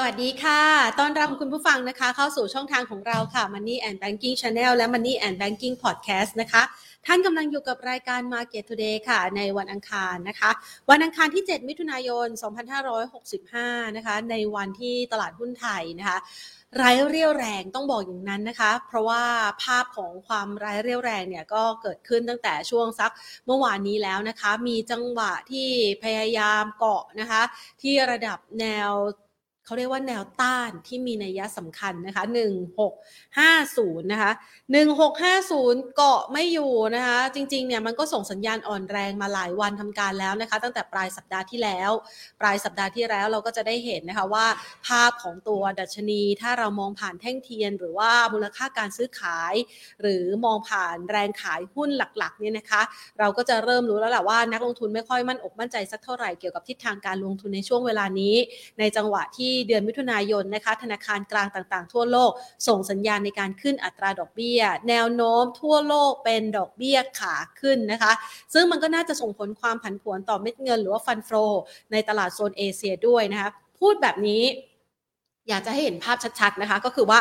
สวัสดีค่ะ ต้อนรับคุณผู้ฟังนะคะ เข้าสู่ช่องทางของเราค่ะ Money and Banking Channel และ Money and Banking Podcast นะคะ ท่านกำลังอยู่กับรายการ Market Today ค่ะ ในวันอังคารนะคะ วันอังคารที่ 7 มิถุนายน 2565 นะคะ ในวันที่ตลาดหุ้นไทยนะคะไร้เรี่ยวแรงต้องบอกอย่างนั้นนะคะ เพราะว่าภาพของความไร้เรี่ยวแรงเนี่ยก็เกิดขึ้นตั้งแต่ช่วงสักเมื่อวานนี้แล้วนะคะ มีจังหวะที่พยายามเกาะนะคะ ที่ระดับแนว เขาเรียกว่าแนวต้านที่มีนัยยะสำคัญนะคะ 1650 นะคะ 1650 เกาะไม่อยู่นะคะ จริงๆ เนี่ยมันก็ส่งสัญญาณอ่อนแรงมาหลายวันทำการแล้วนะคะ ตั้งแต่ปลายสัปดาห์ที่แล้ว ปลายสัปดาห์ที่แล้วเราก็จะได้เห็นนะคะว่าภาพของตัวดัชนี ถ้าเรามองผ่านแท่งเทียน หรือว่ามูลค่าการซื้อขาย หรือมองผ่านแรงขายหุ้นหลักๆ เนี่ยนะคะ เราก็จะเริ่มรู้แล้วแหละว่านักลงทุนไม่ค่อยมั่นอกมั่นใจสักเท่าไหร่เกี่ยวกับทิศทางการลงทุนในช่วงเวลานี้ ในจังหวะที่เดือนมิถุนายนนะคะธนาคารกลางต่างๆ ทั่วโลก ส่งสัญญาณในการขึ้นอัตราดอกเบี้ย แนวโน้มทั่วโลกเป็นดอกเบี้ยขาขึ้นนะคะ ซึ่งมันก็น่าจะส่งผลความผันผวนต่อเม็ดเงินหรือว่าฟันโฟในตลาดโซนเอเชียด้วยนะคะพูดแบบนี้ อยากจะให้เห็นภาพชัดๆนะคะ ก็คือว่า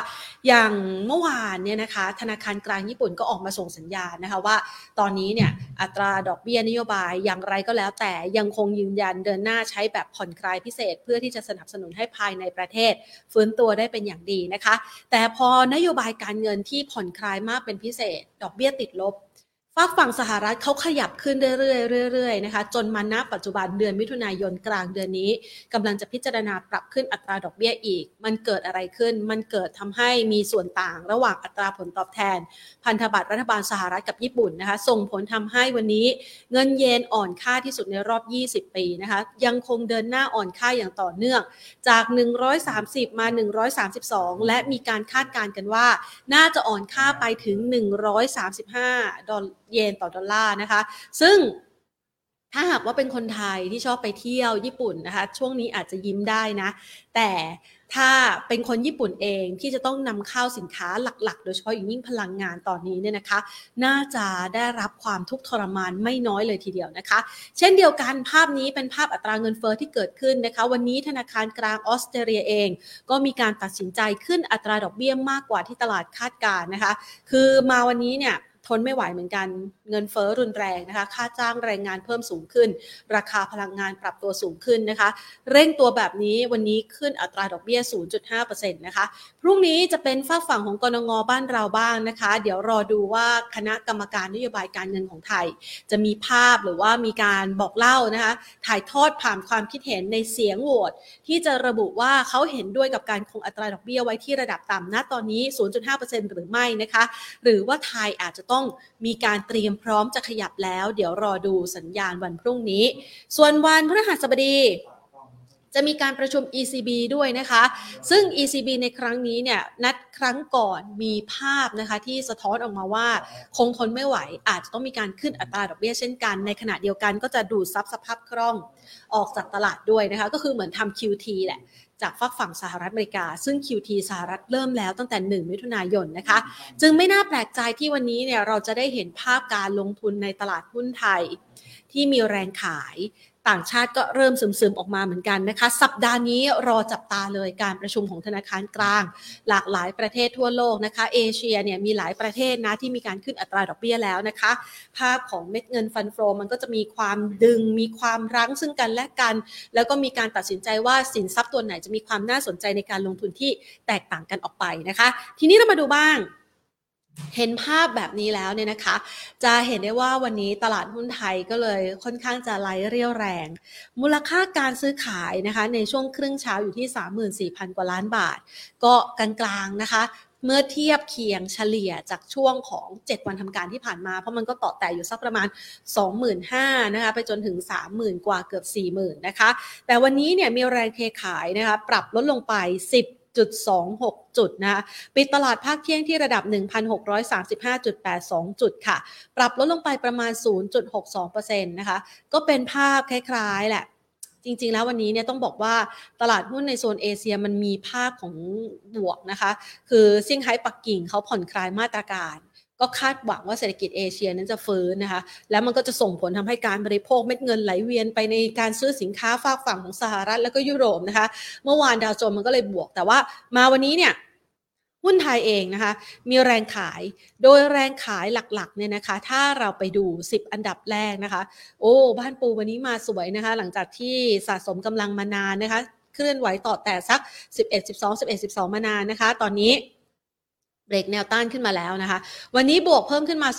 อย่างเมื่อวานเนี่ยนะคะ ธนาคารกลางญี่ปุ่นก็ออกมาส่งสัญญาณนะคะว่า ตอนนี้เนี่ยอัตราดอกเบี้ยนโยบายอย่างไรก็แล้วแต่ยังคงยืนยันเดินหน้าใช้แบบผ่อนคลายพิเศษ เพื่อที่จะสนับสนุนให้ภายในประเทศ ฟื้นตัวได้เป็นอย่างดีนะคะ แต่พอนโยบายการเงินที่ผ่อนคลายมากเป็นพิเศษ ดอกเบี้ยติดลบ ฝากฝั่งสหรัฐเขาขยับขึ้นเรื่อยๆเรื่อยๆนะคะจนมาณปัจจุบันเดือนมิถุนายนกลางเดือนนี้กำลังจะพิจารณาปรับขึ้นอัตราดอกเบี้ยอีก มันเกิดอะไรขึ้น มันเกิดทำให้มีส่วนต่างระหว่างอัตราผลตอบแทน พันธบัตรรัฐบาลสหรัฐกับญี่ปุ่นนะคะส่งผลทำให้วันนี้เงินเยนอ่อนค่าที่สุดในรอบ 20 ปีนะคะยังคงเดินหน้าอ่อนค่าอย่างต่อเนื่อง จาก 130 มา 132 และมีการคาดการณ์กันว่า น่าจะอ่อนค่าไปถึง 135 ดอลเยนต่อดอลลาร์นะคะ ซึ่งถ้าหากว่าเป็นคนไทยที่ชอบไปเที่ยวญี่ปุ่นนะคะ ช่วงนี้อาจจะยิ้มได้นะ แต่ถ้าเป็นคนญี่ปุ่นเองที่จะต้องนำเข้าสินค้าหลักๆ โดยเฉพาะอย่างยิ่งพลังงานตอนนี้เนี่ยนะคะ น่าจะได้รับความทุกข์ทรมานไม่น้อยเลยทีเดียวนะคะ เช่นเดียวกันภาพนี้เป็นภาพอัตราเงินเฟอ้อที่เกิดขึ้นนะคะ วันนี้ธนาคารกลางออสเตรเลียเอง ก็มีการตัดสินใจขึ้นอัตราดอกเบี้ยมากกว่าที่ตลาดคาดการนะคะ คือมาวันนี้เนี่ย ทนไม่ไหวเหมือนกันเงินเฟ้อรุนแรงนะคะ ค่าจ้างแรงงานเพิ่มสูงขึ้น ราคาพลังงานปรับตัวสูงขึ้นนะคะ เร่งตัวแบบนี้วันนี้ขึ้นอัตราดอกเบี้ย 0.5%นะคะ พรุ่งนี้จะเป็นฝ้าฝั่งของกรงงบ้านเราบ้างนะคะ เดี๋ยวรอดูว่าคณะกรรมการนโยบายการเงินของไทย จะมีภาพหรือว่ามีการบอกเล่านะคะ ถ่ายทอดผ่านความคิดเห็นในเสียงโหวตที่จะระบุว่าเขาเห็นด้วยกับการคงอัตราดอกเบี้ยไว้ที่ระดับต่ำณตอนนี้ 0.5%หรือไม่นะคะ หรือว่าไทยอาจจะต้องมีการเตรียมพร้อมจะขยับแล้ว เดี๋ยวรอดูสัญญาณวันพรุ่งนี้ ส่วนวันพฤหัสบดี จะมีการประชุม ECB ด้วยนะคะ ซึ่ง ECB ในครั้งนี้เนี่ยนัดครั้งก่อนมีภาพนะคะที่สะท้อนออกมาว่าคงทนไม่ไหว อาจจะต้องมีการขึ้นอัตราดอกเบี้ยเช่นกัน ในขณะเดียวกันก็จะดูดซับสภาพคล่องออกจากตลาดด้วยนะคะ ก็คือเหมือนทำ QT แหละจากฝักฝั่งสหรัฐอเมริกา ซึ่ง QT สหรัฐเริ่มแล้วตั้งแต่ 1 มิถุนายนนะคะ จึงไม่น่าแปลกใจที่วันนี้เนี่ยเราจะได้เห็นภาพการลงทุนในตลาดหุ้นไทย ที่มีแรงขาย ต่างชาติก็เริ่มซึมๆออกมาเหมือนกันนะคะ สัปดาห์นี้รอจับตาเลยการประชุมของธนาคารกลาง หลากหลายประเทศทั่วโลกนะคะ เอเชียเนี่ยมีหลายประเทศนะที่มีการขึ้นอัตราดอกเบี้ยแล้วนะคะ ภาพของเม็ดเงินฟันโฟมันก็จะมีความดึง มีความรั้งซึ่งกันและกัน แล้วก็มีการตัดสินใจว่าสินทรัพย์ตัวไหนจะมีความน่าสนใจในการลงทุนที่แตกต่างกันออกไปนะคะ ทีนี้เรามาดูบ้าง เห็นภาพแบบนี้แล้วเนี่ยนะคะ จะเห็นได้ว่าวันนี้ตลาดหุ้นไทยก็เลยค่อนข้างจะไล่เรียวแรง มูลค่าการซื้อขายนะคะ ในช่วงครึ่งเช้าอยู่ที่ 34,000 กว่าล้านบาท ก็กลางๆนะคะเมื่อเทียบเคียงเฉลี่ยจากช่วงของ 7 วันทำการที่ผ่านมา เพราะมันก็ต่อแต่อยู่สักประมาณ 25,000นะคะไปจนถึง 30,000 กว่าเกือบ 40,000นะคะแต่วันนี้เนี่ยมีแรงเทขายนะคะปรับลดลงไป 10 1.26 จุดนะคะปิดตลาดภาคเที่ยงที่ระดับ 1,635.82 จุดค่ะ ปรับลดลงไปประมาณ 0.62%นะคะ ก็เป็นภาพคล้ายๆ แหละจริงๆ แล้ววันนี้เนี่ยต้องบอกว่าตลาดหุ้นในโซนเอเชียมันมีภาพของบวกนะคะ คือเซี่ยงไฮ้ปักกิ่งเขาผ่อนคลายมาตรการ ก็คาดหวังว่าเศรษฐกิจเอเชียนั้นจะฟื้นนะคะ แล้วมันก็จะส่งผลทำให้การบริโภคเม็ดเงินไหลเวียนไปในการซื้อสินค้าฝากฝั่งของสหรัฐแล้วก็ยุโรปนะคะ เมื่อวานดาวโจนส์มันก็เลยบวก แต่ว่ามาวันนี้เนี่ยหุ้นไทยเองนะคะ มีแรงขาย โดยแรงขายหลักๆเนี่ยนะคะ ถ้าเราไปดู 10 อันดับแรกนะคะ โอ้ บ้านปูวันนี้มาสวยนะคะ หลังจากที่สะสมกำลังมานานนะคะ เคลื่อนไหวต่อแต่สัก 11 12 11 12 มานานนะคะ ตอนนี้ เบรกแนวต้านขึ้นมาแล้วนะคะ วันนี้บวกเพิ่มขึ้นมา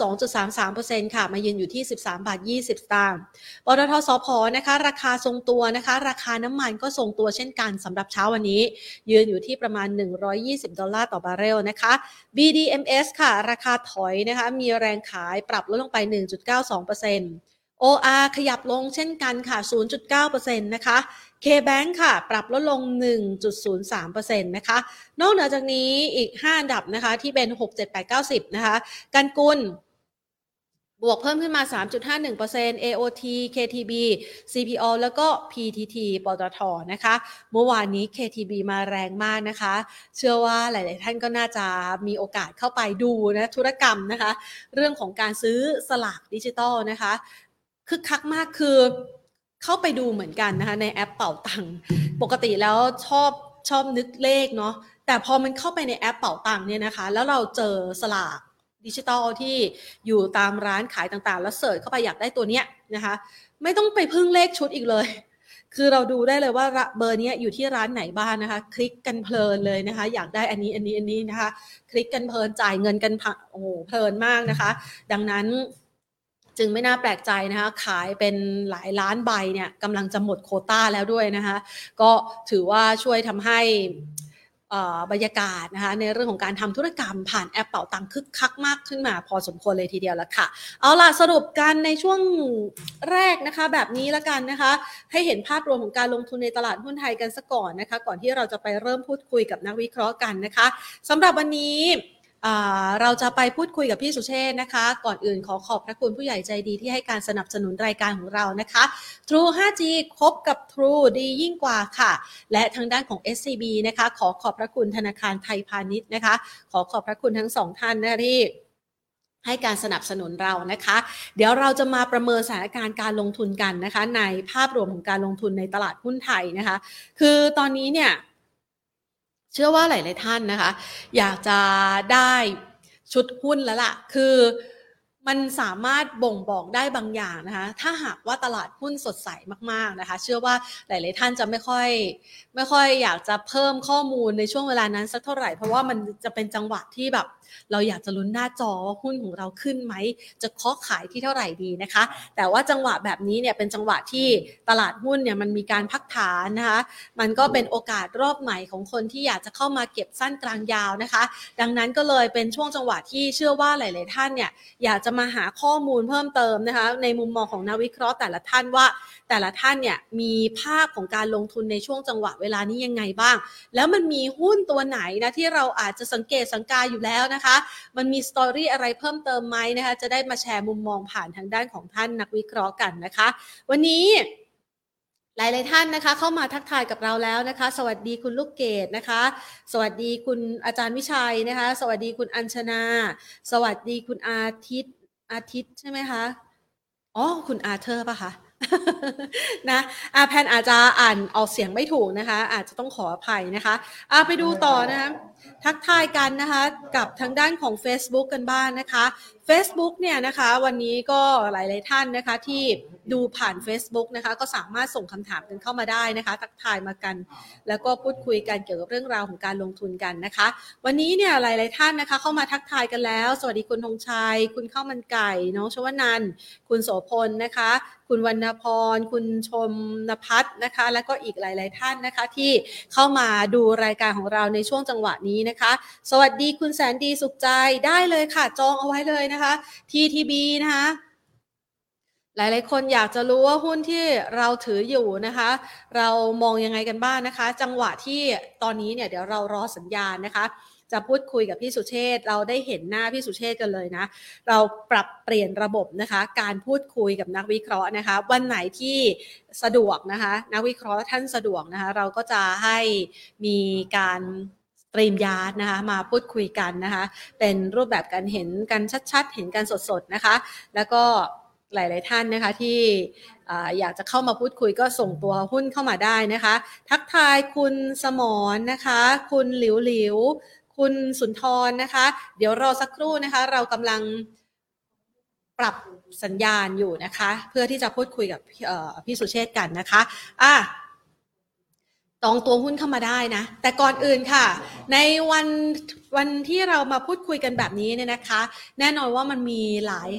2.33%ค่ะ มายืนอยู่ที่ 13 บาท 20 สตางค์ ปตทสพนะคะ ราคาทรงตัวนะคะ ราคาน้ำมันก็ทรงตัวเช่นกันสำหรับเช้าวันนี้ ยืนอยู่ที่ประมาณ 120 ดอลลาร์ต่อบาร์เรลนะคะ BDMs ค่ะ ราคาถอยนะคะ มีแรงขายปรับลดลงไป 1.92% OR ขยับลงเช่นกันค่ะ 0.9%นะคะ K-Bank ค่ะ ปรับลดลง 1.03%นะคะ นอกเหนือจากนี้อีก 5 อันดับนะคะ ที่เป็น 6 7 8 9 0 นะคะกันกุลบวกเพิ่มขึ้นมา 3.51% AOT KTB CPO แล้วก็ PTT ปตทนะคะ เมื่อวานนี้ KTB มาแรงมากนะคะ เชื่อว่าหลาย ๆ ท่านก็น่าจะมีโอกาสเข้าไปดูนะ ธุรกรรมนะคะ เรื่องของการซื้อสลากดิจิตอลนะคะ คึกคักมากคือ เข้าไปดูเหมือนกันนะคะ ในแอปเป่าตังค์ปกติแล้วชอบชอบนึกเลขเนาะแต่พอมันเข้าไปในแอปเป่าตังค์เนี่ยนะคะ แล้วเราเจอสลากดิจิตอลที่อยู่ตามร้านขายต่างๆ แล้ว search เข้าไปอยากได้ตัวเนี้ยนะคะ ไม่ต้องไปพึ่งเลขชุดอีกเลย คือเราดูได้เลยว่าเบอร์นี้อยู่ที่ร้านไหนบ้างนะคะ คลิกกันเพลินเลยนะคะ อยากได้อันนี้อันนี้อันนี้นะคะ คลิกกันเพลินจ่ายเงินกันโอ้โหเพลินมากนะคะ ดังนั้น จึงไม่น่าแปลกใจนะคะขายเป็นหลายล้านใบเนี่ยกำลังจะหมดโคต้าแล้วด้วยนะคะก็ถือว่าช่วยทำให้บรรยากาศนะคะในเรื่องของการทำธุรกรรมผ่านแอปเป่าตังคึกคักมากขึ้นมา พอสมควรเลยทีเดียวแล้วค่ะ เอาล่ะสรุปกันในช่วงแรกนะคะ แบบนี้ล้วกันนะคะ ให้เห็นภาพรวมของการลงทุนในตลาดหุ้นไทยกันซะก่อนนะคะ ก่อนที่เราจะไปเริ่มพูดคุยกับนักวิเคราะห์กันนะคะสำหรับวันนี้ เราจะไปพูดคุยกับพี่สุเชษนะคะ ก่อนอื่นขอขอบพระคุณผู้ใหญ่ใจดีที่ให้การสนับสนุนรายการของเรานะคะ True 5G คบกับ True ดียิ่งกว่าค่ะ และทางด้านของ SCB นะคะ ขอขอบพระคุณธนาคารไทยพาณิชย์นะคะ ขอขอบพระคุณทั้งสองท่านนะที่ให้การสนับสนุนเรานะคะ เดี๋ยวเราจะมาประเมินสถานการณ์การลงทุนกันนะคะ ในภาพรวมของการลงทุนในตลาดหุ้นไทยนะคะ คือตอนนี้เนี่ย ชื่อว่าหลาย ๆ ท่านนะคะ อยากจะได้ชุดหุ้นแล้วล่ะ คือมันสามารถบ่งบอกได้บางอย่างนะคะ ถ้าหากว่าตลาดหุ้นสดใสมาก ๆ นะคะ เชื่อว่าหลาย ๆ ท่านจะไม่ค่อย ไม่ค่อยอยากจะเพิ่มข้อมูลในช่วงเวลานั้นสักเท่าไหร่ เพราะว่ามันจะเป็นจังหวะที่แบบ เราอยากจะลุ้นหน้าจอว่าหุ้นของเราขึ้นไหม จะเคาะขายที่เท่าไหร่ดีนะคะ แต่ว่าจังหวะแบบนี้เนี่ยเป็นจังหวะที่ตลาดหุ้นเนี่ยมันมีการพักฐานนะคะ มันก็เป็นโอกาสรอบใหม่ของคนที่อยากจะเข้ามาเก็บสั้นกลางยาวนะคะ ดังนั้นก็เลยเป็นช่วงจังหวะที่เชื่อว่าหลาย ๆ ท่านเนี่ยอยากจะมาหาข้อมูลเพิ่มเติมนะคะ ในมุมมองของนักวิเคราะห์แต่ละท่านว่า แต่ละท่านเนี่ยมีภาพของการลงทุนในช่วงจังหวะเวลานี้ยังไงบ้าง แล้วมันมีหุ้นตัวไหนนะที่เราอาจจะสังเกตสังกาอยู่แล้วนะคะ มันมีสตอรี่อะไรเพิ่มเติมไหมนะคะ จะได้มาแชร์มุมมองผ่านทางด้านของท่านนักวิเคราะห์กันนะคะ วันนี้หลาย ๆ ท่านนะคะเข้ามาทักทายกับเราแล้วนะคะ สวัสดีคุณลูกเกดนะคะ สวัสดีคุณอาจารย์วิชัยนะคะ สวัสดีคุณอัญชนา สวัสดีคุณอาทิตย์อาทิตย์ใช่ไหมคะอ๋อคุณอาเธอร์ปะคะ นะอาแพนอาจจะอ่านออกเสียงไม่ถูกนะคะ อาจจะต้องขออภัยนะคะอาไปดูต่อนะคะทักทายกันนะคะกับทางด้านของ Facebook กันบ้างนนะคะ Facebook เนี่ยนะคะวันนี้ก็หลาย ๆ ท่านนะคะที่ดูผ่าน Facebook นะคะก็สามารถส่งคำถามกันเข้ามาได้นะคะ ทักทายมากัน แล้วก็พูดคุยกันเกี่ยวกับเรื่องราวของการลงทุนกันนะคะ วันนี้เนี่ยหลาย ๆ ท่านนะคะเข้ามาทักทายกันแล้ว สวัสดีคุณธงชัย คุณข้าวมันไก่น้องชวนันคุณโสพลนะคะ คุณวรรณพร คุณชมนภัทรนะคะ แล้วก็อีกหลาย ๆ ท่านนะคะที่เข้ามาดูรายการของเราในช่วงจังหวะนี้นะคะ สวัสดีคุณแสนดีสุขใจได้เลยค่ะ จองเอาไว้เลยนะคะ TTB นะคะหลาย ๆ คนอยากจะรู้ว่าหุ้นที่เราถืออยู่นะคะ เรามองยังไงกันบ้างนะคะ จังหวะที่ตอนนี้เนี่ยเดี๋ยวเรารอสัญญาณนะคะ จะพูดคุยกับพี่สุเชษเราได้เห็นหน้าพี่สุเชษกันเลยนะ เราปรับเปลี่ยนระบบนะคะ การพูดคุยกับนักวิเคราะห์นะคะ วันไหนที่สะดวกนะคะ นักวิเคราะห์ท่านสะดวกนะคะ เราก็จะให้มีการ รีมยาร์ดนะคะมาพูดคุยกันนะคะเป็นรูปแบบการเห็นกันชัดๆ เห็นกันสดๆนะคะ แล้วก็หลาย ๆ ท่านนะคะที่อยากจะเข้ามาพูดคุยก็ส่งตัวหุ้นเข้ามาได้นะคะ ทักทายคุณสมรนนะคะ คุณหลิวหลิว คุณสุนทรนะคะ เดี๋ยวรอสักครู่นะคะ เรากำลังปรับสัญญาณอยู่นะคะ เพื่อที่จะพูดคุยกับพี่สุเชษกันนะคะอะ ตองตัวหุ้นเข้ามาได้นะ แต่ก่อนอื่นค่ะ ในวันวันที่เรามาพูดคุยกันแบบนี้เนี่ยนะคะ แน่นอนว่ามันมีหลาย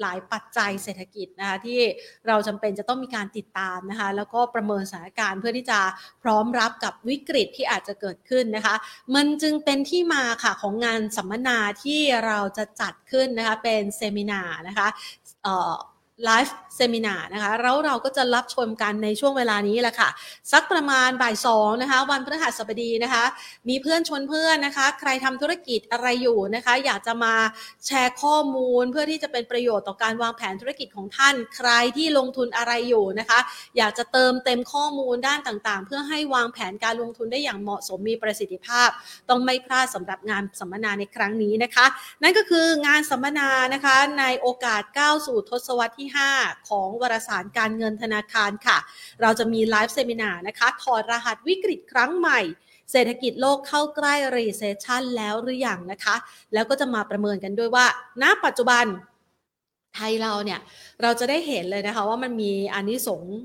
หลายปัจจัยเศรษฐกิจนะคะที่เราจำเป็นจะต้องมีการติดตามนะคะ แล้วก็ประเมินสถานการณ์เพื่อที่จะพร้อมรับกับวิกฤตที่อาจจะเกิดขึ้นนะคะ มันจึงเป็นที่มาค่ะของงานสัมมนาที่เราจะจัดขึ้นนะคะเป็น seminar นะคะ live seminar นะคะแล้วเราก็จะรับชมกันในช่วงเวลานี้แหละค่ะ สักประมาณบ่ายสองนะคะ วันพฤหัสบดีนะคะ มีเพื่อนชวนเพื่อนนะคะ ใครทำธุรกิจอะไรอยู่นะคะ อยากจะมาแชร์ข้อมูลเพื่อที่จะเป็นประโยชน์ต่อการวางแผนธุรกิจของท่าน ใครที่ลงทุนอะไรอยู่นะคะ อยากจะเติมเต็มข้อมูลด้านต่างๆ เพื่อให้วางแผนการลงทุนได้อย่างเหมาะสมมีประสิทธิภาพ ต้องไม่พลาดสำหรับงานสัมมนาในครั้งนี้นะคะ นั่นก็คืองานสัมมนานะคะในโอกาสก้าวสู่ทศวรรษที่5 ของวารสารการเงินธนาคารค่ะ เราจะมี live seminar นะคะ ถอดรหัสวิกฤตครั้งใหม่เศรษฐกิจโลกเข้าใกล้ recession แล้วหรืออยังนะคะ แล้วก็จะมาประเมินกันด้วยว่า ณ ปัจจุบันไทยเราเนี่ย เราจะได้เห็นเลยนะคะว่ามันมีอานิสงส์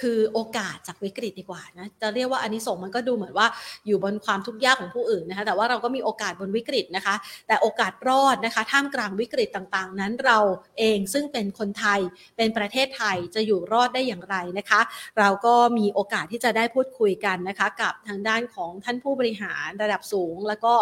คือโอกาสจากวิกฤตดีกว่านะจะเรียกว่าอานิสงส์มันก็ดูเหมือนว่าอยู่บนความทุกข์ยากของผู้อื่นนะคะแต่ว่าเราก็มีโอกาสบนวิกฤตนะคะ แต่โอกาสรอดนะคะท่ามกลางวิกฤตต่างๆ นั้นเราเองซึ่งเป็นคนไทยเป็นประเทศไทยจะอยู่รอดได้อย่างไรนะคะ เราก็มีโอกาสที่จะได้พูดคุยกันนะคะ กับทางด้านของท่านผู้บริหารระดับสูง แล้วก็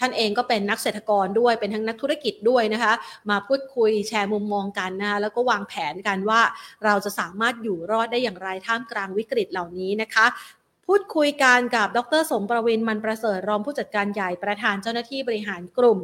ท่านเองก็เป็นนักเศรษฐกรด้วยเป็นทั้งนักธุรกิจด้วยนะคะ มาพูดคุยแชร์มุมมองกันนะคะแล้วก็วางแผนกันว่าเราจะสามารถอยู่รอดได้อย่างไรท่ามกลางวิกฤตเหล่านี้นะคะ พูดคุยกันกับดรสมประวินมันประเสริฐรองผู้จัดการใหญ่ประธานเจ้าหน้าที่บริหารกลุ่ม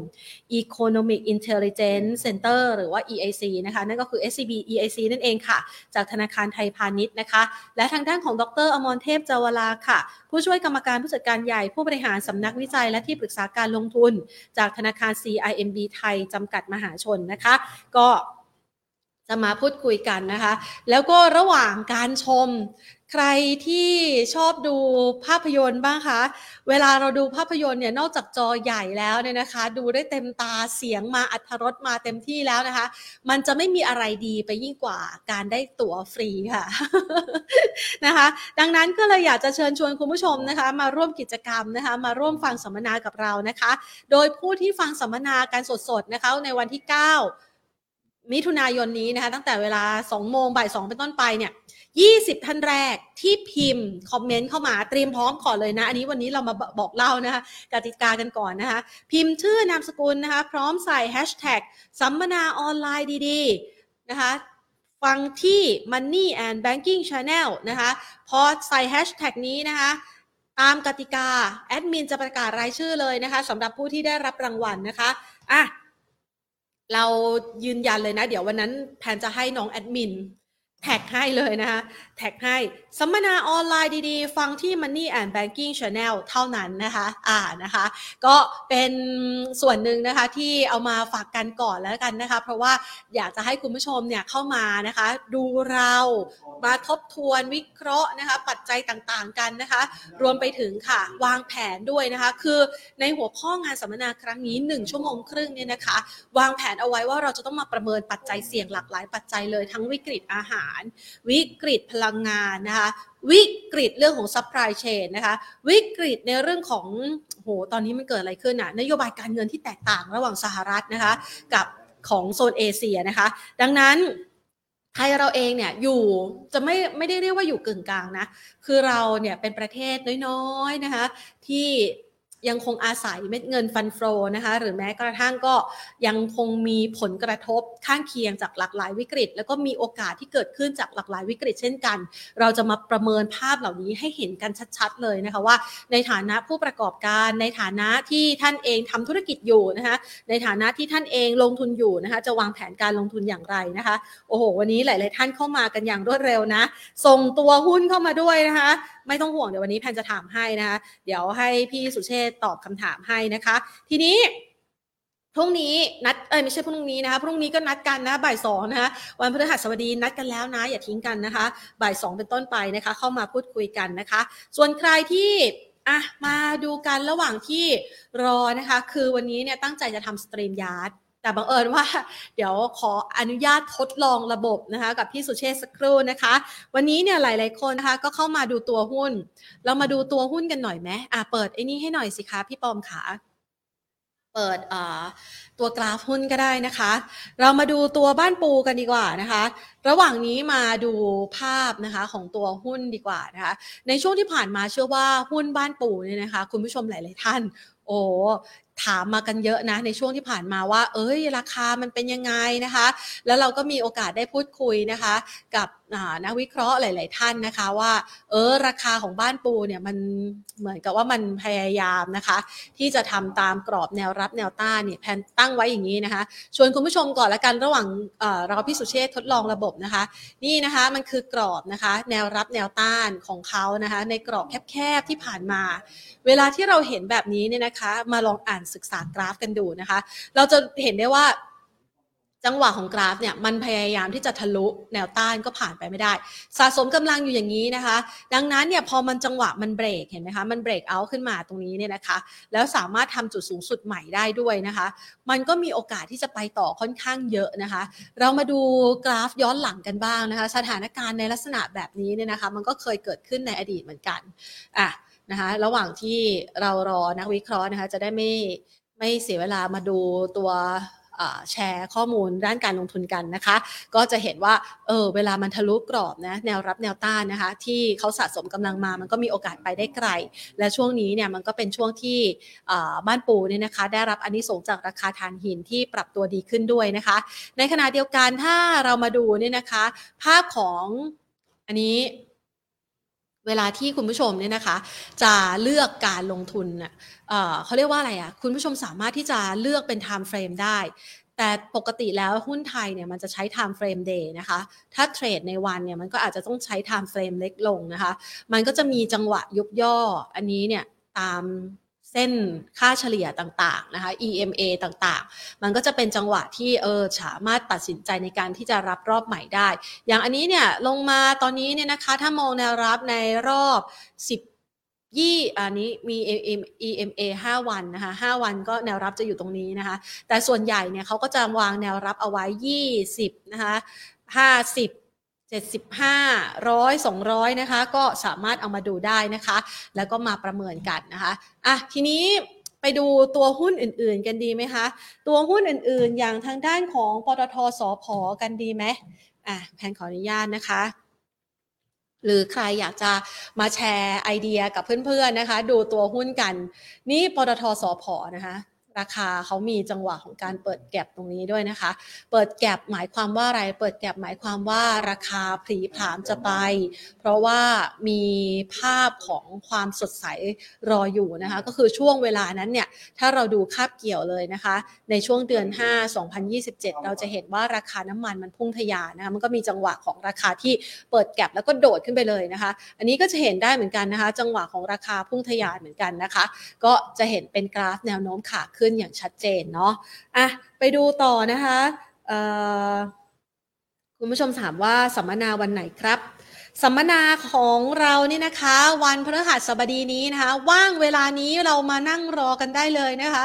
Economic Intelligence Center หรือว่า EIC นะคะ นั่นก็คือ SCB EIC นั่นเองค่ะ จากธนาคารไทยพาณิชย์นะคะ และทางด้านของดรอมรเทพจาวลาค่ะ ผู้ช่วยกรรมการผู้จัดการใหญ่ผู้บริหารสำนักวิจัยและที่ปรึกษาการลงทุน จากธนาคาร CIMB ไทยจำกัดมหาชนนะคะ ก็จะมาพูดคุยกันนะคะ แล้วก็ระหว่างการชม ใครที่ชอบดูภาพยนตร์บ้างคะ เวลาเราดูภาพยนตร์เนี่ยนอกจากจอใหญ่แล้วเนี่ยนะคะ ดูได้เต็มตาเสียงมาอัธรสมาเต็มที่แล้วนะคะ มันจะไม่มีอะไรดีไปยิ่งกว่าการได้ตั๋วฟรีค่ะนะคะ ดังนั้นก็เลยอยากจะเชิญชวนคุณผู้ชมนะคะ มาร่วมกิจกรรมนะคะ มาร่วมฟังสัมมนากับเรานะคะ โดยผู้ที่ฟังสัมมนาการสดๆนะคะในวันที่ 9 มิถุนายนนี้นะคะ ตั้งแต่เวลา 2 โมงบ่าย 2 เป็นต้นไปเนี่ย 20 ท่านแรกที่พิมพ์ comment เข้ามาเตรียมพร้อมก่อนเลยนะ อันนี้วันนี้เรามาบอกเล่านะคะกติกากันก่อนนะคะ พิมพ์ชื่อนามสกุลนะคะ พร้อมใส่แฮชแท็กสัมมนาออนไลน์ดีๆนะคะฟังที่ Money and Banking Channel นะคะพอใส่แฮชแท็กนี้นะคะตามกติกา แอดมินจะประกาศรายชื่อเลยนะคะสำหรับผู้ที่ได้รับรางวัลนะคะอะเรายืนยันเลยนะ เดี๋ยววันนั้นแพนจะให้น้องแอดมิน แท็กให้เลยนะคะ แท็กให้สัมมนาออนไลน์ดีๆ ฟังที่ Money and Banking Channel เท่านั้นนะคะอ่านะคะ ก็เป็นส่วนหนึ่งนะคะที่เอามาฝากกันก่อนแล้วกันนะคะ เพราะว่าอยากจะให้คุณผู้ชมเนี่ยเข้ามานะคะ ดูเรามาทบทวนวิเคราะห์นะคะ ปัจจัยต่างๆกันนะคะ รวมไปถึงค่ะ วางแผนด้วยนะคะ คือในหัวข้องานสัมมนาครั้งนี้ 1 ชั่วโมงครึ่งเนี่ยนะคะ วางแผนเอาไว้ว่าเราจะต้องมาประเมินปัจจัยเสี่ยงหลากหลายปัจจัยเลยทั้งวิกฤตอาหาร วิกฤตพลังงานนะคะวิกฤตเรื่องของ supply chain นะคะวิกฤตในเรื่องของโหตอนนี้มันเกิดอะไรขึ้นอะนโยบายการเงินที่แตกต่างระหว่างสหรัฐนะคะกับของโซนเอเชียนะคะ ดังนั้นไทยเราเองเนี่ยอยู่จะไม่ไม่ได้เรียกว่าอยู่กึ่งกลางนะ คือเราเนี่ยเป็นประเทศน้อยๆนะคะที่ ยังคงอาศัยเม็ดเงินฟันโฟนะคะหรือแม้กระทั่งก็ยังคงมีผลกระทบข้างเคียงจากหลากหลายวิกฤต แล้วก็มีโอกาสที่เกิดขึ้นจากหลากหลายวิกฤตเช่นกัน เราจะมาประเมินภาพเหล่านี้ให้เห็นกันชัดๆเลยนะคะว่า ในฐานะผู้ประกอบการในฐานะที่ท่านเองทำธุรกิจอยู่นะคะในฐานะที่ท่านเองลงทุนอยู่นะคะจะวางแผนการลงทุนอย่างไรนะคะโอ้โหวันนี้หลาย ๆ ท่านเข้ามากันอย่างรวดเร็วนะ ส่งตัวหุ้นเข้ามาด้วยนะคะ ไม่ต้องห่วงเดี๋ยววันนี้แพนจะถามให้นะคะเดี๋ยวให้พี่สุเชษฐ์ตอบคำถามให้นะคะ ทีนี้พรุ่งนี้นัดเอ้ยไม่ใช่พรุ่งนี้นะคะพรุ่งนี้ก็นัดกันนะบ่ายสองนะคะวันพฤหัสบดีนัดกันแล้วนะ อย่าทิ้งกันนะคะ บ่ายสองเป็นต้นไปนะคะ เข้ามาพูดคุยกันนะคะ ส่วนใครที่อะมาดูกันระหว่างที่รอนะคะ คือวันนี้เนี่ยตั้งใจจะทำ StreamYard แต่บังเอิญว่าเดี๋ยวขออนุญาตทดลองระบบนะคะกับพี่สุเชษสักครู่นะคะ วันนี้เนี่ยหลาย ๆคนนะคะก็เข้ามาดูตัวหุ้น เรามาดูตัวหุ้นกันหน่อยไหมอะเปิดไอ้นี่ให้หน่อยสิคะพี่ปอมขาเปิดตัวกราฟหุ้นก็ได้นะคะ เรามาดูตัวบ้านปูกันดีกว่านะคะ ระหว่างนี้มาดูภาพนะคะของตัวหุ้นดีกว่านะคะ ในช่วงที่ผ่านมาเชื่อว่าหุ้นบ้านปูเนี่ยนะคะ คุณผู้ชมหลาย ๆ ท่าน โอ้ ถามมากันเยอะนะในช่วงที่ผ่านมาว่า เอ้ย ราคามันเป็นยังไงนะคะ แล้วเราก็มีโอกาสได้พูดคุยนะคะ กับนักวิเคราะห์หลาย ๆ ท่านนะคะว่า เออราคาของบ้านปูเนี่ยมันเหมือนกับว่ามันพยายามนะคะ ที่จะทำตามกรอบแนวรับแนวต้านเนี่ยแผนตั้งไว้อย่างนี้นะคะ ชวนคุณผู้ชมก่อนละกันระหว่างเราพี่สุเชษทดลองระบบนะคะ นี่นะคะมันคือกรอบนะคะ แนวรับแนวต้านของเขานะคะ ในกรอบแคบ ๆ ที่ผ่านมา เวลาที่เราเห็นแบบนี้เนี่ยนะคะ มาลองอ่านศึกษากราฟกันดูนะคะ เราจะเห็นได้ว่า จังหวะของกราฟเนี่ยมันพยายามที่จะทะลุแนวต้านก็ผ่านไปไม่ได้ สะสมกำลังอยู่อย่างนี้นะคะ ดังนั้นเนี่ยพอมันจังหวะมันเบรกเห็นไหมคะมันเบรกเอาขึ้นมาตรงนี้เนี่ยนะคะ แล้วสามารถทำจุดสูงสุดใหม่ได้ด้วยนะคะ มันก็มีโอกาสที่จะไปต่อค่อนข้างเยอะนะคะ เรามาดูกราฟย้อนหลังกันบ้างนะคะ สถานการณ์ในลักษณะแบบนี้เนี่ยนะคะ มันก็เคยเกิดขึ้นในอดีตเหมือนกันอะนะคะระหว่างที่เรารอนักวิเคราะห์นะคะจะได้ไม่ไม่เสียเวลามาดูตัว แชร์ข้อมูลด้านการลงทุนกันนะคะ ก็จะเห็นว่าเออเวลามันทะลุกรอบนะแนวรับแนวต้านนะคะ ที่เขาสะสมกำลังมามันก็มีโอกาสไปได้ไกล และช่วงนี้เนี่ยมันก็เป็นช่วงที่บ้านปูเนี่ยนะคะ ได้รับอนนิสงจากราคาทานหินที่ปรับตัวดีขึ้นด้วยนะคะ ในขณะเดียวกันถ้าเรามาดูเนี่ยนะคะ ภาพของอันนี้ เวลาที่คุณผู้ชมเนี่ยนะคะ จะเลือกการลงทุนเเขาเรียกว่าอะไรอะ่ะคุณผู้ชมสามารถที่จะเลือกเป็น time frame ได้ แต่ปกติแล้วหุ้นไทยเนี่ยมันจะใช้ time frame day นะคะ ถ้าเทรดในวันเนี่ยมันก็อาจจะต้องใช้ time frame เล็กลงนะคะ มันก็จะมีจังหวะยุบย่ออันนี้เนี่ยตาม เส้นค่าเฉลี่ยต่างๆนะคะ EMA ต่างๆ มันก็จะเป็นจังหวะที่เออสามารถตัดสินใจในการที่จะรับรอบใหม่ได้ อย่างอันนี้เนี่ยลงมาตอนนี้เนี่ยนะคะถ้ามองแนวรับในรอบ 10ยี่อันนี้มี EMA 5 วันนะคะ5วันก็แนวรับจะอยู่ตรงนี้นะคะ แต่ส่วนใหญ่เนี่ยเขาก็จะวางแนวรับเอาไว้ 20นะคะ50 75ร้อย200 นะคะ ก็สามารถเอามาดูได้นะคะ แล้วก็มาประเมินกันนะคะอะทีนี้ไปดูตัวหุ้นอื่นๆกันดีไหมคะ ตัวหุ้นอื่นๆ อย่างทางด้านของปตทสพกันดีไหมอะแพนขออนุญาตนะคะหรือใครอยากจะมาแชร์ไอเดียกับเพื่อนๆนะคะ ดูตัวหุ้นกัน นี่ปตทสพนะคะ ราคาเขามีจังหวะของการเปิดแก็บตรงนี้ด้วยนะคะ เปิดแก็บหมายความว่าอะไร เปิดแก็บหมายความว่าราคาผลีผามจะไป เพราะว่ามีภาพของความสดใสรออยู่นะคะ ก็คือช่วงเวลานั้นเนี่ย ถ้าเราดูคาบเกี่ยวเลยนะคะ ในช่วงเดือน 5 2027 เราจะเห็นว่าราคาน้ำมันมันพุ่งทะยานนะคะ มันก็มีจังหวะของราคาที่เปิดแก็บแล้วก็โดดขึ้นไปเลยนะคะ อันนี้ก็จะเห็นได้เหมือนกันนะคะ จังหวะของราคาพุ่งทะยานเหมือนกันนะคะ ก็จะเห็นเป็นกราฟแนวโน้มขาขึ้นนอย่างชัดเจนเนาะอะไปดูต่อนะคะคุณผู้ชมถามว่าสัมมนาวันไหนครับสัมมนาของเรานี่นะคะ วันพฤหัสบดีนี้นะคะ ว่างเวลานี้เรามานั่งรอกันได้เลยนะคะ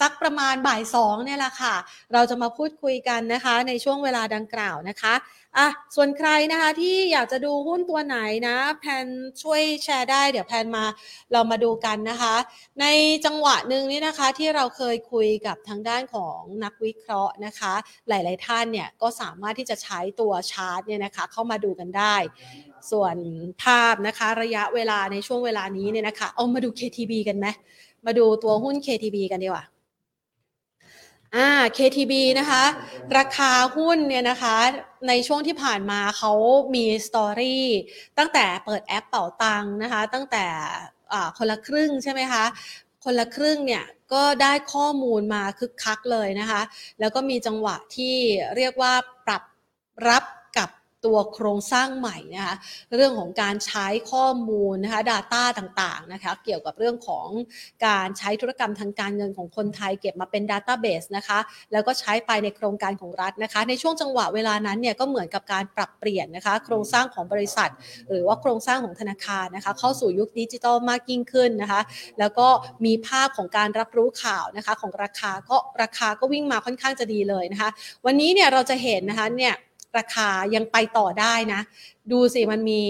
สักประมาณบ่ายสองเนี่ยแหละค่ะ เราจะมาพูดคุยกันนะคะในช่วงเวลาดังกล่าวนะคะอะส่วนใครนะคะที่อยากจะดูหุ้นตัวไหนนะแพนช่วยแชร์ได้ เดี๋ยวแพนมาเรามาดูกันนะคะ ในจังหวะหนึ่งนี่นะคะที่เราเคยคุยกับทางด้านของนักวิเคราะห์นะคะ หลาย ๆ ท่านเนี่ยก็สามารถที่จะใช้ตัวชาร์ตเนี่ยนะคะเข้ามาดูกันได้ ส่วนภาพนะคะระยะเวลาในช่วงเวลานี้เนี่ยนะคะ เอามาดู KTB กันไหมมาดูตัวหุ้น KTB กันดีกว่า อ่า KTB นะคะ ราคาหุ้นเนี่ยนะคะ ในช่วงที่ผ่านมาเขามีสตอรี่ตั้งแต่เปิดแอปเป่าตังนะคะ ตั้งแต่คนละครึ่งใช่ไหมคะ คนละครึ่งเนี่ยก็ได้ข้อมูลมาคึกคักเลยนะคะ แล้วก็มีจังหวะที่เรียกว่าปรับรับ ตัวโครงสร้างใหม่นะคะเรื่องของการใช้ข้อมูลนะคะ Data ต่างๆนะคะเกี่ยวกับเรื่องของการใช้ธุรกรรมทางการเงินของคนไทย เก็บมาเป็น Database นะคะแล้วก็ใช้ไปในโครงการของรัฐนะคะ ในช่วงจังหวะเวลานั้นเนี่ยก็เหมือนกับการปรับเปลี่ยนนะคะโครงสร้างของบริษัท หรือว่าโครงสร้างของธนาคารนะคะเข้าสู่ยุคดิจิทัลมากยิ่งขึ้นนะคะแล้วก็มีภาพของการรับรู้ข่าวนะคะของราคาก็ราคาก็วิ่งมาค่อนข้างจะดีเลยนะคะ วันนี้เนี่ยเราจะเห็นนะคะเนี่ย ราคายังไปต่อได้นะ ดูสิมันมี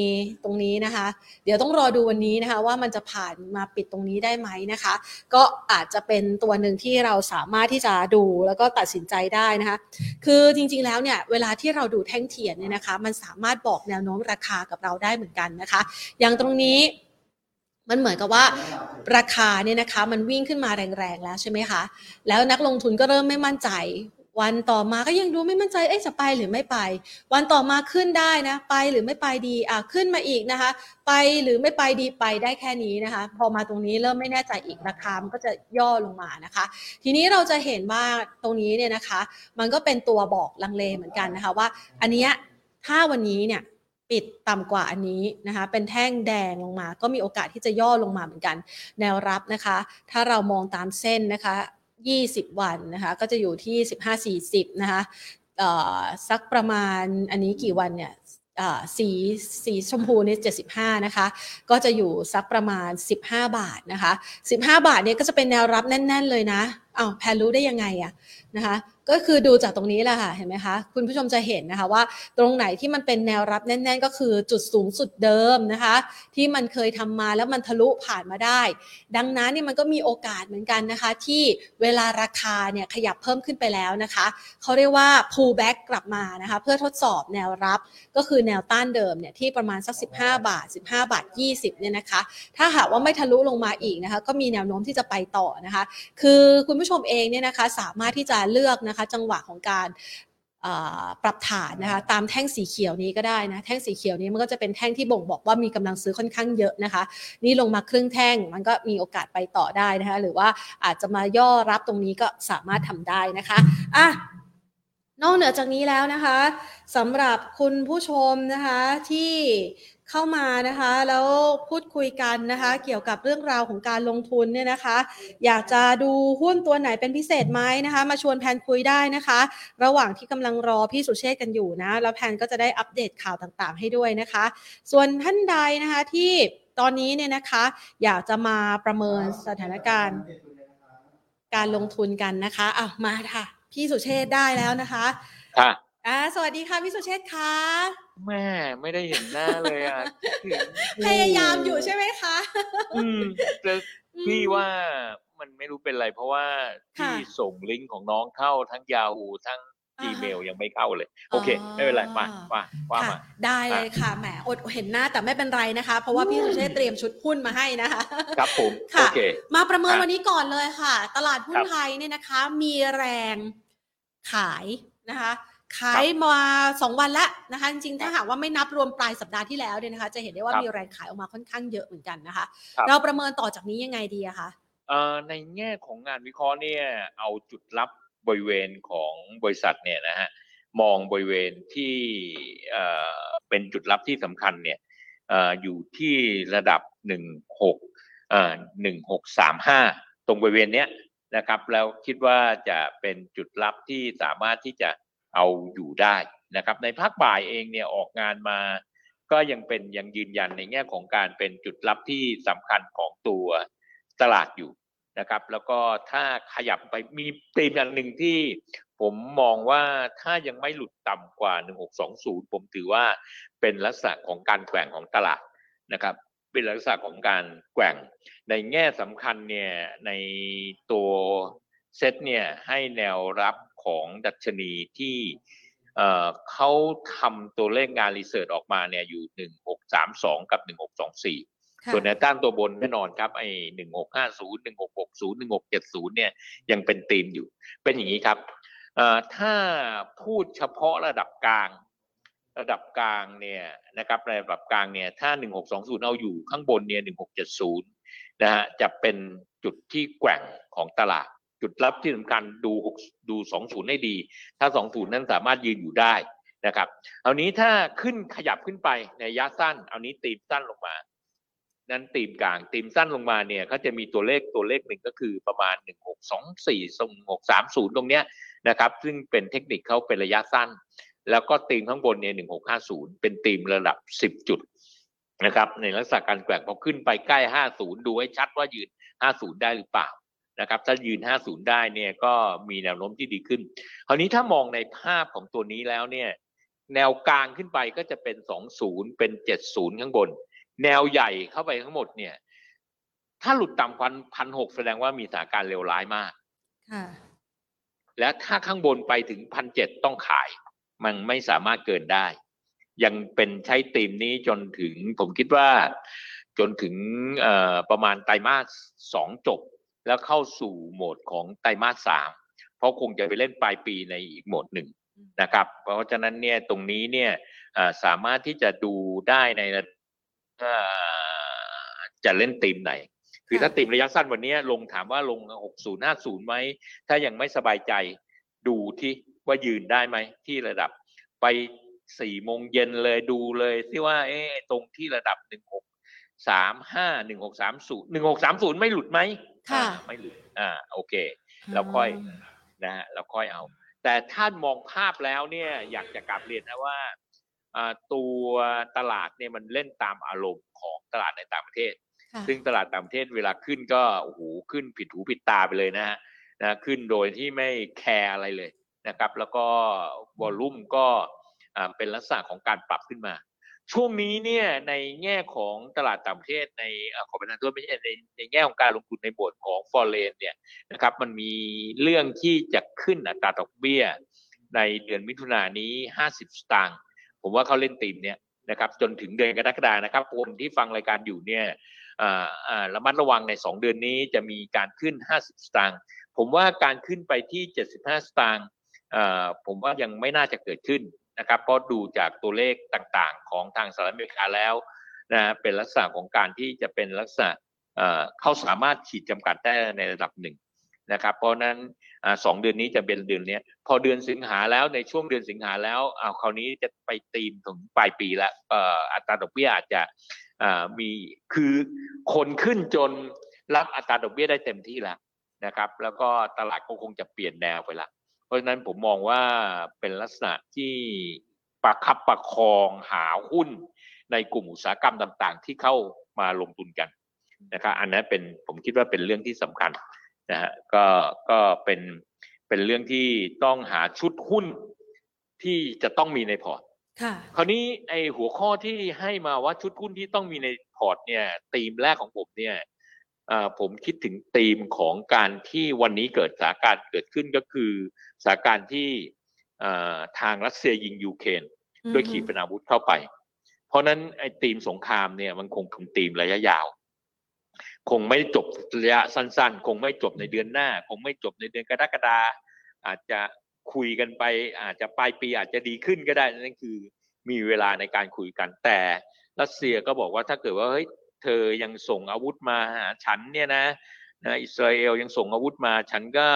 ตรงนี้นะคะ เดี๋ยวต้องรอดูวันนี้นะคะ ว่ามันจะผ่านมาปิดตรงนี้ได้ไหมนะคะ ก็อาจจะเป็นตัวหนึ่งที่เราสามารถที่จะดูแล้วก็ตัดสินใจได้นะคะ คือจริงๆแล้วเนี่ยเวลาที่เราดูแท่งเทียนเนี่ยนะคะ มันสามารถบอกแนวโน้มราคากับเราได้เหมือนกันนะคะ อย่างตรงนี้มันเหมือนกับว่าราคาเนี่ยนะคะ มันวิ่งขึ้นมาแรงๆแล้วใช่ไหมคะ แล้วนักลงทุนก็เริ่มไม่มั่นใจ วันต่อมาก็ยังดูไม่มั่นใจ เอ๊ะจะไปหรือไม่ไป วันต่อมาขึ้นได้นะ ไปหรือไม่ไปดี อะขึ้นมาอีกนะคะ ไปหรือไม่ไปดีไปได้แค่นี้นะคะ พอมาตรงนี้เริ่มไม่แน่ใจอีกราคามันก็จะย่อลงมานะคะ ทีนี้เราจะเห็นว่าตรงนี้เนี่ยนะคะ มันก็เป็นตัวบอกลังเลเหมือนกันนะคะว่า อันเนี้ยถ้าวันนี้เนี่ยปิดต่ำกว่าอันนี้นะคะ เป็นแท่งแดงลงมา ก็มีโอกาสที่จะย่อลงมาเหมือนกัน แนวรับนะคะ ถ้าเรามองตามเส้นนะคะ 20 วันนะคะก็จะอยู่ที่ 15-40นะคะสักประมาณอันนี้กี่วันเนี่ยสีสีชมพูนี่75 นะคะ ก็จะอยู่สักประมาณ 15 บาทนะคะ 15 บาทเนี่ยก็จะเป็นแนวรับแน่น ๆ เลยนะอ้าวแพนรู้ได้ยังไงอะนะคะ ก็คือดูจากตรงนี้แหละค่ะเห็นไหมคะคุณผู้ชมจะเห็นนะคะว่า ตรงไหนที่มันเป็นแนวรับแน่น ๆ ก็คือจุดสูงสุดเดิมนะคะ ที่มันเคยทำมาแล้วมันทะลุผ่านมาได้ ดังนั้นเนี่ยมันก็มีโอกาสเหมือนกันนะคะ ที่เวลาราคาเนี่ยขยับเพิ่มขึ้นไปแล้วนะคะเขาเรียกว่า pull back กลับมานะคะ เพื่อทดสอบแนวรับก็คือแนวต้านเดิมเนี่ยที่ประมาณสัก 15 บาท 15 บาท 20เนี่ยนะคะ ถ้าหากว่าไม่ทะลุลงมาอีกนะคะ ก็มีแนวโน้มที่จะไปต่อนะคะ คือคุณผู้ชมเองเนี่ยนะคะสามารถที่จะเลือกนะคะจังหวะของการปรับฐานนะคะตามแท่งสีเขียวนี้ก็ได้นะแท่งสีเขียวนี้มันก็จะเป็นแท่งที่บ่งบอกว่ามีกำลังซื้อค่อนข้างเยอะนะคะ นี่ลงมาครึ่งแท่งมันก็มีโอกาสไปต่อได้นะคะหรือว่าอาจจะมาย่อรับตรงนี้ก็สามารถทำได้นะคะอะนอกเหนือจากนี้แล้วนะคะสำหรับคุณผู้ชมนะคะที่ เข้ามานะคะ แล้วพูดคุยกันนะคะ เกี่ยวกับเรื่องราวของการลงทุนเนี่ยนะคะ อยากจะดูหุ้นตัวไหนเป็นพิเศษไหมนะคะ มาชวนแพนคุยได้นะคะ ระหว่างที่กำลังรอพี่สุเชษกันอยู่นะแล้วแพนก็จะได้อัปเดตข่าวต่างๆ ให้ด้วยนะคะ ส่วนท่านใดนะคะที่ตอนนี้เนี่ยนะคะ อยากจะมาประเมินสถานการณ์ การลงทุนกันนะคะอะมาค่ะ พี่สุเชษได้แล้วนะคะ ค่ะอ่าสวัสดีค่ะพี่สุเชษค่ะ แม่ไม่ได้เห็นหน้าเลยอะถึงพยายามอยู่ใช่ไหมคะ อืมแต่พี่ว่ามันไม่รู้เป็นไร เพราะว่าค่ะพี่ส่งลิงก์ของน้องเข้าทั้งยา o ทั้งอ่าฮะอีเมลยังไม่เข้าเลย โอเค ไม่เป็นไรมาว่าว่าค่ะมาได้เลยค่ะแหมอดเห็นหน้าแต่ไม่เป็นไรนะคะ เพราะว่าพี่สุเชษฐ์เตรียมชุดหุ้นมาให้นะคะ ครับผมค่ะโอเค มาประเมินครับวันนี้ก่อนเลยค่ะ ตลาดหุ้คนรับไทยเนี่ยนะคะ มีแรงขายนะคะ ขายมาสองวันแล้วนะคะ จริงๆ ถ้าหากว่าไม่นับรวมปลายสัปดาห์ที่แล้วเนี่ยนะคะ จะเห็นได้ว่าครับมีแรงขายออกมาค่อนข้างเยอะเหมือนกันนะคะครับเราประเมินต่อจากนี้ยังไงดีอะคะเอ่อในแง่ของงานวิเคราะห์เนี่ยเอาจุดลับบริเวณของบริษัทเนี่ยนะฮะมองบริเวณที่เอ่อเป็นจุดลับที่สำคัญเนี่ยเอ่ออยู่ที่ระดับหนึ่งหกเอ่อหนึ่งหกสามห้าตรงบริเวณเนี้ยนะครับ แล้วคิดว่าจะเป็นจุดลับที่สามารถที่จะ เอาอยู่ได้นะครับ ในภาคบ่ายเองเนี่ยออกงานมา ก็ยังเป็นยังยืนยันในแง่ของการเป็นจุดลับที่สำคัญของตัวตลาดอยู่นะครับ แล้วก็ถ้าขยับไปมีธีมอย่างหนึ่งที่ผมมองว่าถ้ายังไม่หลุดต่ำกว่า 1620 ผมถือว่าเป็นลักษณะของการแกว่งของตลาดนะครับ เป็นลักษณะของการแกว่ง ในแง่สำคัญเนี่ยในตัวเซตเนี่ยให้แนวรับ ของดัชนีที่เอ่อเขาทำตัวเลขงานรีเสิร์ชออกมาเนี่ยอยู่ 1632 กับ 1624ค่ะส่วนแนวต้านตัวบนแน่นอนครับไอ้หนึ่งหกห้าศูนย์หนึ่งหกหกศูนย์หนึ่งหกเจ็ดศูนย์เนี่ยยังเป็นธีมอยู่ เป็นอย่างนี้ครับเอ่อถ้าพูดเฉพาะระดับกลางระดับกลางเนี่ยนะครับระดับกลางเนี่ยถ้าหนึ่งหกสองศูนย์เอาอยู่ข้างบนเนี่ยหนึ่งหกเจ็ดศูนย์นะฮะจะเป็นจุดที่แกว่งของตลาด จุดรับที่สำคัญดูหกดูสองศูนย์ให้ดี ถ้าสองศูนย์นั้นสามารถยืนอยู่ได้นะครับ เอานี้ถ้าขึ้นขยับขึ้นไปในระยะสั้น เอานี้ตีมสั้นลงมา นั้นตีมกลางตีมสั้นลงมาเนี่ยเขาจะมีตัวเลขตัวเลขหนึ่งก็คือประมาณหนึ่งหกสองสี่สองหกสามศูนย์ตรงเนี้ยนะครับ ซึ่งเป็นเทคนิคเขาเป็นระยะสั้น แล้วก็ตีมข้างบนเนี่ยหนึ่งหกห้าศูนย์เป็นตีมระดับสิบจุดนะครับ ในลักษณะการแกว่งพอขึ้นไปใกล้ห้าศูนย์ดูให้ชัดว่ายืนห้าศูนย์ได้หรือเปล่า นะครับถ้ายืนห้าศูนย์ได้เนี่ยก็มีแนวโน้มที่ดีขึ้น คราวนี้ถ้ามองในภาพของตัวนี้แล้วเนี่ยแนวกลางขึ้นไปก็จะเป็นสองศูนย์เป็นเจ็ดศูนย์ข้างบน แนวใหญ่เข้าไปทั้งหมดเนี่ยถ้าหลุดต่ำกว่าพันหกแสดงว่ามีสถานการณ์เลวร้ายมากค่ะและถ้าข้างบนไปถึงพันเจ็ดต้องขาย มันไม่สามารถเกินได้ ยังเป็นใช้ตีมนี้จนถึงผมคิดว่าจนถึงเอ่อประมาณไตรมาสสองจบ แล้วเข้าสู่โหมดของไตรมาสสามเพราะคงจะไปเล่นปลายปีในอีกโหมดหนึ่งนะครับ เพราะฉะนั้นเนี่ยตรงนี้เนี่ยเอ่อสามารถที่จะดูได้ในเอ่อจะเล่นตีมไหน คือถ้าตีมระยะสั้นวันนี้ลงถามว่าลง 60 50ไหม ถ้ายังไม่สบายใจดูที่ว่ายืนได้ไหมที่ระดับไปสี่โมงเย็นเลยดูเลยที่ว่าเอ๊ะตรงที่ระดับหนึ่งหกสามห้าหนึ่งหกสามศูนย์หนึ่งหกสามศูนย์ไม่หลุดไหม ค่ะอ่าไม่หลุดอ่าโอเคแล้วค่อยนะฮะแล้วค่อยเอา แต่ท่านมองภาพแล้วเนี่ยอยากจะกลับเรียนนะว่าอ่าตัวตลาดเนี่ยมันเล่นตามอารมณ์ของตลาดในต่างประเทศค่ะซึ่งตลาดต่างประเทศเวลาขึ้นก็โอ้โหขึ้นผิดหูผิดตาไปเลยนะฮะนะขึ้นโดยที่ไม่แคร์อะไรเลยนะครับ แล้วก็วอลลุ่มก็อ่าเป็นลักษณะของการปรับขึ้นมา ช่วงนี้เนี่ยในแง่ของตลาดต่างประเทศในอ่อขอประทานโทษไม่ใช่ในในแง่ของการลงทุนในบทของฟอร์เรนเนี่ยนะครับมันมีเรื่องที่จะขึ้นอัตราดอกเบี้ย ในเดือนมิถุนายนนี้ 50 สตางค์ผมว่าเขาเล่นตีมเนี่ยนะครับจนถึงเดือนกรกฎานะครับคนที่ฟังรายการอยู่เนี่ยอ่าอ่าระมัดระวังใน 2 เดือนนี้จะมีการขึ้น 50 สตางค์ผมว่าการขึ้นไปที่ 75 สตางค์อ่าผมว่ายังไม่น่าจะเกิดขึ้น นะครับเพราะดูจากตัวเลขต่างๆ ของทางสหรัฐอเมริกาแล้วนะเป็นลักษณะของการที่จะเป็นลักษณะเขาสามารถขีดจำกัดได้ในระดับหนึ่งนะครับ เพราะนั้นอสองเดือนนี้จะเป็นเดือนนี้พอเดือนสิงหาแล้วในช่วงเดือนสิงหาแล้วเอาคราวนี้จะไปตีมถึงปลายปีแล้วอัตราดอกเบี้ยอาจจะมีคือคนขึ้นจนรับอัตราดอกเบี้ยได้เต็มที่แล้วนะครับ แล้วก็ตลาดก็คงจะเปลี่ยนแนวไปละ เพราะฉะนั้นผมมองว่าเป็นลักษณะที่ประคับประคองหาหุ้นในกลุ่มอุตสาหกรรมต่าง ๆ ที่เข้ามาลงทุนกันนะครับอันนั้นเป็นผมคิดว่าเป็นเรื่องที่สำคัญนะฮะก็ก็เป็นเป็นเรื่องที่ต้องหาชุดหุ้นที่จะต้องมีในพอร์ตค่ะคราวนี้ไอหัวข้อที่ให้มาว่าชุดหุ้นที่ต้องมีในพอร์ตเนี่ยธีมแรกของผมเนี่ยเอ่อ ผมคิดถึงธีมของการที่วันนี้เกิดสถานการณ์เกิดขึ้นก็คือสถานการณ์ที่เอ่อทางรัสเซียยิงยูเครนด้วยขีปนาวุธเข้าไป เพราะฉะนั้นไอ้ธีมสงครามเนี่ยมันคงเป็นธีมระยะยาว คงไม่จบระยะสั้น ๆ คงไม่จบในเดือนหน้า คงไม่จบในเดือนกรกฎาอาจจะคุยกันไป อาจจะปลายปีอาจจะดีขึ้นก็ได้นั่นคือมีเวลาในการคุยกันแต่รัสเซียก็บอกว่าถ้าเกิดว่าเฮ้ย เธอยังส่งอาวุธมาหาฉันเนี่ยนะนะอิสราเอลยังส่งอาวุธมา ฉันก็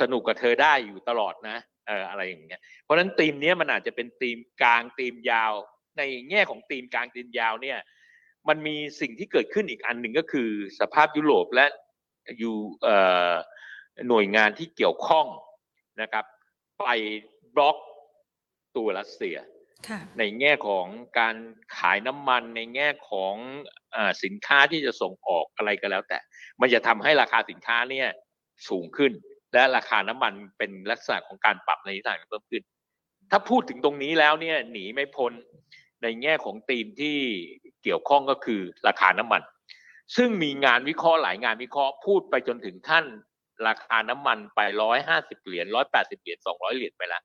สนุกกับเธอได้อยู่ตลอดนะเอออะไรอย่างเงี้ยเพราะฉะนั้นธีมนี้มันอาจจะเป็นธีมกลางธีมยาว ในแง่ของธีมกลางธีมยาวเนี่ยมันมีสิ่งที่เกิดขึ้นอีกอันหนึ่งก็คือ สภาพยุโรปและอยู่เอ่อหน่วยงานที่เกี่ยวข้องนะครับ ไปบล็อกตัวรัสเซีย ในแง่ของการขายน้ำมันในแง่ของอสินค้าที่จะส่งออกอะไรก็แล้วแต่ มันจะทำให้ราคาสินค้าเนี่ยสูงขึ้น และราคาน้ำมันเป็นลักษณะของการปรับในทิศทางเพิ่มขึ้น ถ้าพูดถึงตรงนี้แล้วเนี่ยหนีไม่พ้นในแง่ของธีมที่เกี่ยวข้องก็คือราคาน้ำมัน ซึ่งมีงานวิเคราะห์หลายงานวิเคราะห์พูดไปจนถึงขั้นราคาน้ำมันไปร้อยห้าสิบเหรียญร้อยแปดสิบเหรียญสองร้อยเหรียญไปแล้ว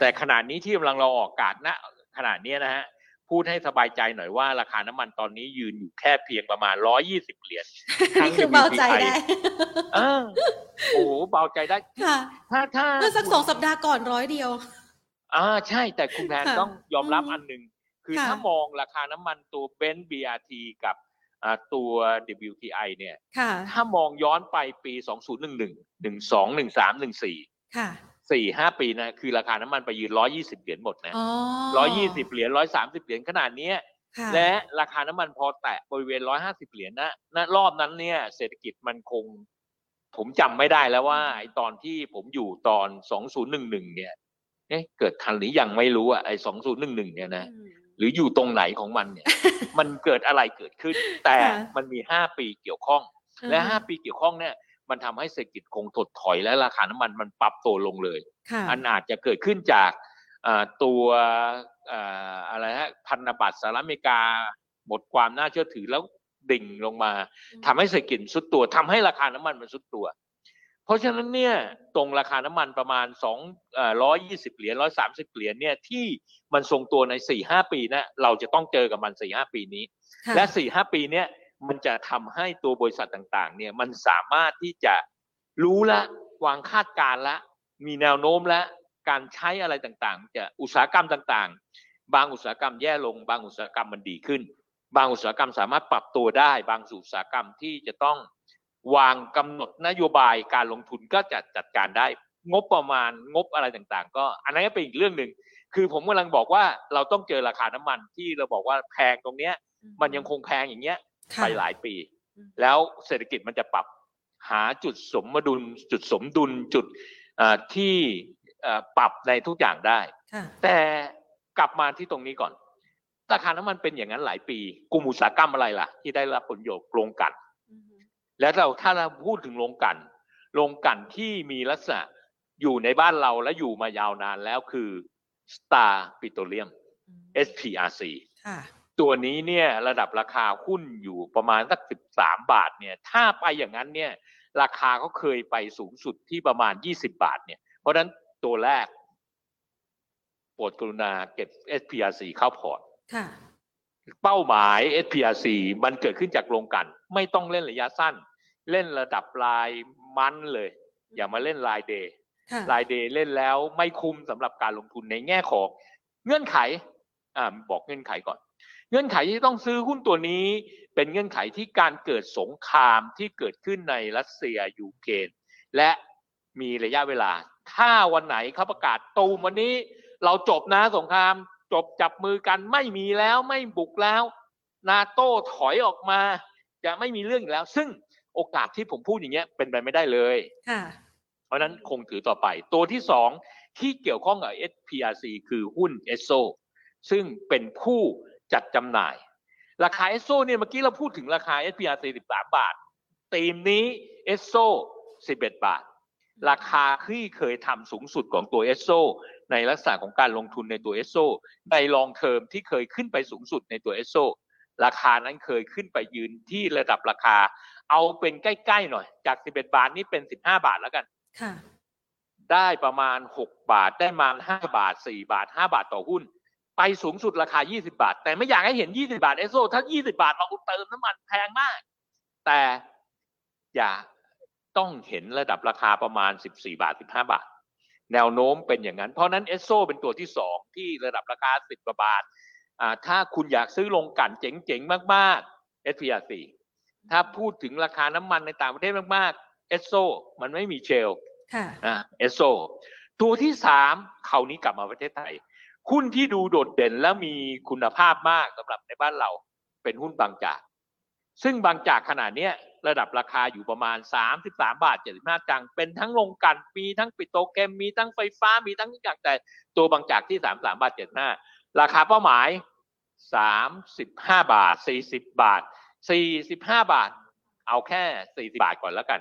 แต่ขนาดนี้ที่กำลังเราออกอากาศณขนาดนี้นะฮะพูดให้สบายใจหน่อยว่าราคาน้ำมันตอนนี้ยืนอยู่แค่เพียงประมาณร้อยี่สิบเหรียญนี่คือเบาใจได้เออโอ้โหเบาใจได้ค่ะถ้าถ้าเมื่อสักสองสัปดาห์ก่อนร้อยเดียว อ่าใช่แต่คุณแพนค่ะต้องยอมรับอืมอันหนึ่งคือค่ะถ้ามองราคาน้ำมันตัวเบนซ์ BRT กับอ่าตัว WTI เนี่ยค่ะถ้ามองย้อนไปปี 2011 12 13 14ค่ะ สี่ห้าปีนะคือราคาน้ำมันไปยืนร้อยี่สิบเหรียญหมดนะอ๋อร้อยี่สิบเหรียญร้อยสามสิบเหรียญขนาดเนี้ยค่ะและราคาน้ำมันพอแตะบริเวณร้อยห้าสิบเหรียญนะณรอบนั้นเนี่ย เศรษฐกิจมันคง ผมจำไม่ได้แล้วว่าไอตอนที่ผมอยู่ตอนสองศูนย์หนึ่งหนึ่งเนี่ยเอ๊ะเกิดทันหรือยังไม่รู้อะไอสองศูนย์หนึ่งหนึ่งเนี่ยนะอืมหรืออยู่ตรงไหนของมันเนี่ย มันเกิดอะไรเกิดขึ้น แต่ค่ะมันมีห้าปีเกี่ยวข้อง และห้าปีเกี่ยวข้องเนี่ย มันทำให้เศรษฐกิจคงถดถอยและราคาน้ำมันมันปรับตัวลงเลยค่ะอันอาจจะเกิดขึ้นจากอ่าตัวอ่าอะไรฮะพันธบัตรสหรัฐอเมริกา หมดความน่าเชื่อถือแล้วดิ่งลงมาทำให้เศรษฐกิจสุดตัวทำให้ราคาน้ำมันมันสุดตัว เพราะฉะนั้นเนี่ยตรงราคาน้ำมันประมาณสองร้อยยี่สิบเหรียญร้อยสามสิบเหรียญเนี่ยที่มันทรงตัวในสี่ห้าปีนะเราจะต้องเจอกับมันสี่ห้าปีนี้ค่ะและสี่ห้าปีเนี้ย มันจะทำให้ตัวบริษัทต่างๆ เนี่ยมันสามารถที่จะรู้ละวางคาดการละ มีแนวโน้มและการใช้อะไรต่างๆ จะอุตสาหกรรมต่างๆ บางอุตสาหกรรมแย่ลง บางอุตสาหกรรมมันดีขึ้น บางอุตสาหกรรมสามารถปรับตัวได้ บางอุตสาหกรรมที่จะต้องวางกำหนดนโยบายการลงทุนก็จะจัดการได้ งบประมาณงบอะไรต่างๆ ก็อันนั้นก็เป็นอีกเรื่องหนึ่งคือผมกำลังบอกว่าเราต้องเจอราคาน้ำมันที่เราบอกว่าแพงตรงเนี้ย มันยังคงแพงอย่างเงี้ย ไปหลายปีอืมแล้วเศรษฐกิจมันจะปรับหาจุดสมดุล จุดสมดุลจุดเอ่อที่เอ่อปรับในทุกอย่างได้ค่ะแต่กลับมาที่ตรงนี้ก่อน ราคาน้ำมันเป็นอย่างนั้นหลายปี กลุ่มอุตสาหกรรมอะไรล่ะ ที่ได้รับผลประโยชน์โรงกลันอืมแล้วเราถ้าเราพูดถึงโรงกลัน โรงกลันที่มีลักษณะอยู่ในบ้านเราและอยู่มายาวนานแล้วคือ Star Petroleum อืม SPRC ค่ะ ตัวนี้เนี่ยระดับราคาหุ้นอยู่ประมาณสักสิบสามบาทเนี่ยถ้าไปอย่างนั้นเนี่ยราคาเขาเคยไปสูงสุดที่ประมาณยี่สิบาทเนี่ยเพราะฉะนั้นตัวแรกโปรดกรุณาเก็บ SPRC เข้าพอร์ตค่ะเป้าหมาย SPRC มันเกิดขึ้นจากโรงกลัน ไม่ต้องเล่นระยะสั้น เล่นระดับรายมันเลย อย่ามาเล่นรายเดย์ค่ะรายเดย์เล่นแล้วไม่คุ้มสำหรับการลงทุนในแง่ของเงื่อนไขอ่าบอกเงื่อนไขก่อน เงื่อนไขที่ต้องซื้อหุ้นตัวนี้ เป็นเงื่อนไขที่การเกิดสงครามที่เกิดขึ้นในรัสเซียยูเครนและมีระยะเวลา ถ้าวันไหนเขาประกาศตูมวันนี้ เราจบนะสงคราม จบจับมือกันไม่มีแล้วไม่บุกแล้ว นาโต้ถอยออกมา จะไม่มีเรื่องอีกแล้ว ซึ่งโอกาสที่ผมพูดอย่างเงี้ยเป็นไปไม่ได้เลยค่ะเพราะฉะนั้นคงถือต่อไป ตัวที่สองที่เกี่ยวข้องกับ SPRC คือหุ้น ESSO ซึ่งเป็นผู้ จัดจำหน่าย ราคา ESSO เนี่ยเมื่อกี้เราพูดถึงราคา SPRC 13บาทตีมนี้ ESSO 11 บาท ราคาที่เคยทำสูงสุดของตัว ESSO ในลักษณะของการลงทุนในตัว ESSO ในลองเทอมที่เคยขึ้นไปสูงสุดในตัว ESSO ราคานั้นเคยขึ้นไปยืนที่ระดับราคา เอาเป็นใกล้ ๆ หน่อย จาก 11 บาทนี่เป็น 15 บาทแล้วกันค่ะได้ประมาณ 6 บาทได้มา5บาท 4 บาท 5 บาทต่อหุ้น ไปสูงสุดราคา 20 บาท แต่ไม่อยากให้เห็น 20 บาทเอสโซถ้า 20 บาทเราเติมน้ำมันแพงมาก แต่อย่าต้องเห็นระดับราคาประมาณ 14 บาท 15 บาท แนวโน้มเป็นอย่างนั้น เพราะนั้นเอสโซเป็นตัวที่ 2 ที่ระดับราคา 10กว่าบาทอ่าถ้าคุณอยากซื้อลงกลั่นเจ๋งๆ มากๆ SPRC ถ้าพูดถึงราคาน้ำมันในต่างประเทศมากๆเอสโซมันไม่มีเชลค่ะอ่าเอสโซตัวที่สามคราวนี้กลับมาประเทศไทย หุ้นที่ดูโดดเด่นและมีคุณภาพมากสำหรับในบ้านเราเป็นหุ้นบางจาก ซึ่งบางจากขนาดนี้ระดับราคาอยู่ประมาณ 33 บาท 75จังเป็นทั้งโรงกันมีทั้งปิโตเคมมีทั้งไฟฟ้ามีทั้งทุกอย่างแต่ตัวบางจากที่ 33 บาท 75 ราคาเป้าหมาย 35 บาท 40 บาท 45 บาท เอาแค่ 40 บาทก่อนแล้วกัน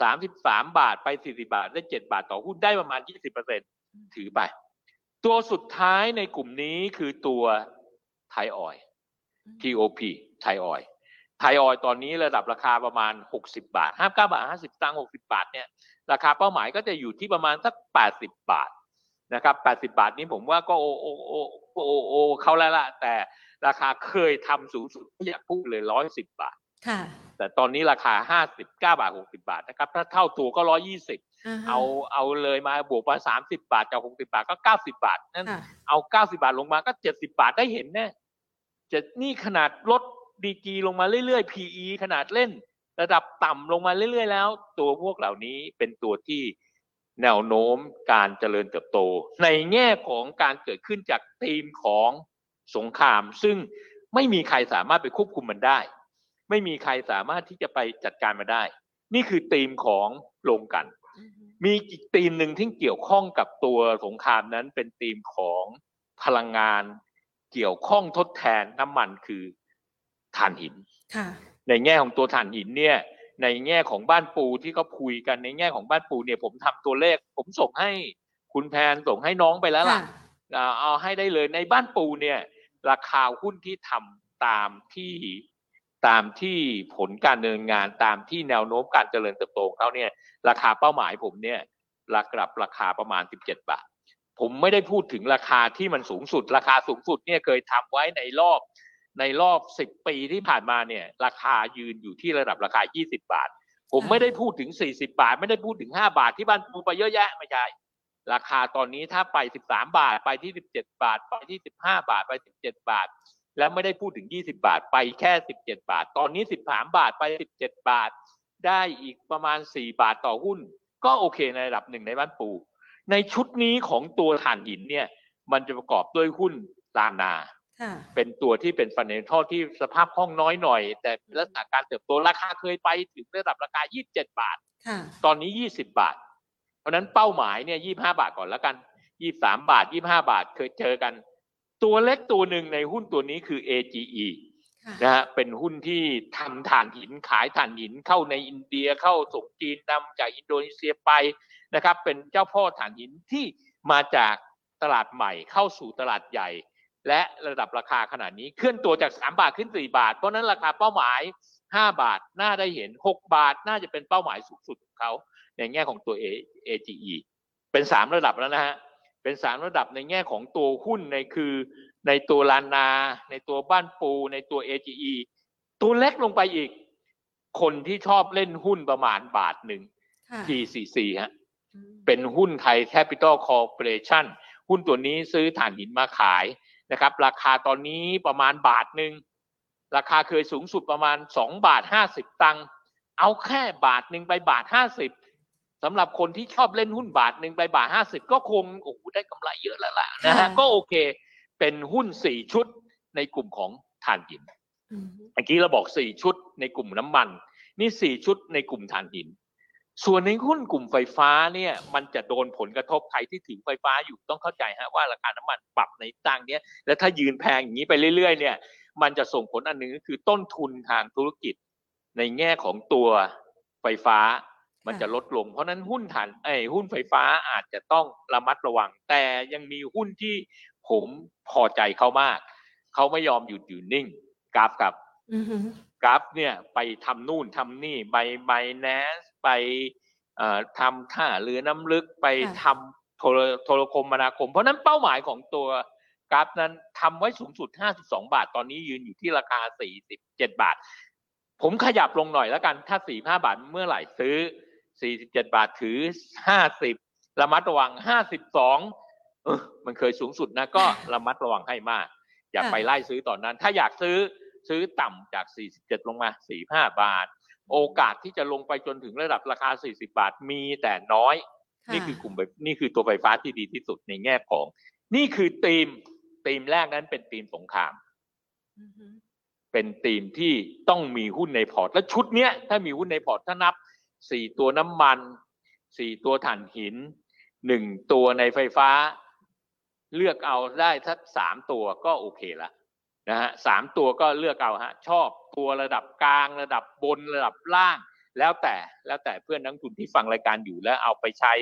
สามสิบสามบาทไปสี่สิบาทได้เจ็ดบาทต่อหุ้นได้ประมาณยี่สิบเปอร์เซ็นถือไป ตัวสุดท้ายในกลุ่มนี้คือตัวไทยออย TOP ไทยออย ไทยออยตอนนี้ระดับราคาประมาณหกสิบาทห้าเก้าบาทห้าสิบตังค์หกสิบาทเนี่ยราคาเป้าหมายก็จะอยู่ที่ประมาณสักแปดสิบาทนะครับแปดสิบาทนี้ผมว่าก็โอโอโอโอโอเขาแล้วล่ะแต่ราคาเคยทำสูงสุดไม่อยากพูดเลยร้อยสิบบาท ค่ะ แต่ตอนนี้ราคาห้าสิบเก้าบาทหกสิบาทนะครับ ถ้าเท่าตัวก็ร้อยี่สิบฮะ เอาเอาเลยมาบวกมาสามสิบาทจากหกสิบาทก็เก้าสิบาทนั่นค่ะเอาเก้าสิบาทลงมาก็เจ็ดสิบาทได้เห็นแน่จะนี่ขนาดลดดีจีลงมาเรื่อยๆ PE ขนาดเล่น ระดับต่ำลงมาเรื่อยๆ แล้ว ตัวพวกเหล่านี้เป็นตัวที่แนวโน้มการเจริญเติบโต ในแง่ของการเกิดขึ้นจากธีมของสงคราม ซึ่งไม่มีใครสามารถไปควบคุมมันได้ ไม่มีใครสามารถที่จะไปจัดการมาได้ นี่คือธีมของลงกัน มีอีกธีมหนึ่งที่เกี่ยวข้องกับตัวสงครามนั้นเป็นธีมของพลังงานเกี่ยวข้องทดแทนน้ำมันคือถ่านหินค่ะในแง่ของตัวถ่านหินเนี่ย ในแง่ของบ้านปูที่เขาคุยกันในแง่ของบ้านปูเนี่ย ผมทำตัวเลข ผมส่งให้คุณแพนส่งให้น้องไปแล้วล่ะค่ะอ่าเอาให้ได้เลยในบ้านปูเนี่ย ราคาหุ้นที่ทำตามที่ ตามที่ผลการดำเนินงานตามที่แนวโน้มการเจริญเติบโตของเขาเนี่ยราคาเป้าหมายผมเนี่ยระดับราคาประมาณ 17 บาท ผมไม่ได้พูดถึงราคาที่มันสูงสุด ราคาสูงสุดเนี่ยเคยทำไว้ในรอบในรอบ 10 ปีที่ผ่านมาเนี่ยราคายืนอยู่ที่ระดับราคา 20 บาท ผมไม่ได้พูดถึง 40 บาท ไม่ได้พูดถึง 5 บาทที่บ้านปูไปเยอะแยะไม่ใช่ราคาตอนนี้ถ้าไป 13 บาทไปที่ 17 บาท ไปที่ 15 บาทไป 17 บาท แล้วไม่ได้พูดถึง 20 บาทไปแค่ 17 บาท ตอนนี้ 13 บาทไป 17 บาท ได้อีกประมาณ 4 บาทต่อหุ้น ก็โอเคในระดับหนึ่งในบ้านปู ในชุดนี้ของตัวถ่านหินเนี่ย มันจะประกอบด้วยหุ้นลานาค่ะเป็นตัวที่เป็นฟันเดนทัลที่สภาพคล่องน้อยหน่อย แต่ลักษณะการเติบโตราคาเคยไปถึงระดับราคา 27 บาทค่ะตอนนี้ 20 บาท เพราะฉะนั้นเป้าหมายเนี่ย 25 บาทก่อนแล้วกัน 23 บาท 25 บาทเคยเจอกัน ตัวเล็กตัวหนึ่งในหุ้นตัวนี้คือ AGE ค่ะนะฮะเป็นหุ้นที่ทำถ่านหินขายถ่านหินเข้าในอินเดียเข้าส่งจีนนำจากอินโดนีเซียไปนะครับ เป็นเจ้าพ่อถ่านหินที่มาจากตลาดใหม่เข้าสู่ตลาดใหญ่ และระดับราคาขนาดนี้เคลื่อนตัวจาก 3 บาทขึ้น 4 บาท เพราะฉะนั้นราคาเป้าหมาย 5 บาทน่าได้เห็น 6 บาทน่าจะเป็นเป้าหมายสูงสุดของเขาในแง่ของตัว A- AGE เป็น 3 ระดับแล้วนะฮะ เป็น3ระดับในแง่ของตัวหุ้นในคือในตัวลานา ในตัวบ้านปู ในตัว AGE ตัวเล็กลงไปอีก คนที่ชอบเล่นหุ้นประมาณบาทหนึ่งค่ะ TCC ฮะอืมเป็นหุ้น Thai Capital Corporation หุ้นตัวนี้ซื้อถ่านหินมาขายนะครับ ราคาตอนนี้ประมาณบาทหนึ่ง ราคาเคยสูงสุดประมาณสองบาทห้าสิบตังค์เอาแค่บาทหนึ่งไปบาทห้าสิบ สำหรับคนที่ชอบเล่นหุ้นบาทหนึ่งไปบาทห้าสิบก็คงโอ้โหได้กำไรเยอะแล้วล่ะนะฮะก็โอเค เป็นหุ้นสี่ชุดในกลุ่มของถ่านหินอืมเมื่อกี้เราบอกสี่ชุดในกลุ่มน้ำมัน นี่สี่ชุดในกลุ่มถ่านหิน ส่วนในหุ้นกลุ่มไฟฟ้าเนี่ย มันจะโดนผลกระทบใครที่ถือไฟฟ้าอยู่ต้องเข้าใจฮะว่าราคาน้ำมันปรับในต่างเนี้ยแล้วถ้ายืนแพงอย่างนี้ไปเรื่อยๆ เนี่ย มันจะส่งผลอันหนึ่งก็คือต้นทุนทางธุรกิจ ในแง่ของตัวไฟฟ้า มันจะลดลง เพราะฉะนั้นหุ้นฐานไอ้ยหุ้นไฟฟ้าอาจจะต้องระมัดระวัง แต่ยังมีหุ้นที่ผมพอใจเขามาก เขาไม่ยอมหยุดอยู่นิ่ง กราฟกับอืมกราฟเนี่ยไปทำนู่นทำนี่ไปไบแนสไปเอ่อทำท่าเรือน้ำลึกไปทำโทรโทรคมนาคม เพราะฉะนั้นเป้าหมายของตัวกราฟนั้นทำไว้สูงสุด 52 บาท ตอนนี้ยืนอยู่ที่ราคา 47 บาท ผมขยับลงหน่อยแล้วกัน ถ้า 45 บาทเมื่อไหร่ซื้อ 47 บาทถือ 50 ระมัดระวัง 52เออมันเคยสูงสุดนะ ก็ระมัดระวังให้มาก อย่าไปไล่ซื้อตอนนั้น ถ้าอยากซื้อซื้อต่ำจาก 47 ลงมา 45 บาท โอกาสที่จะลงไปจนถึงระดับราคา 40 บาทมีแต่น้อยค่ะนี่คือกลุ่มไฟนี่คือตัวไฟฟ้าที่ดีที่สุดในแง่ของ นี่คือธีมธีมแรกนั้นเป็นธีมสงครามอืมเป็นธีมที่ต้องมีหุ้นในพอร์ต และชุดเนี้ยถ้ามีหุ้นในพอร์ตถ้านับ สี่ตัวน้ำมันสี่ตัวถ่านหินหนึ่งตัวในไฟฟ้า เลือกเอาได้สักสามตัวก็โอเคละนะฮะสามตัวก็เลือกเอาฮะชอบตัวระดับกลางระดับบนระดับล่าง แล้วแต่แล้วแต่เพื่อนนักลงทุนที่ฟังรายการอยู่แล้วเอาไปใช้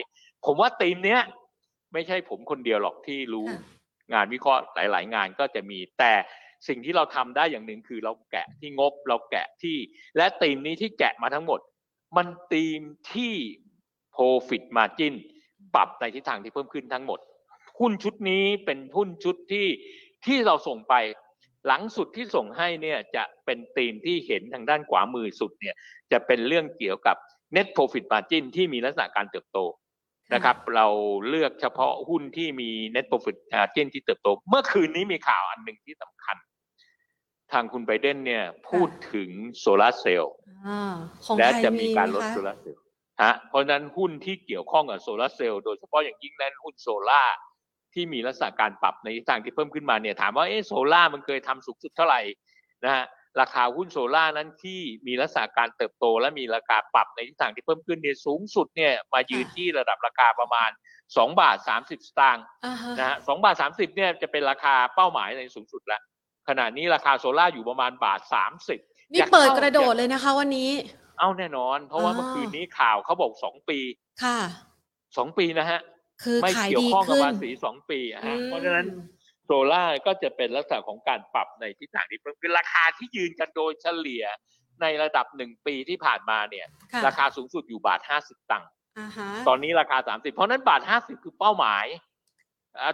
ผมว่าธีมเนี้ยไม่ใช่ผมคนเดียวหรอกที่รู้ค่ะงานวิเคราะห์หลาย ๆ งานก็จะมีแต่สิ่งที่เราทำได้อย่างหนึ่งคือเราแกะที่งบเราแกะที่ และธีมนี้ที่แกะมาทั้งหมด มันธีมที่ profit margin ปรับในทิศทางที่เพิ่มขึ้นทั้งหมด หุ้นชุดนี้เป็นหุ้นชุดที่ที่เราส่งไป หลังสุดที่ส่งให้เนี่ยจะเป็นธีมที่เห็นทางด้านขวามือสุดเนี่ยจะเป็นเรื่องเกี่ยวกับ net profit margin ที่มีลักษณะการเติบโตนะครับ เราเลือกเฉพาะหุ้นที่มี net profit margin ที่เติบโต เมื่อคืนนี้มีข่าวอันหนึ่งที่สำคัญ ทางคุณไบเดนเนี่ยพูดถึงโซลาร์เซลล์อ่าของและไทยจะมีการลดไหโซลาร์เซลล์ฮะเพราะฉะนั้นหุ้นที่เกี่ยวข้องกับโซลาร์เซลล์โดยเฉพาะอย่างยิ่งนั้นหุ้นโซลา่าที่มีลักษณะการปรับในทิศทางที่เพิ่มขึ้นมาเนี่ยถามว่าเอ๊ะโซล่ามันเคยทำสูงสุดเท่าไหร่นะฮะราคาหุ้นโซล่านั้นที่มีลักษณะการเติบโต และมีราคาปรับในทิศทางที่เพิ่มขึ้นเนี่ยสูงสุดเนี่ยมายืนที่ระดับราคาประมาณ2บาท30 สตางค์นะฮะสบาท30เนี่ยจะเป็นราคาเป้าหมายในสูงสุดแล้ว ขณะนี้ราคาโซล่าอยู่ประมาณบาท30นี่เปิดกระโดดเลยนะคะ วันนี้ เอาแน่นอน เพราะว่าเมื่อคืนนี้ข่าวเขาบอกสองปีค่ะสองปีนะฮะ คือไม่เกี่ยวข้องกับภาษีสองปีฮะเพราะฉะนั้นโซล่าก็จะเป็นลักษณะของการปรับในทิศทางที่เพิ่มขึ้นราคาที่ยืนกันโดยเฉลี่ยในระดับหนึ่งปีที่ผ่านมาเนี่ย ราคาสูงสุดอยู่บาทห้าสิบตังค์ตอนนี้ราคาสามสิบเพราะนั้นบาทห้าสิบคือเป้าหมาย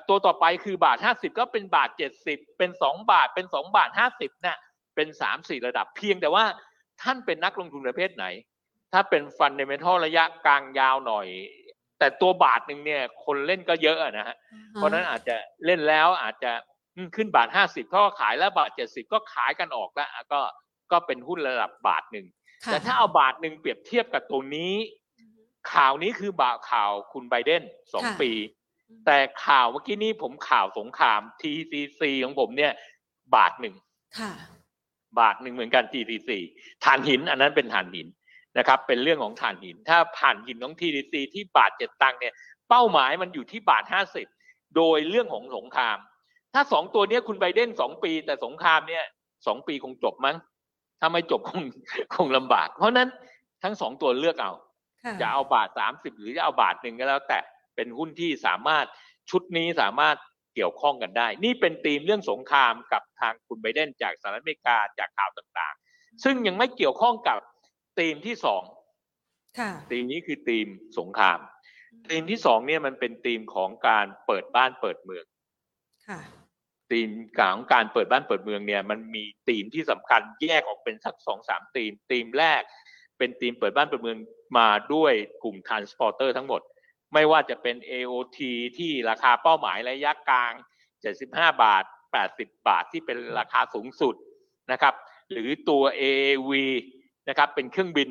ตัวต่อไปคือบาทห้าสิบก็เป็นบาทเจ็ดสิบเป็นสองบาทเป็นสองบาทห้าสิบเนี่ยเป็นสามสี่ระดับเพียงแต่ว่าท่านเป็นนักลงทุนประเภทไหน ถ้าเป็นฟันเดเมทัลระยะกลางยาวหน่อย แต่ตัวบาทหนึ่งเนี่ยคนเล่นก็เยอะนะฮะเพราะนั้นอาจจะเล่นแล้วอาจจะขึ้นบาทห้าสิบเขาก็ขายแล้วบาทเจ็ดสิบก็ขายกันออกแล้วก็ก็เป็นหุ้นระดับบาทหนึ่งแต่ถ้าเอาบาทหนึ่งเปรียบเทียบกับตัวนี้ ข่าวนี้คือบาข่าวคุณไบเดนสองปี แต่ข่าวเมื่อกี้นี้ผมข่าวสงคราม TCC ของผมเนี่ย บาทหนึ่งบาทหนึ่งเหมือนกัน TCC ฐานหิน อันนั้นเป็นฐานหินนะครับ เป็นเรื่องของถ่านหิน ถ้าผ่านหินของ TDC ที่บาทเจ็ดตังค์เนี่ยเป้าหมายมันอยู่ที่บาทห้าสิบโดยเรื่องของสงคราม ถ้าสองตัวนี้คุณไบเดนสองปี แต่สงครามเนี่ยสองปีคงจบมั้งถ้าไม่จบคงคงลำบาก เพราะนั้นทั้งสองตัวเลือกเอาจะเอาบาทสามสิบหรือจะเอาบาทหนึ่งก็แล้วแต่ เป็นหุ้นที่สามารถชุดนี้สามารถเกี่ยวข้องกันได้ นี่เป็นธีมเรื่องสงครามกับทางคุณไบเดนจากสหรัฐอเมริกาจากข่าวต่างๆ ซึ่งยังไม่เกี่ยวข้องกับธีมที่สองธีมนี้คือธีมสงครามธีมที่สองเนี่ยมันเป็นธีมของการเปิดบ้านเปิดเมืองธีมของการเปิดบ้านเปิดเมืองเนี่ย มันมีธีมที่สำคัญแยกออกเป็นสักสองสามธีมธีมแรก เป็นธีมเปิดบ้านเปิดเมืองมาด้วยกลุ่มทรานสปอร์เตอร์ทั้งหมด ไม่ว่าจะเป็น AOT ที่ราคาเป้าหมายระยะกลาง 75 บาท 80 บาทที่เป็นราคาสูงสุดนะครับหรือตัว AAV นะครับเป็นเครื่องบิน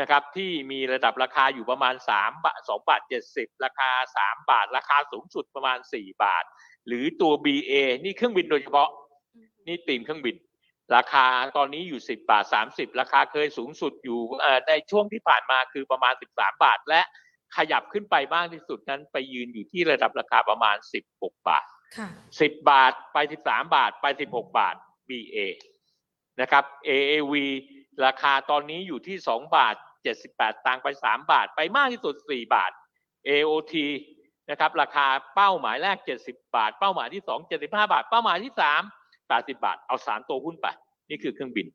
นะครับที่มีระดับราคาอยู่ประมาณ3บาท2บาท70 ราคา 3 บาท ราคาสูงสุดประมาณ 4 บาท หรือตัว BA นี่เครื่องบินโดยเฉพาะนี่ตีมเครื่องบิน ราคาตอนนี้อยู่ 10 บาท 30 ราคาเคยสูงสุดอยู่ในช่วงที่ผ่านมาคือประมาณ 13 บาทและ ขยับขึ้นไปมากที่สุดนั้น ไปยืนอยู่ที่ระดับราคาประมาณ 16 บาท 10 บาทไป 13 บาทไป 16 บาท BA นะครับ AAV ราคาตอนนี้อยู่ที่สองบาทเจ็ดสิบแปดตังค์ไปสามบาท ไปมากที่สุดสี่บาท AOT นะครับราคาเป้าหมายแรกเจ็ดสิบาท เป้าหมายที่สองเจ็ดสิบห้าบาท เป้าหมายที่สามแปดสิบาท เอาสามตัวหุ้นไป นี่คือเครื่องบิน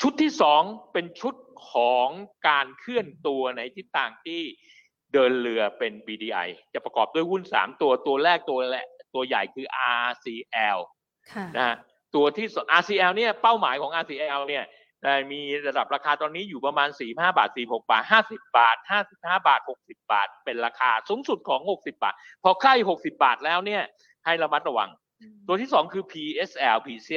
ชุดที่สองเป็นชุดของการเคลื่อนตัวในทิศทางที่ เดินเรือเป็น BDI จะประกอบด้วยหุ้นสามตัวตัวแรกตัวแหละตัวใหญ่คือ RCL นะตัวที่ RCL เนี่ยเป้าหมายของ RCL เนี่ยมีระดับราคาตอนนี้อยู่ประมาณ 4 5 บาท 4 6 บาท 50 บาท 55 บาท 60 บาท เป็นราคาสูงสุดของ 60 บาท พอใกล้ 60 บาทแล้วเนี่ยให้ระมัดระวัง ตัวที่ 2 คือ PSL p c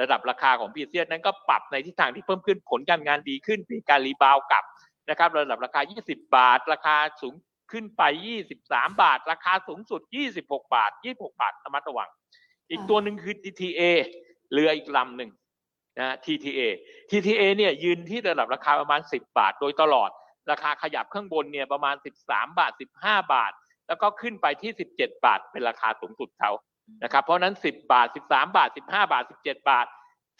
ระดับราคาของ p c นั้นก็ปรับในทิศทางที่เพิ่มขึ้นผลการงานดีขึ้นมีการรีบาวกลับ นะครับระดับราคา 20 บาท ราคาสูงขึ้นไป 23 บาท ราคาสูงสุด 26 บาท 26 บาทระมัดระวัง อีกตัวหนึ่งคือ DTA เรืออีกลำหนึ่งนะ TTA TTA เนี่ยยืนที่ระดับราคาประมาณ 10 บาท โดยตลอด ราคาขยับข้างบนเนี่ยประมาณ 13 บาท 15 บาท แล้วก็ขึ้นไปที่ 17 บาท เป็นราคาสูงสุดเขานะครับ เพราะนั้น 10 บาท 13 บาท 15 บาท 17 บาท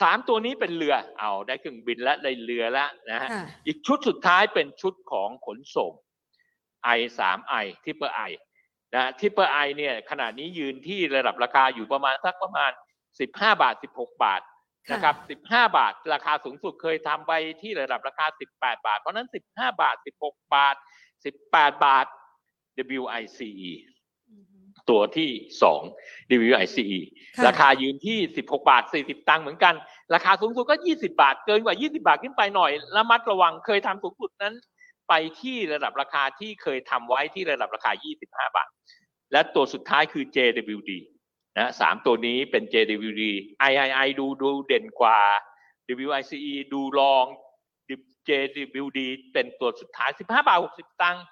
สามตัวนี้เป็นเรือ เอาได้เครื่องบินและได้เรือแล้วนะฮะ อีกชุดสุดท้ายเป็นชุดของขนส่ง i 3 i ทิปเปอร์ไอนะทิปเปอร์ไอเนี่ยขณะนี้ยืนที่ระดับราคาอยู่ประมาณสักประมาณ 15 บาท 16 บาทนะครับ 15 บาทราคาสูงสุดเคยทำไปที่ระดับราคา 18 บาท เพราะนั้น 15 บาท 16 บาท 18 บาท WICE ตัวที่2 WICE ราคายืนที่ 16 บาท 40 ตังค์เหมือนกัน ราคาสูงสุดก็ 20 บาท เกินกว่า 20 บาทขึ้นไปหน่อยระมัดระวังเคยทำสูงสุดนั้น ไปที่ระดับราคาที่เคยทำไว้ที่ระดับราคา 25 บาท และตัวสุดท้ายคือ JWD นะสามตัวนี้เป็น JWD III ดูดูเด่นกว่า WICE ดูรอง JWD เป็นตัวสุดท้าย 15 บาท 60 ตังค์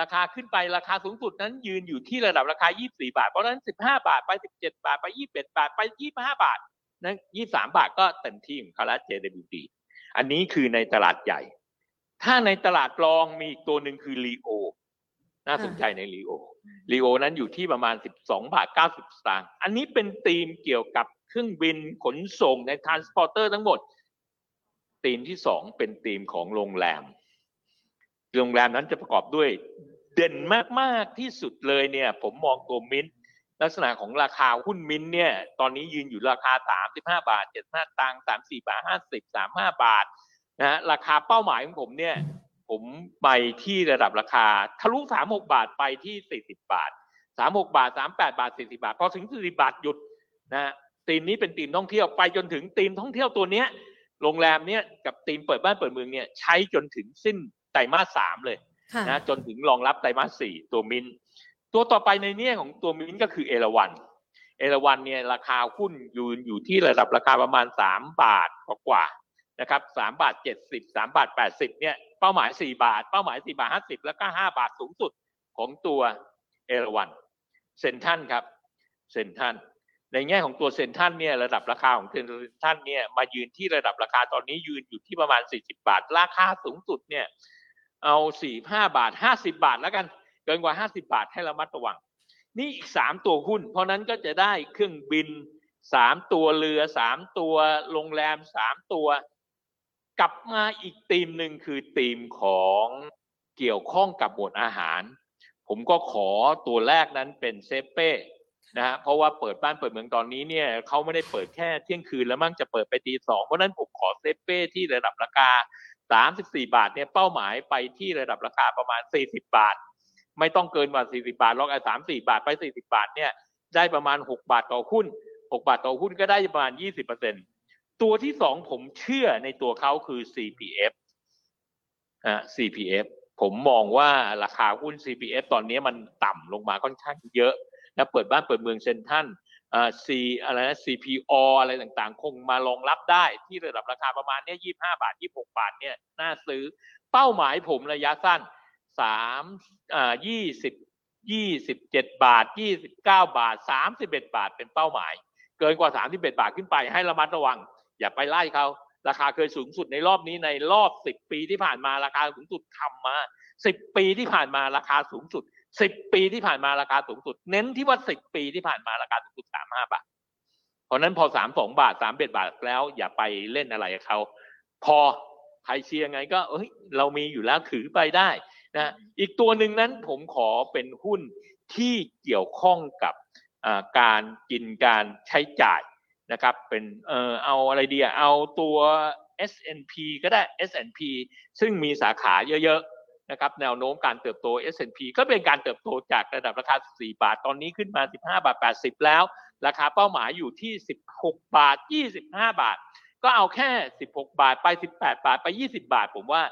ราคาขึ้นไปราคาสูงสุดนั้นยืนอยู่ที่ระดับราคา 24 บาท เพราะฉะนั้น 15 บาทไป 17 บาทไป 21 บาทไป 25 บาท นั้น 23 บาทก็เต็มที่ของเขาแล้ว JWD อันนี้คือในตลาดใหญ่ ถ้าในตลาดรองมีอีกตัวหนึ่งคือ LEO น่าสนใจใน LEO LEO นั้นอยู่ที่ประมาณ 12 บาท 90 สตางค์ อันนี้เป็นธีมเกี่ยวกับเครื่องบินขนส่งใน transporter ทั้งหมดธีมที่สองเป็นธีมของโรงแรม โรงแรมนั้นจะประกอบด้วยเด่นมากๆที่สุดเลยเนี่ย ผมมองตัวมินท์ลักษณะของราคาหุ้นมินเนี่ย ตอนนี้ยืนอยู่ราคา 35 บาท 75ตังค์34 บาท 50 35 บาทนะฮะราคาเป้าหมายของผมเนี่ย ผมไปที่ระดับราคาทะลุ 36 บาทไปที่ 40 บาท 36 บาท 38 บาท 40 บาท พอถึง 40 บาทหยุดนะฮะธีมนี้เป็นธีมท่องเที่ยวไปจนถึงธีมท่องเที่ยวตัวเนี้ยโรงแรมเนี้ยกับธีมเปิดบ้านเปิดเมืองเนี่ยใช้จนถึงสิ้น ไตรมาสสามเลยค่ะนะจนถึงรองรับไตรมาสสี่ตัวมินตัวต่อไปในเนี่ยของตัวมินก็คือเอราวัณเอราวัณเนี่ยราคาหุ้นอยู่อยู่ที่ระดับราคาประมาณสามบาทกว่าๆนะครับสามบาทเจ็ดสิบสามบาทแปดสิบเนี่ยเป้าหมายสี่บาท เป้าหมายสี่บาทห้าสิบแล้วก็ห้าบาทสูงสุดของตัวเอราวัณ CENTEL ครับ CENTEL ในแง่ของตัว CENTEL เนี่ยระดับราคาของ CENTEL เนี่ยมายืนที่ระดับราคาตอนนี้ยืนอยู่ที่ประมาณสี่สิบบาท ราคาสูงสุดเนี่ย เอาสี่ห้าบาทห้าสิบาทแล้วกัน เกินกว่าห้าสิบาทให้ระมัดระวัง นี่อีกสามตัวหุ้น เพราะนั้นก็จะได้เครื่องบินสามตัวเรือสามตัวโรงแรมสามตัว กลับมาอีกธีมหนึ่งคือธีมของเกี่ยวข้องกับหมวดอาหาร ผมก็ขอตัวแรกนั้นเป็นเซเป้นะฮะเพราะว่าเปิดบ้านเปิดเมืองตอนนี้เนี่ยเขาไม่ได้เปิดแค่เที่ยงคืนแล้วมั่งจะเปิดไปตีสองเพราะนั้นผมขอเซเป้ที่ระดับราคา 34 บาทเนี่ยเป้าหมายไปที่ระดับราคาประมาณ 40 บาท ไม่ต้องเกินกว่า 40 บาทหรอกไอ้34บาทไป 40 บาทเนี่ยได้ประมาณ 6 บาทต่อหุ้น 6 บาทต่อหุ้นก็ได้ประมาณ 20%ตัวที่สองผมเชื่อในตัวเขาคือ CPF อ่า CPF ผมมองว่าราคาหุ้น CPF ตอนนี้มันต่ำลงมาค่อนข้างเยอะนะเปิดบ้านเปิดเมืองเซนทรันอ่า C อะไรนะ CPO อะไรต่างๆ คงมารองรับได้ที่ระดับราคาประมาณเนี้ย25 บาท 26 บาทเนี่ยน่าซื้อเป้าหมายผมระยะสั้นสามอ่ายี่สิบยี่สิบเจ็ดบาทยี่สิบเก้าบาทสามสิบเอ็ดบาทเป็นเป้าหมาย เกินกว่าสามสิบเอ็ดบาทขึ้นไปให้ระมัดระวัง อย่าไปไล่เขาราคาเคยสูงสุดในรอบนี้ในรอบสิบปีที่ผ่านมาราคาสูงสุดทำมาสิบปีที่ผ่านมาราคาสูงสุด สิบปีที่ผ่านมาราคาสูงสุด เน้นที่ว่าสิบปีที่ผ่านมาราคาสูงสุดสามห้าบาท เพราะนั้นพอสามสองบาทสามเอ็ดบาทแล้วอย่าไปเล่นอะไรกับเขาพอใครเชียร์ไงก็เอ้ยเรามีอยู่แล้วถือไปได้นะอีกตัวหนึ่งนั้นผมขอเป็นหุ้นที่เกี่ยวข้องกับการกินการใช้จ่ายนะครับเป็นเออเอาอะไรดีอะเอาตัว S&P ก็ได้ S&P ซึ่งมีสาขาเยอะ นะครับแนวโน้มการเติบโต S&P ก็เป็นการเติบโตจากระดับราคา4บาท ตอนนี้ขึ้นมา 15 บาท 80 แล้ว ราคาเป้าหมายอยู่ที่ 16 บาท 25 บาท ก็เอาแค่ 16 บาทไป 18 บาทไป 20 บาท ผมว่า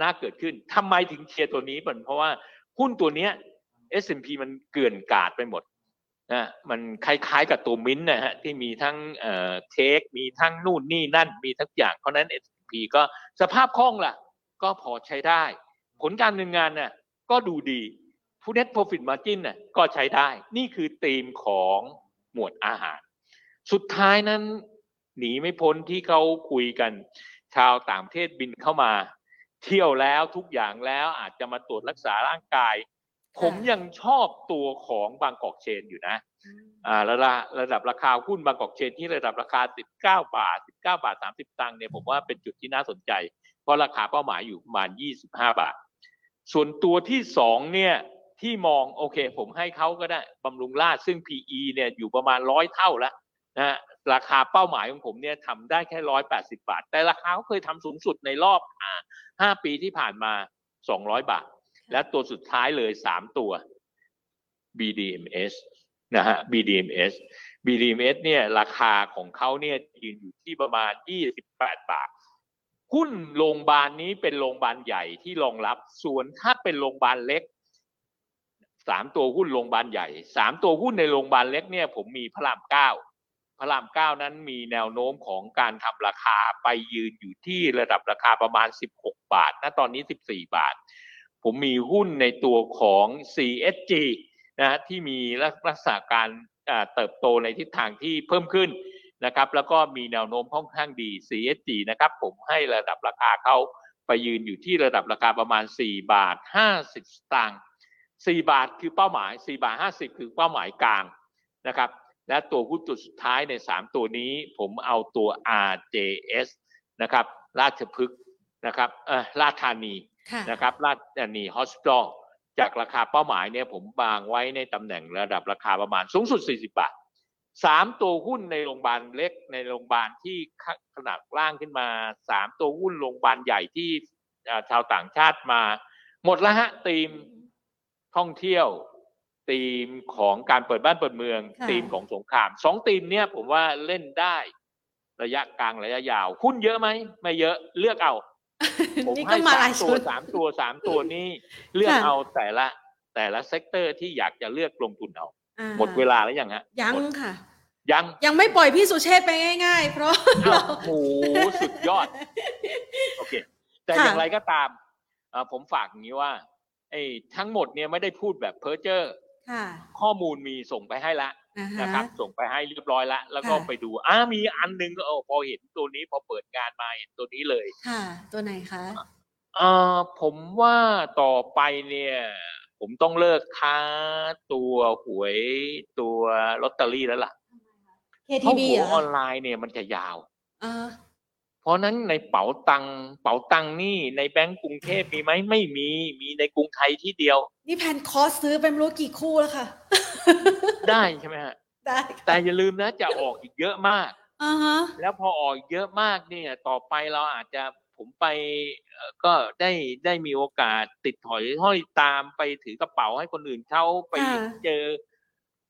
น่าเกิดขึ้นทำไมถึงเชียร์ตัวนี้เป็นเพราะว่าหุ้นตัวนี้ S&P มันเกลื่อนกาดไปหมดนะมันคล้ายๆกับตัวมิ้นท์นะฮะที่มีทั้งเอ่อเทคมีทั้งนู่นนี่นั่นมีทั้งอย่าง เพราะฉะนั้น S&P ก็สภาพคล่องล่ะ ก็พอใช้ได้ ผลการดำเนินงานน่ะก็ดูดีผู้ net profit margin น่ะก็ใช้ได้นี่คือธีมของหมวดอาหาร สุดท้ายนั้นหนีไม่พ้นที่เขาคุยกัน ชาวต่างประเทศบินเข้ามา เที่ยวแล้วทุกอย่างแล้วอาจจะมาตรวจรักษาร่างกาย ผมยังชอบตัวของบางกอกเชนอยู่นะอ่าระดับระดับราคาหุ้นบางกอกเชนที่ระดับราคา 19 บาท 19 บาท 30 ตังค์เนี่ยผมว่าเป็นจุดที่น่าสนใจ เพราะราคาเป้าหมายอยู่ประมาณ 25 บาท ส่วนตัวที่สองเนี่ยที่มองโอเค ผมให้เขาก็ได้บำรุงราชซึ่ง PE เนี่ยอยู่ประมาณร้อยเท่าแล้วนะฮะราคาเป้าหมายของผมเนี่ยทำได้แค่ร้อยแปดสิบาท แต่ราคาเขาเคยทำสูงสุดในรอบอ่าห้าปีที่ผ่านมาสองร้อยบาท และตัวสุดท้ายเลยสามตัว BDMs นะฮะ BDMs BDMs เนี่ยราคาของเขาเนี่ยยืนอยู่ที่ประมาณ 28 บาท หุ้นโรงพยาบาลนี้เป็นโรงพยาบาลใหญ่ที่รองรับ ส่วนถ้าเป็นโรงพยาบาลเล็กสามตัวหุ้นโรงพยาบาลใหญ่สามตัวหุ้นในโรงพยาบาลเล็กเนี่ยผมมีพระรามเก้าพระรามเก้านั้นมีแนวโน้มของการทำราคาไปยืนอยู่ที่ระดับราคาประมาณ 16 บาทณตอนนี้ 14 บาท ผมมีหุ้นในตัวของ CSG นะฮะที่มีลักษณะการเติบโตในทิศทางที่เพิ่มขึ้น นะครับแล้วก็มีแนวโน้มค่อนข้างดี CSG นะครับผมให้ระดับราคาเขาไปยืนอยู่ที่ระดับราคาประมาณ 4 บาท 50 สตางค์4บาทคือเป้าหมาย 4 บาท 50 คือเป้าหมายกลางนะครับและตัวหุ้นจุดสุดท้ายใน 3 ตัวนี้ผมเอาตัว RJS นะครับราชพฤกษ์นะครับเออราชธานีค่ะนะครับราชธานีฮอสพิทอลจากราคาเป้าหมายเนี่ยผมบางไว้ในตำแหน่งระดับราคาประมาณสูงสุด 40 บาท สามตัวหุ้นในโรงพยาบาลเล็กในโรงพยาบาลที่ขนาดล่างขึ้นมาสามตัวหุ้นโรงพยาบาลใหญ่ที่อ่าชาวต่างชาติมา หมดแล้วฮะธีมท่องเที่ยวธีมของการเปิดบ้านเปิดเมืองค่ะธีมของสงครามสองธีมเนี่ยผมว่าเล่นได้ ระยะกลางระยะยาว หุ้นเยอะไหมไม่เยอะเลือกเอาผมนี่ก็ให้มาหสาลามยตัชุวดสามตัวสามตัวนี้เลือกค่ะเอาแต่ละ แต่ละเซกเตอร์ที่อยากจะเลือกลงทุนเอาอ่หมดเวลาแล้วยังฮะยังหมดค่ะ ยัง ยังไม่ปล่อยพี่สุเชษฐ์ไปง่าย ๆ เพราะอ้าเราวโอ้โหสุดยอด โอเค แต่ค่ะอย่างไรก็ตามเอ่อผมฝากอย่างนี้ว่าไอ้ทั้งหมดเนี่ยไม่ได้พูดแบบเพ้อเจ้อค่ะข้อมูลมีส่งไปให้ละอ่าฮะนะครับ ส่งไปให้เรียบร้อยละ แล้วก็ค่ะไปดูอ้ามีอันหนึงก็เออพอเห็นตัวนี้พอเปิดงานมาเห็นตัวนี้เลย ค่ะ ตัวไหนคะเอ่อผมว่าต่อไปเนี่ย ผมต้องเลิกค้าตัวหวยตัวลอตเตอรี่แล้วล่ะ เพราะ KTB หัวเหรอออนไลน์เนี่ยมันจะยาว อ่าเพราะฉะนั้นในเป๋าตังค์เป๋าตังค์นี่ในแบงก์กรุงเทพมีไหมไม่มีมีในกรุงไทยที่เดียว นี่แพนคอร์สซื้อไปไม่รู้กี่คู่แล้วค่ะ ได้ใช่ไหมฮะได้ค่ะแต่อย่าลืมนะจะออกอีกเยอะมาก อ่าฮะแล้วพอออกเยอะมากเนี่ย ต่อไปเราอาจจะผมไปเอ่อก็ได้ได้มีโอกาสติดถอยห้อยตามไปถือกระเป๋าให้คนอื่นเขาไปค่ะเจอ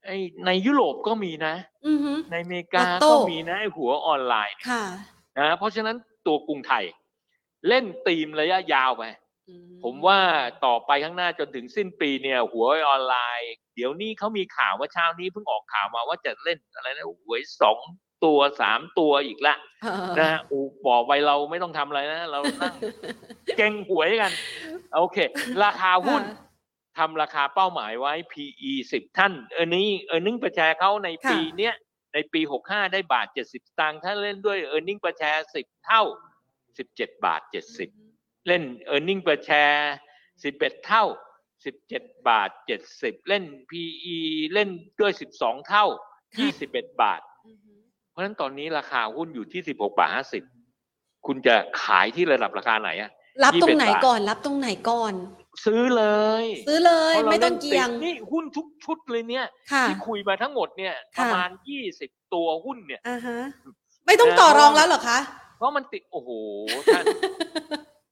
ไอ้ในยุโรปก็มีนะอือฮึในอเมริกาลอตโต้ก็มีนะไอ้หัวออนไลน์ค่ะนะเพราะฉะนั้นตัวกรุงไทย เล่นตีมระยะยาวไปอืผมว่าต่อไปข้างหน้าจนถึงสิ้นปีเนี่ย หัวออนไลน์ เดี๋ยวนี้เขามีข่าวว่าเช้านี้เพิ่งออกข่าวมาว่าจะเล่นอะไรนะหวยสองตัวสามตัวอีกละเออนะฮะอูบอกไปเราไม่ต้องทำอะไรนะ เรานั่งเก่งหวยกัน โอเค ราคาหุ้นค่ะ ทำราคาเป้าหมายไว้ PE สิบท่าน เออนี้เออร์เน็งประแชร์เขาในค่ะปีเนี้ยในปีหกห้าได้บาทเจ็ดสิบตังค์ถ้าเล่นด้วยเออร์เน็งประแชร์สิบเท่าสิบเจ็ดบาทเจ็ดสิบเล่น e a r n i n g per share 11 เท่า 17 บาท 70 เล่น PE เล่นด้วย 12 เท่าค่ะ21 บาทอือฮึเพราะฉะนั้นตอนนี้ราคาหุ้นอยู่ที่ 16 บาท 50 คุณจะขายที่ระดับราคาไหนอะ รับตรงไหน21บาทก่อนรับตรงไหนก่อน ซื้อเลย ซื้อเลยพราะราไม่ต้องล่นเกี่ยงติดนี่หุ้นทุกชุดเลยเนี่ยค่ะที่คุยมาทั้งหมดเนี่ยค่ะประมาณ20ตัวหุ้นเนี่ยอ่าฮะไม่ต้องต่อรองแล้วเหรอคะเพราะมันติดโอ้โหท่าน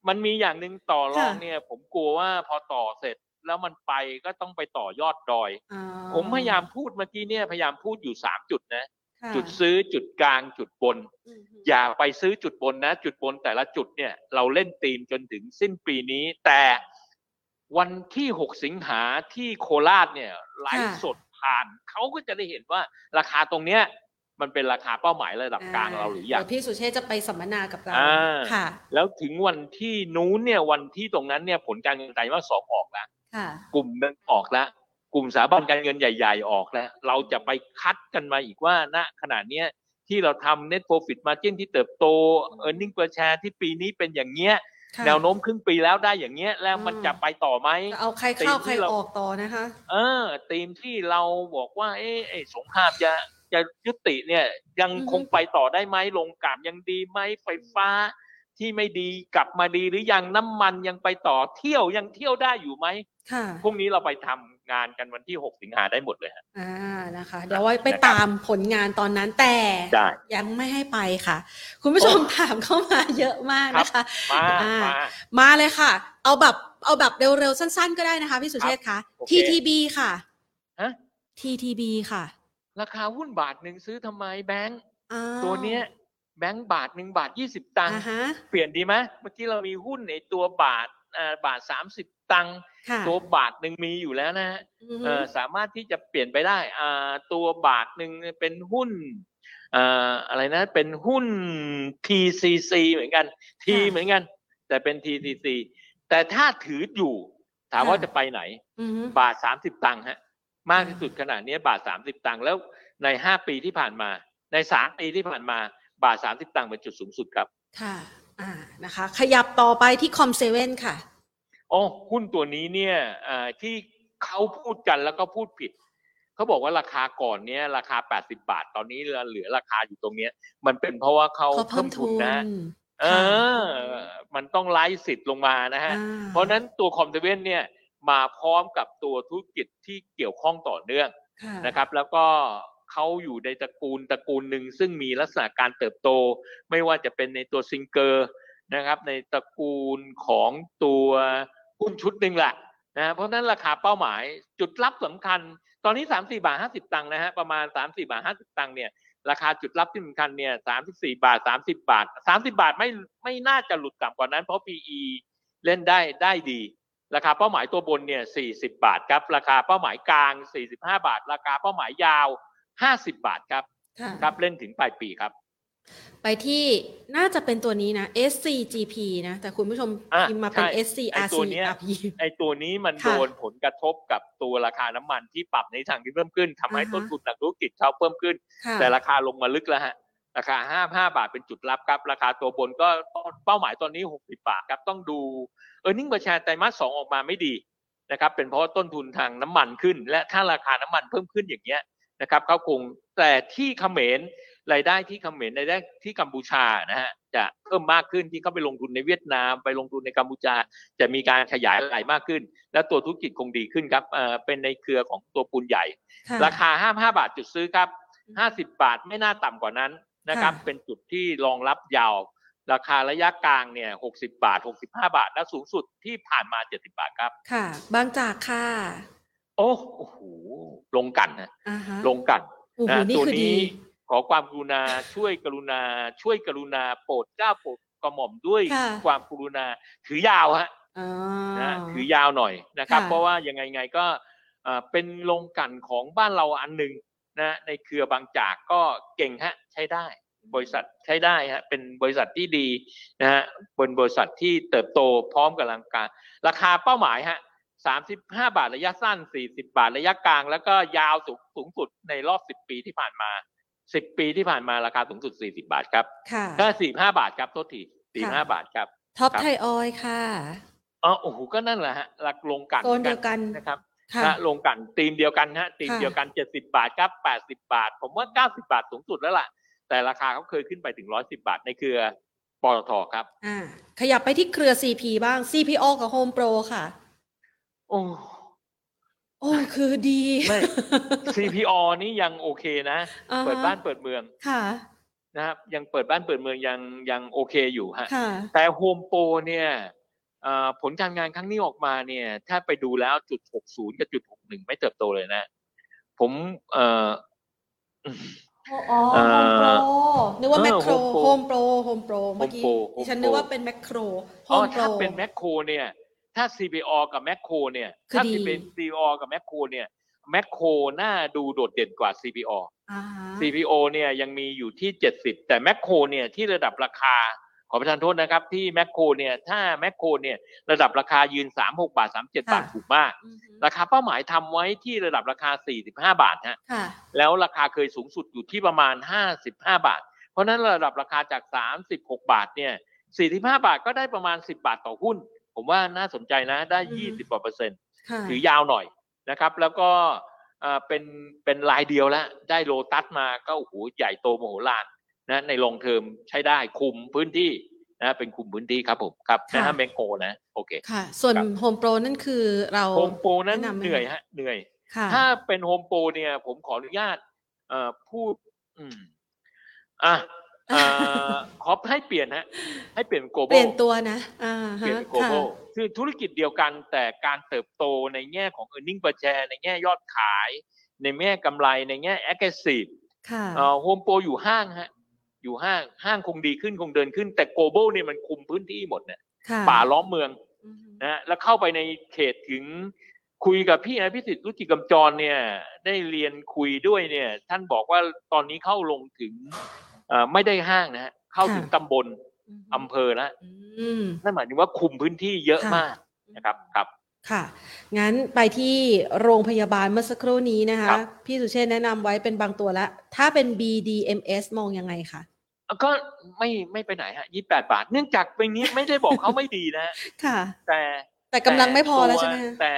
มันมีอย่างหนึ่งต่อรองค่ะเนี่ย ผมกลัวว่าพอต่อเสร็จแล้วมันไปก็ต้องไปต่อยอดดอยอ๋อผมพยายามพูดเมื่อกี้เนี่ยพยายามพูดอยู่สามจุดนะค่ะ จุดซื้อจุดกลางจุดบนอือฮึอย่าไปซื้อจุดบนนะ จุดบนแต่ละจุดเนี่ย เราเล่นตีมจนถึงสิ้นปีนี้ แต่วันที่หกสิงหาที่โคราชเนี่ยไลฟ์สดผ่าน เขาก็จะได้เห็นว่าราคาตรงเนี้ยมันเป็นราคาเป้าหมายระดับกลางเราหรือยังเดี๋ยวพี่สุเชษฐ์จะไปสัมมนากับเราอ่าค่ะ แล้วถึงวันที่นู้นเนี่ยวันที่ตรงนั้นเนี่ยผลการเงินไตรมาสสองออกแล้วค่ะกลุ่มหนึ่งออกแล้ว กลุ่มสถาบันการเงินใหญ่ ๆ ออกแล้วเราจะไปคัดกันมาอีกว่าณขณะเนี้ยที่เราทำ net profit margin ที่เติบโต earning per share ที่ปีนี้เป็นอย่างเงี้ยค่ะแนวโน้มครึ่งปีแล้วได้อย่างเงี้ย แล้วมันอืมจะไปต่อไหมจะเอาใครเข้าตีมที่ใครเราออกต่อนะคะ เออธีมที่เราบอกว่า เอ๊ะไอ้สงครามจะจะยุติเนี่ยยังอือฮึคงไปต่อได้ไหมลงกลับยังดีไหมไฟฟ้า ที่ไม่ดีกลับมาดีหรือยังน้ำมันยังไปต่อเที่ยวยังเที่ยวได้อยู่ไหมค่ะพรุ่งนี้เราไปทำงานกันวันที่ 6 สิงหาได้หมดเลยฮะอ่านะคะ เดี๋ยวไว้ไปนะครับตามผลงานตอนนั้นแต่ได้ยังไม่ให้ไปค่ะ คุณผู้ชมโอ้ถามเข้ามาเยอะมากนะคะมาอ่ามามาเลยค่ะ เอาแบบเอาแบบเร็วๆสั้น ๆ ก็ได้นะคะพี่สุเชษฐ์คะโอเค TTB ค่ะฮะ TTB ค่ะ ราคาหุ้นบาทหนึ่งซื้อทำไมแบงค์อ่าตัวเนี้ย แบงค์บาทหนึ่งบาทยี่สิบตังค์อ่าฮะเปลี่ยนดีไหมเมื่อกี้เรามีหุ้นในตัวบาทอ่าบาทสามสิบตังค์ค่ะตัวบาทหนึ่งมีอยู่แล้วนะฮะอือฮึเอ่อสามารถที่จะเปลี่ยนไปได้อ่าตัวบาทหนึ่งเป็นหุ้นอ่าอะไรนะเป็นหุ้น TCC เหมือนกัน T ค่ะเหมือนกัน แต่เป็น TCC แต่ถ้าถืออยู่ ถามว่าค่ะจะไปไหนอือฮึบาทสามสิบตังค์ฮะ มากที่สุดขนาดนี้บาทสามสิบตังค์แล้วในห้าปีที่ผ่านมา ในสามปีที่ผ่านมา บาทสามสิบตังค์เป็นจุดสูงสุดครับ ค่ะ อ่า นะคะ ขยับต่อไปที่คอมเซเว่นค่ะโอ้หุ้นตัวนี้เนี่ยอ่าที่เขาพูดกันแล้วก็พูดผิด เขาบอกว่าราคาก่อนเนี้ยราคา 80 บาท ตอนนี้เหลือราคาอยู่ตรงเนี้ย มันเป็นเพราะว่าเขาเขาเพิ่เพิ่มมทุทุนนนะ เอค่ะอมันต้องไล่สิทธิ์ลงมานะฮะอ่าเพราะฉะนั้นตัวคอมเซเว่นเนี่ยมาพร้อมกับตัวธุรกิจที่เกี่ยวข้องต่อเนื่องค่ะนะครับ แล้วก็ เขาอยู่ในตระกูลตระกูลหนึ่งซึ่งมีลักษณะการเติบโต ไม่ว่าจะเป็นในตัวซิงเกอร์นะครับในตระกูลของตัวหุ้นชุดหนึ่งแหละนะเพราะฉะนั้นราคาเป้าหมายจุดรับสำคัญ ตอนนี้สามสี่บาทห้าสิบตังค์นะฮะประมาณสามสี่บาทห้าสิบตังค์เนี่ยราคาจุดรับที่สำคัญเนี่ยสามสิบสี่บาทสามสิบาทสามสิบาทไม่ไม่น่าจะหลุดต่ำกว่านั้น เพราะ PE เล่นได้ได้ดี ราคาเป้าหมายตัวบนเนี่ยสี่สิบาทครับราคาเป้าหมายกลางสี่สิบห้าบาท ราคาเป้าหมายยาว ห้าสิบาทครับ ค่ะครับเล่นถึงปลายปีครับ ไปที่น่าจะเป็นตัวนี้นะ SCGP นะ แต่คุณผู้ชมอะพิมพ์มาเป็น ใช่ไอ้ตัวเนี้ย SCRCRP ไอ้ตัวนี้มันค่ะโดนผลกระทบกับตัวราคาน้ำมันที่ปรับในทางที่เพิ่มขึ้นทำให้อ่าฮะ ต้นทุนทางธุรกิจเขาเพิ่มขึ้น ค่ะแต่ราคาลงมาลึกแล้วฮะ ราคาห้าห้าบาทเป็นจุดรับครับ ราคาตัวบนก็เป้าหมายตอนนี้หกสิบาทครับ ต้องดูเออร์เน็งประชาไตรมาสสองออกมาไม่ดีนะครับ เป็นเพราะว่าต้นทุนทางน้ำมันขึ้น และถ้าราคาน้ำมันเพิ่มขึ้นอย่างเงี้ย นะครับเขาคงแต่ที่เขมรรายได้ที่เขมรรายได้ที่กัมพูชานะฮะจะเพิ่มมากขึ้นที่เขาไปลงทุนในเวียดนาม ไปลงทุนในกัมพูชา จะมีการขยายรายมากขึ้น และตัวธุรกิจคงดีขึ้นครับเอ่อเป็นในเครือของตัวปูนใหญ่ค่ะราคาห้าห้าบาทจุดซื้อครับห้าสิบาทไม่น่าต่ำกว่านั้นนะครับค่ะเป็นจุดที่รองรับยาว ราคาระยะกลางเนี่ยหกสิบาทหกสิบห้าบาท และสูงสุดที่ผ่านมาเจ็ดสิบาทครับ ค่ะ บางจากค่ะ โอ้โอ้โหลงกันนะอ่าฮะลงกันโอ้โหนะนี่ตัวคือดีนี้ขอความกรุณาช่วยกรุณา ช่วยกรุณาโปรดเกล้าโปรดกระหม่อมด้วยค่ะความกรุณาถือยาวฮะอ๋อนะถือยาวหน่อยนะครับค่ะเพราะว่ายังไงไงก็เอ่อเป็นโรงกลันของบ้านเราอันหนึ่งนะในเครือบางจากก็เก่งฮะใช้ได้ บริษัทใช้ได้ฮะเป็นบริษัทที่ดีนะฮะเป็นบริษัทที่เติบโตพร้อมกับลังการราคาเป้าหมายฮะ สามสิบห้าบาทระยะสั้นสี่สิบาทระยะกลาง แล้วก็ยาวสูงสูงสุดในรอบสิบปีที่ผ่านมาสิบปีที่ผ่านมาราคาสูงสุดสี่สิบาทครับค่ะถ้าสี่ห้าบาทครับโทษทีสี่ห้าค่ะบาทครับท็อปครับไทยออยค่ะอ๋อโอ้โหก็นั่นแหละฮะหลักลงกันโซนเดียวกันนะครับค่ะนะลงกันตีมเดียวกันฮะตีมค่ะเดียวกันเจ็ดสิบาทครับแปดสิบาท ผมว่าเก้าสิบาทสูงสุดแล้วล่ะ แต่ราคาเขาเคยขึ้นไปถึงร้อยสิบาทในเครือปตทครับ อ่า ขยับไปที่เครือ CP บ้าง CPO กับ Home Pro ค่ะ โอ้ โอ้ คือดี ไม่ CPO นี่ยังโอเคนะ อ่าฮะ เปิดบ้านเปิดเมืองค่ะ นะครับยังเปิดบ้านเปิดเมืองยังยังโอเคอยู่ฮะ ค่ะ แต่โฮมโปรเนี่ยเอ่อผลการงานครั้งนี้ออกมาเนี่ย ถ้าไปดูแล้วจุดหกศูนย์กับจุดหกหนึ่งไม่เติบโตเลยนะ ผมเอ่อ อ๋อเอ่อ Home Pro นึกว่าเออแมคโคร Home Pro Home Pro Home Pro เมื่อกี้ Pro ดิฉัน Home นึก Pro ว่าเป็นแมคโครอ๋อ Home ถ้า Pro เป็นแมคโครเนี่ย ถ้า CPO กับแมคโครเนี่ยคือถ้าดีเป็น CPO กับแมคโครเนี่ยแมคโครน่าดูโดดเด่นกว่า CPO อ่าฮะ CPO เนี่ยยังมีอยู่ที่ 70 แต่แมคโครเนี่ยที่ระดับราคาขอประทานโทษนะครับ ที่แมคโครเนี่ยถ้าแมคโครเนี่ยระดับราคายืน 36 บาท 37 บาทถูกมากอือฮึราคาเป้าหมายทำไว้ที่ระดับราคา 45 บาทฮะค่ะแล้วราคาเคยสูงสุดอยู่ที่ประมาณ 55 บาท เพราะฉะนั้นระดับราคาจาก 36 บาทเนี่ย45 บาทก็ได้ประมาณ 10 บาทต่อหุ้น ผมว่าน่าสนใจนะได้อืม20กว่าเปอร์เซ็นต์ค่ะถือยาวหน่อยนะครับ แล้วก็เอ่อเป็นเป็นรายเดียวแล้วได้โลตัสมาก็โอ้โหใหญ่โตมโหฬารนะใน long term ใช้ได้คุมพื้นที่นะเป็นคุมพื้นที่ครับผมครับค่ะนะฮะแม็คโครนะโอเคค่ะ ส่วนครับ Home Pro นั่นคือเราโฮมโปรนั้นแนะนำไหมเหนื่อยฮะเหนื่อยค่ะถ้าเป็นโฮมโปรเนี่ย ผมขออนุญาตเอ่อพูด อืมอะเอ่อ ขอให้เปลี่ยนฮะให้เปลี่ยนโกลบเปลี่ยนตัวนะอ่าเปลี่ยนฮะเป็นโกลค่ะบคือธุรกิจเดียวกันแต่การเติบโตในแง่ของ e a r n i n g per share ในแง่ยอดขาย ในแง่กำไรในแง่ aggressive ค่ะเอ่อโฮมโปรอยู่ห้างฮะอยู่ห้างห้างคงดีขึ้นคงเดินขึ้น แต่ global เนี่ยมันคุมพื้นที่หมดเนี่ยค่ะป่าล้อมเมืองอือฮึนะฮะแล้วเข้าไปในเขตถึงคุยกับพี่อภิสิทธิ์รุจิกำจรเนี่ย ได้เรียนคุยด้วยเนี่ย ท่านบอกว่าตอนนี้เข้าลงถึงเอ่อ ไม่ได้ห้างนะฮะเข้าถึงตำบลอำเภอแล้วอืมนั่นหมายถึงว่าคุมพื้นที่เยอะค่ะมากนะครับครับค่ะ งั้นไปที่โรงพยาบาลเมื่อสักครู่นี้นะคะครับพี่สุเชษฐ์แนะนำไว้เป็นบางตัวแล้ว ถ้าเป็น BDMs มองยังไงคะก็ไม่ไม่ไปไหนฮะยี่แปดบาท เนื่องจากเป็นนี้ไม่ได้บอกเขาไม่ดีนะฮะค่ะ แต่แต่กำลังไม่พอแล้วต่ใช่ไหมคะแต่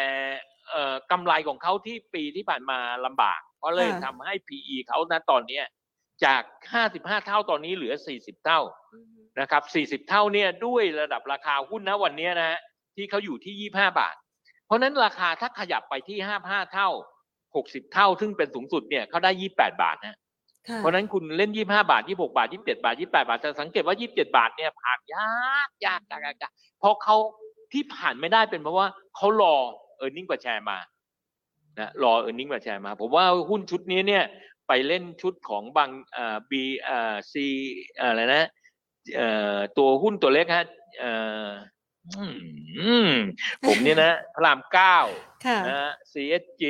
เอ่อกำไรของเขาที่ปีที่ผ่านมาลำบาก เพราะเลยค่ะทำให้ PE เขาณตอนเนี้ย จาก 55 เท่าตอนนี้เหลือ 40 เท่านะครับ 40 เท่าเนี่ยด้วยระดับราคาหุ้นนะวันเนี้ยนะฮะที่เขาอยู่ที่ 25 บาท เพราะฉะนั้นราคาถ้าขยับไปที่ 55 เท่า 60 เท่า ซึ่งเป็นสูงสุดเนี่ยเขาได้ 28 บาทนะค่ะเพราะฉะนั้นคุณเล่น 25 บาท 26 บาท 27 บาท 28 บาทจะสังเกตว่า 27 บาทเนี่ยผ่านยากยากยากยากยากเพราะเขาที่ผ่านไม่ได้เป็นเพราะว่าเขารอ e a r n i n g กว่าแชร์มานะรอ e a r n i n g กว่าแชร์มา ผมว่าหุ้นชุดนี้เนี่ย ไปเล่นชุดของบางเอ่อ B เอ่อ C อะไรนะเอ่อตัวหุ้นตัวเล็กฮะเอ่ออืมผมเนี่ยนะพระรามเก้าค่ะนะฮะ CSG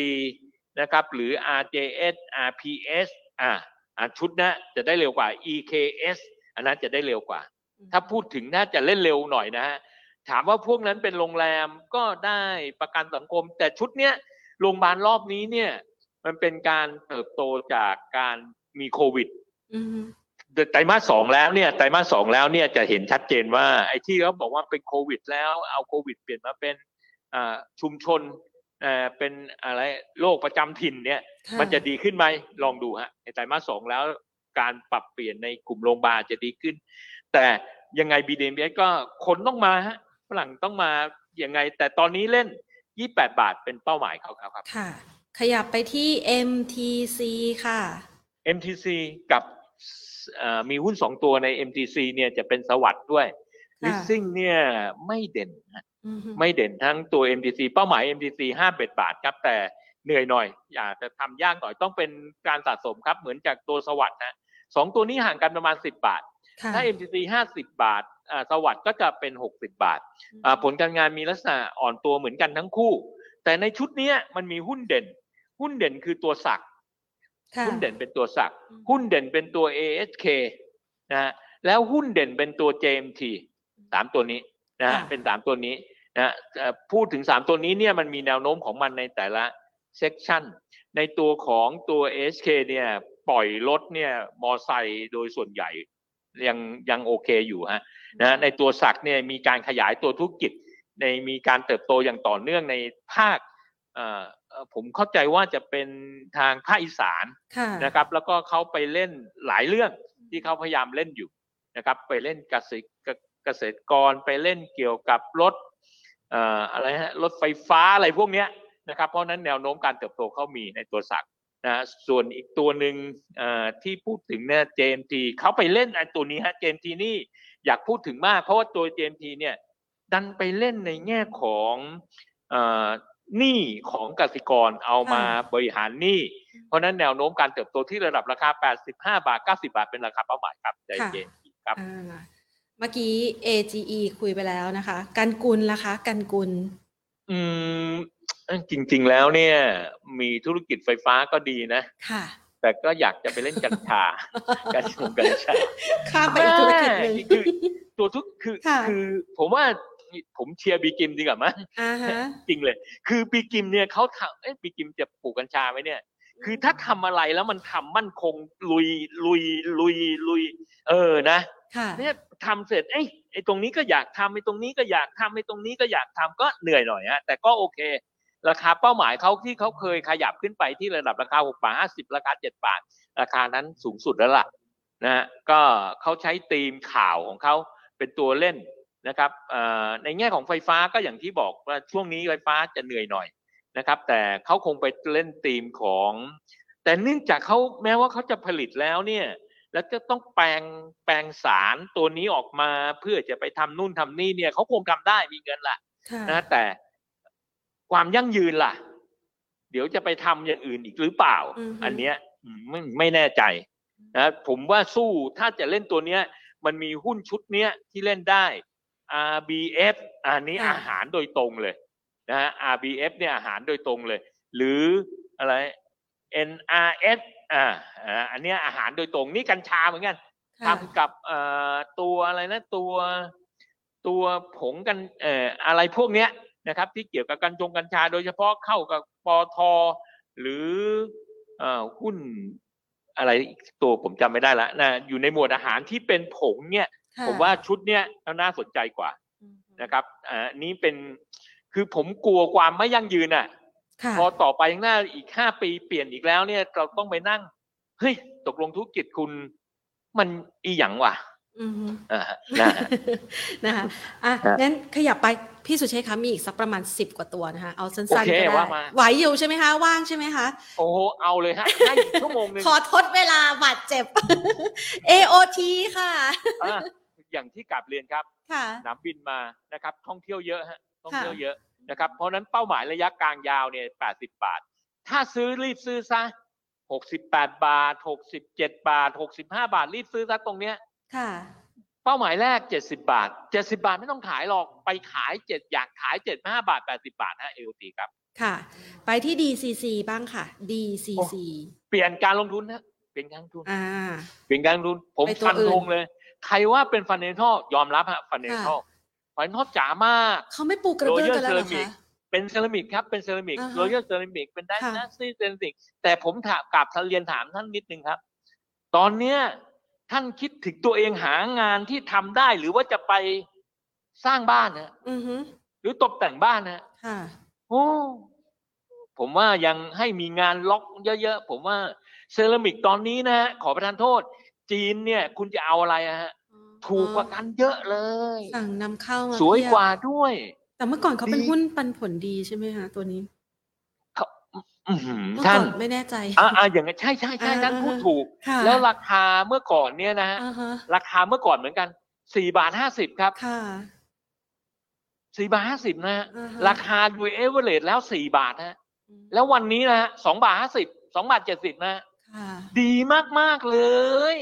นะครับ หรือ RJS RPS อ่าอ่าชุดนะจะได้เร็วกว่า EKS อันนั้นจะได้เร็วกว่า ถ้าพูดถึงน่าจะเล่นเร็วหน่อยนะฮะถามว่าพวกนั้นเป็นโรงแรมก็ได้ประกันสังคม แต่ชุดเนี้ยโรงพยาบาลรอบนี้เนี่ย มันเป็นการเติบโตจากการมีโควิดอืมไตรมาสสองแล้วเนี่ยไตรมาสสองแล้วเนี่ยจะเห็นชัดเจนว่าไอ้ที่เขาบอกว่าเป็นโควิด แล้วเอาโควิด เปลี่ยนมาเป็นอ่าชุมชนเอ่อเป็นอะไรโรคประจำถิ่นเนี่ยค่มันจะดีขึ้นไหมลองดูฮะในไตรมาสสองแล้วการปรับเปลี่ยนในกลุ่มโรงพยาบาลจะดีขึ้น แต่ยังไง BDMs ก็คนต้องมาฮะฝรั่งต้องมายังไง แต่ตอนนี้เล่น 28 บาทเป็นเป้าหมายเขาครับครับค่ะ ขยับไปที่ MTC ค่ะ MTC กับเอ่อมีหุ้นสองตัวใน MTC เนี่ยจะเป็นสวัสด์ด้วยค่ะ Leasing เนี่ยไม่เด่นนะอืมไม่เด่นทั้งตัว MTC เป้าหมาย MTC ห้าเบ็ดบาทครับ แต่เหนื่อยหน่อย อยากจะทำยากหน่อยต้องเป็นการสะสมครับ เหมือนจากตัวสวัสด์นะสองตัวนี้ห่างกันประมาณ10บาทค่ะถ้า MTC ห้าสิบบาทอ่าสวัสด์ก็จะเป็นหกสิบาทอ่าผลการงานมีลักษณะอ่อนตัวเหมือนกันทั้งคู่ แต่ในชุดเนี้ยมันมีหุ้นเด่น หุ้นเด่นคือตัวสักค่ะหุ้นเด่นเป็นตัวสักอืมหุ้นเด่นเป็นตัว ASK นะฮะแล้วหุ้นเด่นเป็นตัว JMT สามตัวนี้นะฮะเป็นสามตัวนี้นะฮะเอ่อพูดถึงสามตัวนี้เนี่ยมันมีแนวโน้มของมันในแต่ละเซกชันในตัวของตัว ASK เนี่ยปล่อยรถเนี่ยมอไซค์โดยส่วนใหญ่ยังยังโอเคอยู่ฮะนะในตัวสักเนี่ยมีการขยายตัวธุรกิจ ในมีการเติบโตอย่างต่อเนื่องในภาคเอ่อเอ่อ ผมเข้าใจว่าจะเป็นทางภาคอีสานค่ะนะครับ แล้วก็เขาไปเล่นหลายเรื่องที่เขาพยายามเล่นอยู่นะครับ ไปเล่นเกษตรเกษตรกรไปเล่นเกี่ยวกับรถเอ่ออะไรฮะรถไฟฟ้าอะไรพวกเนี้ยนะครับเพราะฉะนั้นแนวโน้มการเติบโตเขามีในตัวสักนะส่วนอีกตัวหนึ่งเอ่อที่พูดถึงเนี่ย JMT เขาไปเล่นไอ้ตัวนี้ฮะ JMT นี่อยากพูดถึงมาก เพราะว่าตัว JMT เนี่ยดันไปเล่นในแง่ของเอ่อ หนี้ของกสิกรเอามาบริหารหนี้เพราะฉะนั้นแนวโน้มการเติบโตที่ระดับราคา 85 บาท 90 บาทเป็นราคาเป้าหมายครับใจเย็นครับอ่าเมื่อกี้ AGE คุยไปแล้วนะคะ กันกุลล่ะคะ กันกุล อืมจริง ๆ แล้วเนี่ย มีธุรกิจไฟฟ้าก็ดีนะค่ะ แต่ก็อยากจะไปเล่นกัญชากัญชงกัญชาข้ามไปอีกธุรกิจหนึ่งคือตัวทุกคือค่ะคือผมว่า ผมเชียร์บีกิมดีกว่ามั้ยอ่าฮะจริงเลย คือบีกิมเนี่ยเขาทำเอ้ยบีกิมจะปลูกกัญชาไหมเนี่ย คือถ้าทำอะไรแล้วมันทำมั่นคงลุยลุยลุยลุย เออนะค่ะเนี่ยทำเสร็จเอ้ยไอ้ตรงนี้ก็อยากทำไอ้ตรงนี้ก็อยากทำไอ้ตรงนี้ก็อยากทำก็เหนื่อยหน่อยฮะแต่ก็โอเค ราคาเป้าหมายเขาที่เขาเคยขยับขึ้นไปที่ระดับราคา6บาท50ราคา7บาทราคานั้นสูงสุดแล้วล่ะนะฮะก็เขาใช้ธีมข่าวของเขาเป็นตัวเล่น นะครับเอ่อในแง่ของไฟฟ้าก็อย่างที่บอกว่าช่วงนี้ไฟฟ้าจะเหนื่อยหน่อยนะครับ แต่เขาคงไปเล่นธีมของ แต่เนื่องจากเขาแม้ว่าเขาจะผลิตแล้วเนี่ยแล้วจะต้องแปลงแปลงสารตัวนี้ออกมาเพื่อจะไปทำนู่นทำนี่เนี่ยเขาคงทำได้มีเงินละค่ะนะแต่ความยั่งยืนล่ะ เดี๋ยวจะไปทำอย่างอื่นอีกหรือเปล่าอือฮึอันเนี้ยอืมไม่ไม่แน่ใจนะผมว่าสู้ถ้าจะเล่นตัวเนี้ย มันมีหุ้นชุดเนี้ยที่เล่นได้ RBF อันนี้อาหารโดยตรงเลยนะฮะ RBF เนี่ยอาหารโดยตรงเลย หรืออะไร NRS อ่าอ่าอันเนี้ยอาหารโดยตรงนี่กัญชาเหมือนกันค่ะทำกับเอ่อตัวอะไรนะตัวตัวผงกันเอ่ออะไรพวกเนี้ยนะครับ ที่เกี่ยวกับกัญชงกัญชา โดยเฉพาะเข้ากับปอทหรือเอ่อหุ้นอะไรอีกตัวผมจำไม่ได้ละนะอยู่ในหมวดอาหารที่เป็นผงเนี่ยค่ะ ผมว่าชุดเนี้ยน่าสนใจกว่าอืมนะครับอ่านี้เป็นคือผมกลัวความไม่ยั่งยืนอะค่ะ พอต่อไปข้างหน้าอีกห้าปีเปลี่ยนอีกแล้วเนี่ยเราต้องไปนั่งเฮ้ยตกลงธุรกิจคุณมันอีหยังวะอือฮึอ่าฮะนะฮะนะคะอะครับงั้นขยับไปพี่สุเชษฐ์คะมีอีกสักประมาณสิบกว่าตัวนะคะเอาสั้นๆโอเคก็ได้ว่ามาไหวอยู่ใช่ไหมคะ ว่างใช่ไหมคะ โอ้โหเอาเลยฮะให้อีกชั่วโมงหนึ่งขอทดเวลาบาดเจ็บ AOT ค่ะ อะอย่างที่กลับเรียนครับค่ะ สนามบินมานะครับ ท่องเที่ยวเยอะฮะท่องค่ะเที่ยวเยอะนะครับ เพราะฉะนั้นเป้าหมายระยะกลางยาวเนี่ยแปดสิบบาท ถ้าซื้อรีบซื้อซะหกสิบแปดบาทหกสิบเจ็ดบาทหกสิบห้าบาท รีบซื้อซะตรงเนี้ยค่ะ เป้าหมายแรก 70 บาท 70 บาทไม่ต้องขายหรอกไปขาย7อยากขาย 75 บาท 80 บาทนะ AOT ครับค่ะ ไปที่ DCC บ้างค่ะ DCC เปลี่ยนการลงทุนนะเปลี่ยนการลงทุนอ่าเปลี่ยนการลงทุนผมไปตัวฟันอื่นธงเลย ใครว่าเป็นฟันเนทัลยอมรับฮะฟันเนทัลฟันเนทัลจ๋ามากเขาไม่ปูกระเบื้องกันแล้วเหรอ Royal Ceramic คะเป็นเซรามิกครับเป็นเซรามิกอ่าฮะรอยัลเซรามิกเป็นไดค่ะนาสตี้เซรามิกแต่ผมถามกลับเรียนถามท่านนิดนึงครับ ตอนเนี้ยท่านคิดถึงตัวเองหางานที่ทำได้หรือว่าจะไปสร้างบ้านนะอือฮึหรือตกแต่งบ้านนะค่ะโอ้ผมว่ายังให้มีงานล็อกเยอะๆ ผมว่าเซรามิกตอนนี้นะฮะขอประทานโทษ จีนเนี่ย คุณจะเอาอะไรอะฮะ ถูกกว่ากันเยอะเลย สั่งนำเข้ามาสวยเพีบกว่าด้วย แต่เมื่อก่อนเขาเป็นดีหุ้นปันผลดีใช่ไหมคะตัวนี้เขาอื้อหือเมื่อท่าก่นอนไม่แน่ใจอ่าอ่าอย่างนั้นใช่ใช่ใช่อ่าท่านอ่าพูดถูกค่ะแล้วราคาเมื่อก่อนเนี่ยนะฮะอ่าฮะราคาเมื่อก่อนเหมือนกันสี่บาทห้าสิบครับค่ะสี่บาทห้าสิบนะฮะอ่าฮะราคาโดยเอเวอเรสแล้วสี่บาทนะฮะอืมแล้ววันนี้นะฮะสองบาทห้าสิบสองบาทเจ็ดสิบนะฮะค่ะ ดีมาก ๆ เลย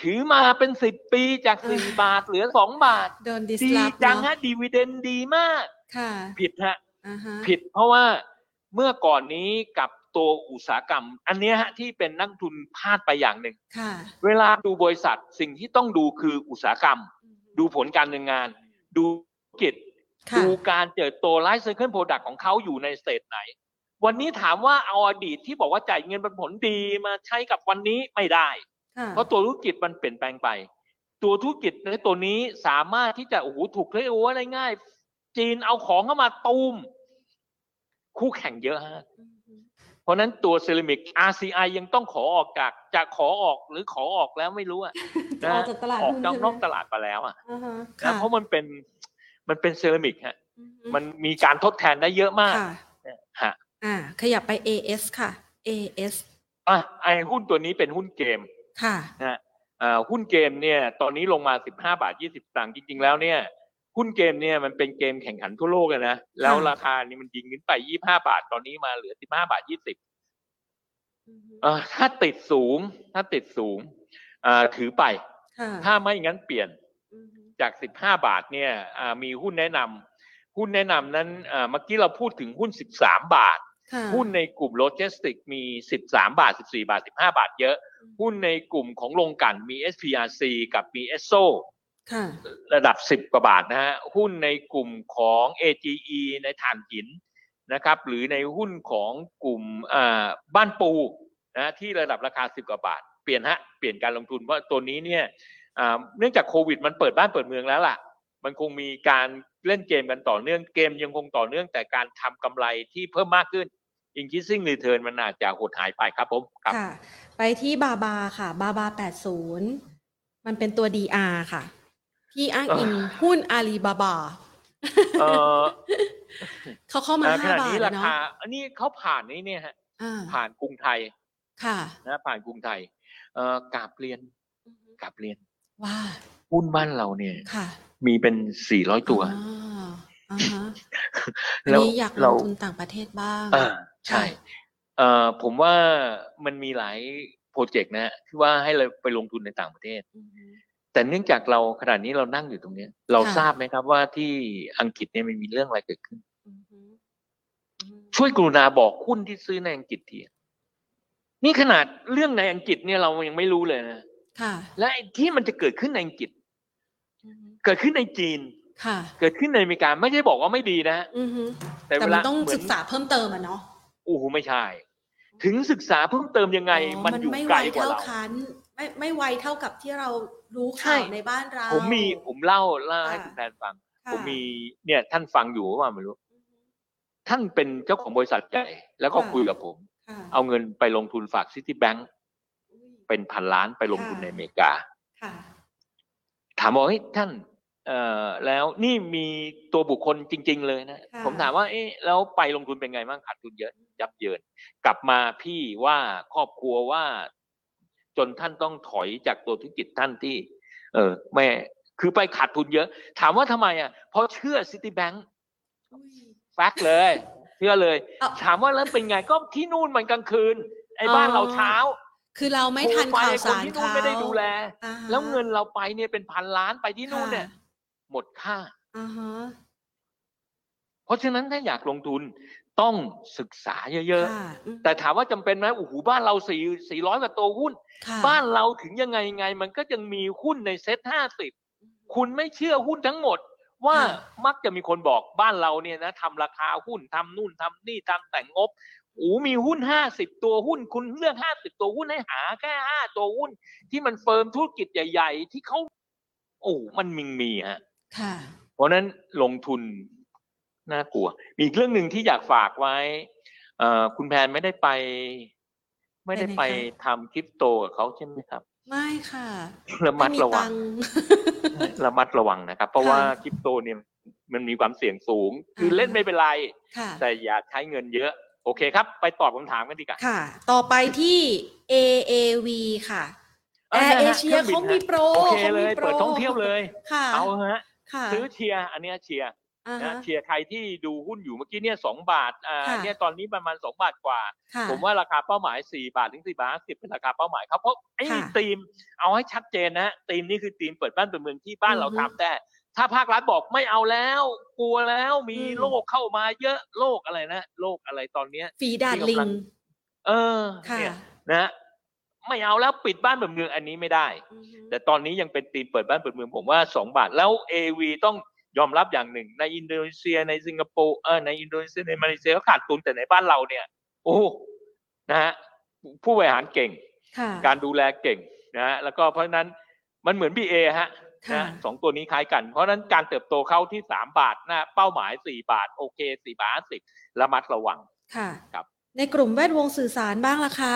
ถือมาเป็นสิบปีจากสี่บาทเหลือสองบาท โดนดิสดีลอฟจังเนาะฮะ dividend ดีมาก ค่ะ ผิดฮะอ่าฮะ ผิดเพราะว่าเมื่อก่อนนี้กับตัวอุตสาหกรรม อันเนี้ยฮะที่เป็นนักลงทุนพลาดไปอย่างหนึ่งค่ะเวลาดูบริษัทสิ่งที่ต้องดูคืออุตสาหกรรม ดูผลการดำเนินงาน ดูธุรกิจค่ะดูการเติบโต life cycle product ของเขาอยู่ใน stage ไหน วันนี้ถามว่าเอาอดีตที่บอกว่าจ่ายเงินปันผลดีมาใช้กับวันนี้ไม่ได้ค่ะเพราะตัวธุรกิจมันเปลี่ยนแปลงไป ตัวธุรกิจในตัวนี้สามารถที่จะโอ้โหถูกเทคโอเวอร์ได้ง่าย จีนเอาของเข้ามาตูม คู่แข่งเยอะฮะอืมฮึเพราะฉะนั้นตัวเซรามิก RCI ยังต้องขอออกจากจะขอออกหรือขอออกแล้วไม่รู้อะจะออกจากตลาดออกหุ้นจากใช่ไหนมอกตลาดไปแล้วอะอ่าฮะนะค่ะเพราะมันเป็นมันเป็นเซรามิกฮะอือฮึมันมีการทดแทนได้เยอะมากค่ะฮะ อ่า ขยับไป AS ค่ะ AS อะไอหุ้นตัวนี้เป็นหุ้นเกม ค่ะนะฮะอ่าหุ้นเกมเนี่ย ตอนนี้ลงมา15บาท20สตางค์จริง ๆ แล้วเนี่ย หุ้นเกมเนี่ยมันเป็นเกมแข่งขันทั่วโลกเลยนะ แล้วราคานี่มันยิงขึ้นไป25บาท ตอนนี้มาเหลือ15บาท20อือฮึเอ่อถ้าติดสูง ถ้าติดสูงอ่าถือไปค่ะถ้าไม่งั้นเปลี่ยนอือฮึจาก15บาทเนี่ยอ่ามีหุ้นแนะนำ หุ้นแนะนำนั้นอ่าเมื่อกี้เราพูดถึงหุ้น 13 บาทค่ะหุ้นในกลุ่มโลจิสติกมี 13 บาท 14 บาท 15 บาทเยอะ หุ้นในกลุ่มของโรงกลั่นมี SPRC กับมี ESSO ค่ะระดับ 10 กว่าบาทนะฮะ หุ้นในกลุ่มของ AGE ในถ่านหินนะครับ หรือในหุ้นของกลุ่มอ่าบ้านปูนะที่ระดับราคา 10 กว่าบาท เปลี่ยนฮะ เปลี่ยนการลงทุนเพราะตัวนี้เนี่ยอ่าเนื่องจากโควิดมันเปิดบ้านเปิดเมืองแล้วล่ะ มันคงมีการ เล่นเกมกันต่อเนื่องเกมยังคงต่อเนื่องแต่การทำกำไรที่เพิ่มมากขึ้น increasing return มันอาจจะหดหายไปครับผมครับค่ะไปที่บาบาค่ะบาบาแปดศูนย์มันเป็นตัว DR ค่ะ ที่อ้างอิงหุ้นอาลีบาบาเอ่อเขาเข้ามาอ่าขห้าณะบาทนี้แล้ราวเนาะคาอันนี้เขาผ่านนี้เนี่ยฮะอ่าผ่านกรุงไทย ค่ะนะผ่านกรุงไทย เอ่อกราบเรียนอือฮึกราบเรียน ว่าหุ้นบ้านเราเนี่ยค่ะ มีเป็นสี่ร้อยตัวอ่าอ่าฮะอันแล้วนี้อยากลเรางทุนต่างประเทศบ้างอ่าใช่เอ่อผมว่ามันมีหลายโปรเจกต์นะที่ว่าให้เราไปลงทุนในต่างประเทศอือฮึแต่เนื่องจากเราขนาดนี้เรานั่งอยู่ตรงเนี้ยเราค่ะทราบไหมครับว่าที่อังกฤษเนี่ยมันมีเรื่องอะไรเกิดขึ้นอืมช่วยกรุณาบอกหุ้นที่ซื้อในอังกฤษทีนี่ขนาดเรื่องในอังกฤษเนี่ยเรายังไม่รู้เลยนะค่ะและไอ้ที่มันจะเกิดขึ้นในอังกฤษอือฮึ เกิดขึ้นในจีนค่ะเกิดขึ้นในอเมริกาไม่ได้บอกว่าไม่ดีนะอือฮึแต่แต่เวมัลานต้องเหมืนศึกษาเพิ่มเติมอะเนาะโอ้โหไม่ใช่ ถึงศึกษาเพิ่มเติมยังไงอ๋อมันอยู่ไม่ไกไวลกว่าเท่าเราคันไม่ไม่ไวเท่ากับที่เรารู้ใช่ข่าวในบ้านเรา ผมมีผมเล่าเล่าให้ค่ะคุณแฟนฟังค่ะผมมีเนี่ยท่านฟังอยู่ว่าไม่รู้อือฮึท่านเป็นเจ้าของบริษัทใหญ่ แล้วก็ค่ะคุยกับผมค่ะเอาเงินไปลงทุนฝากซิตี้แบงก์อุ้ยเป็นพันล้านไปลงทุนค่ะในอเมริกาค่ะ ถามว่าเฮ้ยท่านเอ่อแล้วนี่มีตัวบุคคลจริง ๆ เลยนะค่ะผมถามว่าเอ๊ะแล้วไปลงทุนเป็นไงบ้างขาดทุนเยอะยับเยิน กลับมาพี่ว่าครอบครัวว่า จนท่านต้องถอยจากตัวธุรกิจท่านที่ เออแม่คือไปขาดทุนเยอะ ถามว่าทำไมอะเพราะเชื่อซิตี้แบงก์อุ้ยแฟกเลยเชื่อเลยเอาถามว่าแล้วเป็นไงก็ที่นู่นมันกลางคืน ไอ้บ้านอ๋อเราเช้า คือเราไม่ทันโทรปข่าวไอ้คนสารที่นู่นเขาไม่ได้ดูแลอ่าฮะแล้วเงินเราไปเนี่ยเป็นพันล้านไปที่นู่นค่ะเนี่ย หมดค่าอ่าฮะเพราะฉะนั้นถ้าอยากลงทุนต้องศึกษาเยอะค่ะอืมๆแต่ถามว่าจำเป็นไหมโอ้โหบ้านเราสี่สี่ร้อยกว่าตัวหุ้นค่ะบ้านเราถึงยังไงยังไง มันก็ยังมีหุ้นในเซ็ตห้าสิบคุณไม่เชื่อหุ้นทั้งหมด ว่ามักจะมีคนบอกบ้านเราเนี่ยนะทำราคาหุ้นทำนู่นทำนี่ทำแต่งงบ โอ้มีหุ้นห้าสิบตัวหุ้นคุณเลือกห้าสิบตัวหุ้นให้หาแค่ห้าตัวหุ้น ที่มันเฟิร์มธุรกิจใหญ่ ๆ ที่เขาโอ้มันมิงมีฮะค่ะเพราะฉะนั้นลงทุนน่ากลัว มีอีกเรื่องหนึ่งที่อยากฝากไว้เอ่อคุณแพนไม่ได้ไป ไม่ได้ไปไปไหนคะทำคริปโตกับเขาใช่ไหมครับ ไม่ค่ะระมัดระวังไตัค์ระมัดระวังนะครับ เพราะค่ะว่าคริปโตเนี่ยมันมีความเสี่ยงสูง คืออ่าเล่นไม่เป็นไรค่ะแต่อย่าใช้เงินเยอะ โอเคครับ ไปตอบคำถามกันดีกว่าค่ะ ต่อไปที่ AAV ค่ะเออแอร์นะเอฮะเชียเครื่องบินเขามีโปรโอเคขาเลมียโปรเปิดท่องเที่ยวเลยค่ะเอาฮะค่ะซื้อเชียร์อันเนี้ยเชียร์อ่านะฮะเชียร์ใครที่ดูหุ้นอยู่เมื่อกี้เนี่ยสองบาทอ่าค่ะเนี่ยตอนนี้ประมาณสองบาทกว่าค่ะผมว่าราคาเป้าหมายสี่บาทถึงสี่บาทสิบเป็นราคาเป้าหมายครับเพราะไอ้ค่ะธีมเอาให้ชัดเจนนะธีมนี้คือธีมเปิดบ้านเปิดเมืองที่บ้านอือฮึเราทำได้ ถ้าภาครัฐบอกไม่เอาแล้ว กลัวแล้วมีอืมโรคเข้ามาเยอะโรคอะไรนะโรคอะไรตอนเนี้ยฝีดาดที่ลิกำลังงเออค่ะเนี่ยนะไม่เอาแล้วปิดบ้านเปิดเมืองอันนี้ไม่ได้อือฮึแต่ตอนนี้ยังเป็นธีมเปิดบ้านเปิดเมืองผมว่าสองบาทแล้วเอวีต้องยอมรับอย่างหนึ่ง ในอินโดนีเซียในสิงคโปร์เออในอินโดนีเซียในมาเลเซียก็ขาดทุนแต่ในบ้านเราเนี่ย โอ้นะฮะผู้บริหารเก่งค่ะการดูแลเก่งนะฮะแล้วก็เพราะฉะนั้นมันเหมือน BA ฮะค่ะ นะสองตัวนี้คล้ายกัน เพราะฉะนั้นการเติบโตเข้าที่สามบาทนะเป้าหมายสี่บาท โอเคสี่บาทสิบระมัดระวังค่ะครับ ในกลุ่มแวดวงสื่อสารบ้างล่ะคะ